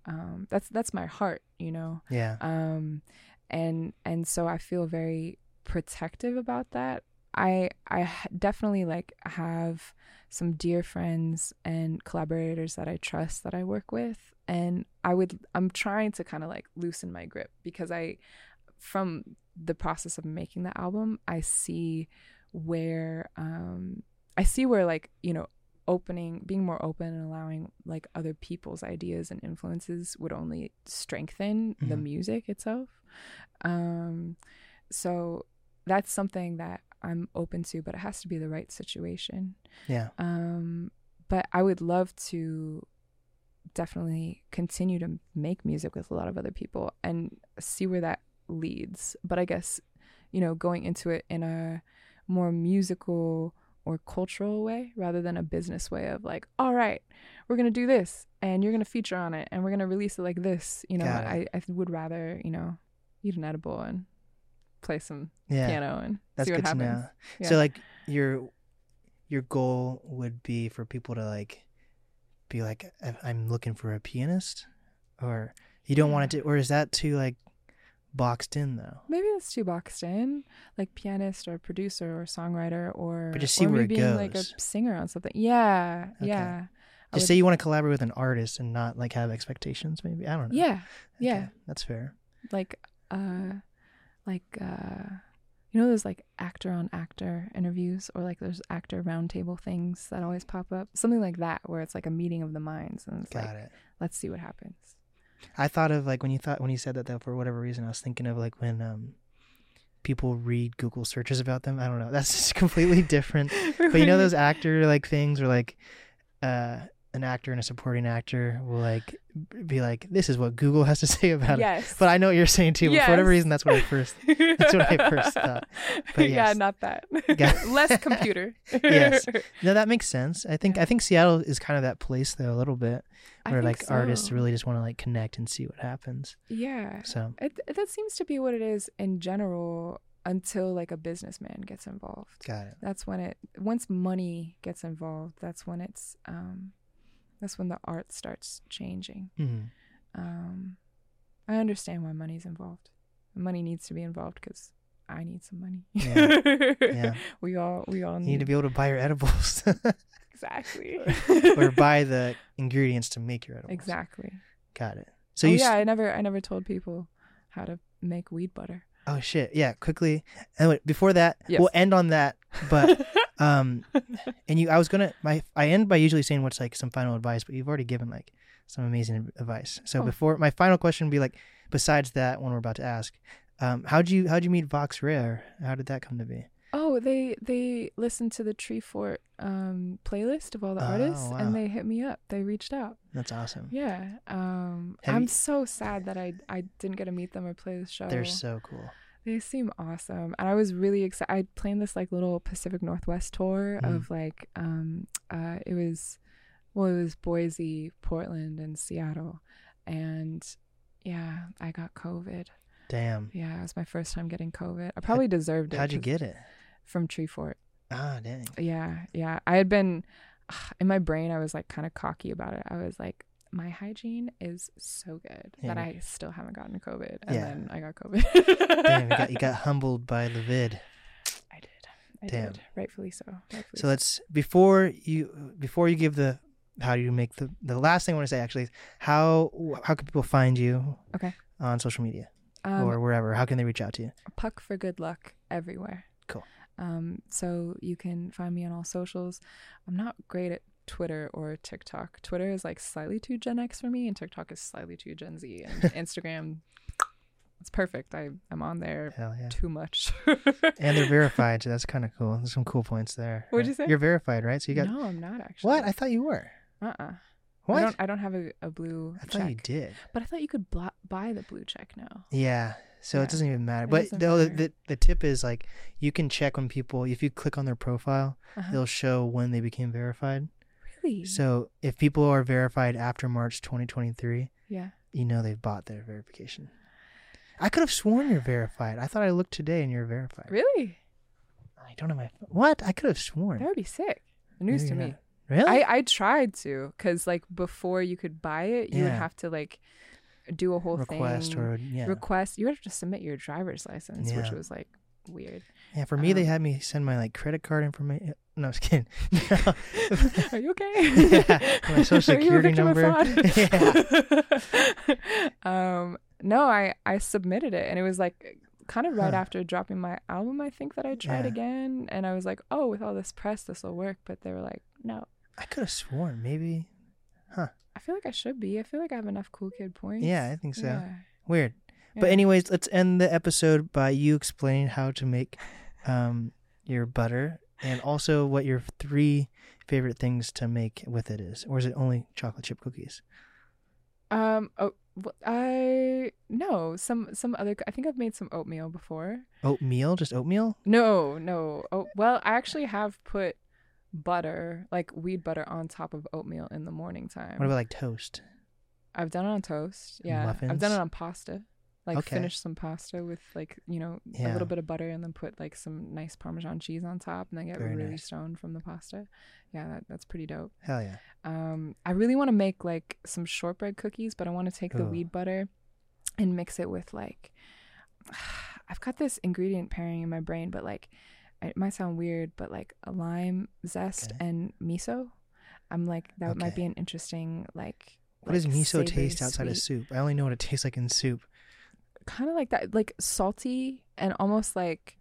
um, that's that's my heart, you know Yeah. um and and so i feel very protective about that I I definitely like have some dear friends and collaborators that i trust that i work with and i would i'm trying to kind of like loosen my grip because i from the process of making the album i see where um i see where like you know opening being more open and allowing like other people's ideas and influences would only strengthen the Mhm. music itself um so that's something that i'm open to but it has to be the right situation Yeah. um but i would love to definitely continue to make music with a lot of other people and see where that leads but i guess you know going into it in a more musical or cultural way rather than a business way of like all right we're going to do this and you're going to feature on it and we're going to release it like this you know I, I would rather you know eat an edible and play some Yeah. piano and That's see what happens know. Yeah. So like your your goal would be for people to like be like "I- I'm looking for a pianist or you don't want it to or is that too like boxed in though? maybe that's too boxed in like pianist or producer or songwriter or But just see or where it being like a singer on something yeah Okay. yeah Just would- say you want to collaborate with an artist and not like have expectations maybe. I don't know. yeah yeah That's fair. like uh like uh you know those like actor on actor interviews or like those actor roundtable things that always pop up something like that where it's like a meeting of the minds and it's Got like it. let's see what happens I thought of like when you thought when you said that though for whatever reason I was thinking of like when um people read Google searches about them. I don't know. That's just *laughs* completely different. *laughs* But you know those actor like things or like uh an actor and a supporting actor will like be like this is what Google has to *laughs* say about it. But I know what you're saying too. But for whatever reason that's what I first that's what I *laughs* first thought. But yeah, not that. *laughs* Less computer. Yes. No, that makes sense. I think I think Seattle is kind of that place though a little bit where like artists really just want to like connect and see what happens. Yeah. So It, that seems to be what it is in general until like a businessman gets involved. got it. That's when it once money gets involved, that's when it's um That's when the art starts changing. Mhm. Um, I understand why money's involved. Money needs to be involved because I need some money. Yeah. *laughs* Yeah. We all we all need, need to be able to buy your edibles *laughs* exactly or buy the ingredients to make your edibles. exactly. Got it. So oh, yeah, I never I never told people how to make weed butter. Oh shit! Yeah, quickly. Anyway, before that, Yes. we'll end on that. But *laughs* um, *laughs* and you, I was gonna my I end by usually saying what's like some final advice, but you've already given like some amazing advice. So Oh. before my final question would be like, besides that one we're about to ask, um, how'd you how'd you meet Vox Rare? How did that come to be? Oh, they they listened to the Treefort um playlist of all the Oh, artists wow. and they hit me up. They reached out. That's awesome. Yeah. Um I'm you- so sad that I I didn't get to meet them or play the show. They're so cool. They seem awesome. And I was really excited. I planned this like little Pacific Northwest tour Mhm. of like um uh it was well it was Boise, Portland and Seattle. And yeah, I got COVID. Damn. Yeah, it was my first time getting COVID. I probably deserved it. How'd you get it? From Treefort. Ah, dang. Yeah, yeah. I had been *sighs* in my brain. I was like kind of cocky about it. I was like, my hygiene is so good Yeah. that I still haven't gotten COVID, and Yeah. then I got COVID. Damn, you got you got *laughs* humbled by the vid. I did. I Damn. did. Rightfully so. Rightfully So let's before you before you give the how do you make the the last thing I want to say actually is how how can people find you Okay. on social media um, or wherever how can they reach out to you Puck for good luck everywhere. Cool. Um, so you can find me on all socials. I'm not great at Twitter or TikTok. Twitter is like slightly too Gen X for me, and TikTok is slightly too Gen Z. And *laughs* Instagram, it's perfect. I I'm on there yeah too much. *laughs* and they're verified so *laughs* that's kind of cool there's some cool points there What'd you say? You're verified right so you got no, I'm not actually. what I thought you were Uh uh what I don't. I don't have a, a blue I thought check. you did But I thought you could blo- buy the blue check now. yeah so Yeah. it doesn't even matter It but the, matter. the the tip is like you can check when people if you click on their profile Uh-huh. they'll show when they became verified Really? so if people are verified after March 2023 yeah. you know they've bought their verification. I could have sworn you're verified. I thought I looked today and you're verified. Really? I don't have my what? I could have sworn. That would be sick. News Maybe to me. not. Really? I I tried to because like before you could buy it, you would have to like do a whole request thing. or yeah. request. You would have to submit your driver's license, which was like weird. Yeah. For me, they um, had me send my like credit card information. No, I was kidding. *laughs* Are you okay? *laughs* Yeah, my social *laughs* Are you a security number. fraud? um, no, I I submitted it, and it was like kind of right Huh. after dropping my album. I think that I tried Yeah. again, and I was like, oh, with all this press, this will work. But they were like, no. I could have sworn maybe. Huh? I feel like I should be. I feel like I have enough cool kid points. Yeah, I think so. Yeah. Weird. But anyways, let's end the episode by you explaining how to make um your butter and also what your three favorite things to make with it is. Or is it only chocolate chip cookies? Um. Oh, I no. Some some other. I think I've made some oatmeal before. Oatmeal, just oatmeal? No, no. Oh, well, I actually have put butter, like weed butter, on top of oatmeal in the morning time. What about like toast? I've done it on toast. Yeah, I've done it on pasta. Like Okay. finish some pasta with like you know a little bit of butter and then put like some nice Parmesan cheese on top and then get Very really nice. stoned from the pasta. Yeah, that, that's pretty dope. Hell yeah. Um, I really want to make like some shortbread cookies, but I want to take the Oh. weed butter and mix it with like *sighs* I've got this ingredient pairing in my brain, but like it might sound weird, but like a lime zest Okay. and miso. I'm like that might be an interesting like. What does miso taste outside of soup? I only know what it tastes like in soup. Kind of like that, like salty and almost like,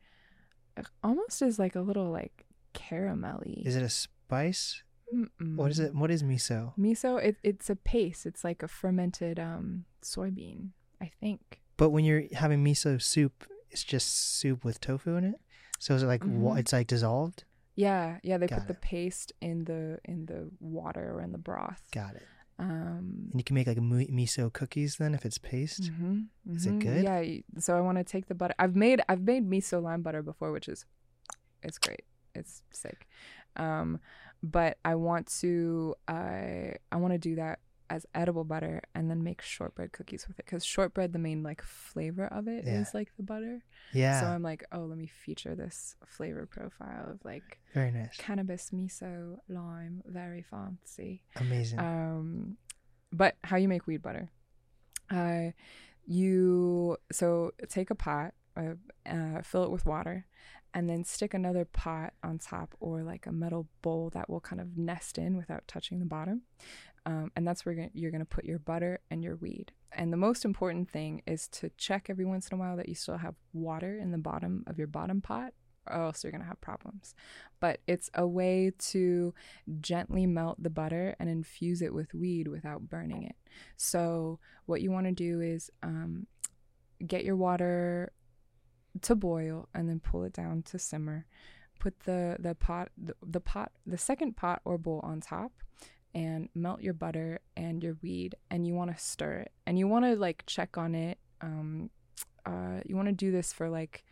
almost is like a little like caramelly. Is it a spice? Mm-mm. What is it? What is miso? Miso, it, it's a paste. It's like a fermented um soybean, I think. But when you're having miso soup, it's just soup with tofu in it. So is it like wa- Mhm. it's like dissolved? Yeah, yeah. They Got put the paste in the in the water or in the broth. Got it. Um, And you can make like miso cookies then if it's paste. mhm, Is it good? Yeah. So I want to take the butter. I've made I've made miso lime butter before, which is it's great. It's sick. Um, but I want to I I want to do that as edible butter and then make shortbread cookies with it because shortbread the main like flavor of it is Yeah. like the butter Yeah. so i'm like oh let me feature this flavor profile of like Very nice. cannabis miso lime very fancy Amazing. um but how you make weed butter uh you so take a pot uh, uh, fill it with water and then stick another pot on top or like a metal bowl that will kind of nest in without touching the bottom um, and that's where you're gonna, put your butter and your weed and the most important thing is to check every once in a while that you still have water in the bottom of your bottom pot or else you're gonna have problems but it's a way to gently melt the butter and infuse it with weed without burning it. So, what you want to do is um, get your water to boil and then pull it down to simmer. Put the the pot the, the pot the second pot or bowl on top and melt your butter and your weed and you want to stir it and you want to like check on it um uh you want to do this for like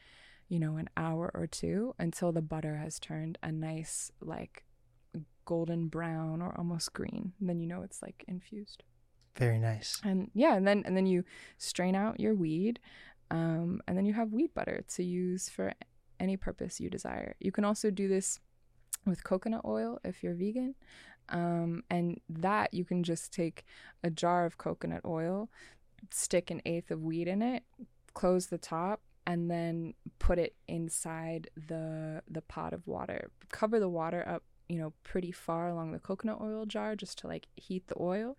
you know an hour or two until the butter has turned a nice like golden brown or almost green then you know it's like infused Very nice. and yeah and then and then you strain out your weed um, and then you have weed butter to use for any purpose you desire you can also do this with coconut oil if you're vegan um, and that you can just take a jar of coconut oil stick an eighth of weed in it close the top and then put it inside the the pot of water. Cover the water up you know pretty far along the coconut oil jar just to like heat the oil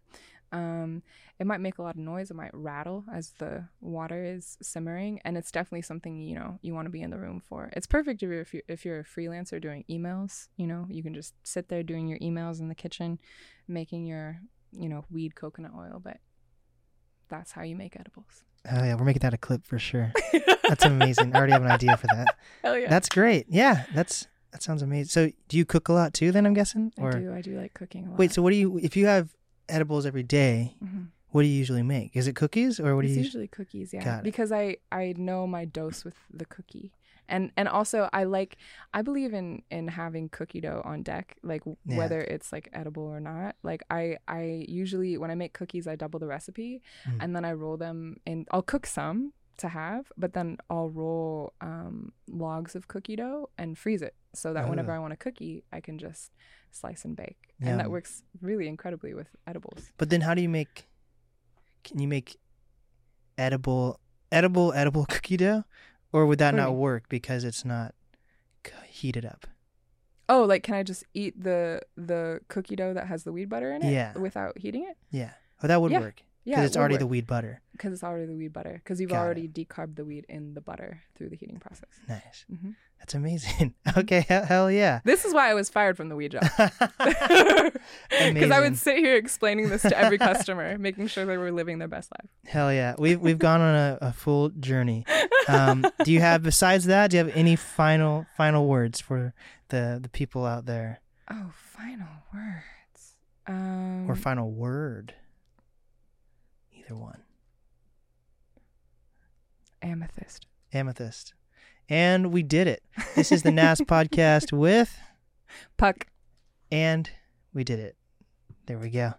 um, it might make a lot of noise. It might rattle as the water is simmering, and it's definitely something you know you want to be in the room for. It's perfect if you're if you're, if you're a freelancer doing emails. You know, you can just sit there doing your emails in the kitchen, making your you know weed coconut oil. But that's how you make edibles. Oh yeah, we're making that a clip for sure. *laughs* That's amazing. I already have an idea for that. Hell yeah! That's great. Yeah, that's that sounds amazing. So, do you cook a lot too? Then I'm guessing. I do. I do like cooking a lot. wait, so what do you? If you have edibles every day, Mhm. what do you usually make? Is it cookies or what do you? usually cookies, yeah. Because I I know my dose with the cookie. And and also I like I believe in in having cookie dough on deck, like Yeah. whether it's like edible or not. Like I I usually when I make cookies I double the recipe Mm. and then I roll them in I'll cook some to have, but then I'll roll um logs of cookie dough and freeze it so that whenever Oh. I want a cookie, I can just slice and bake. Yum. And that works really incredibly with edibles. But then, how do you make? Can you make edible, edible, edible *laughs* cookie dough, or would that not work because it's not heated up? Oh, like can I just eat the the cookie dough that has the weed butter in it Yeah. without heating it? Yeah. Oh, that would Yeah. work Yeah, because it's already the weed butter. because it's already the weed butter because you've Got it. already decarbed the weed in the butter through the heating process. Nice. hmm That's amazing. *laughs* okay. Hell, hell yeah. This is why I was fired from the weed job. *laughs* Because I would sit here explaining this to every *laughs* customer, making sure they were living their best life. Hell yeah. We've we've gone on a, a full journey. Um, do you have besides that? Do you have any final final words for the the people out there, Oh, final words. Um, or final word? Either one. amethyst. Amethyst. And we did it. This is the NAST *laughs* podcast with, Puck. and we did it. There we go.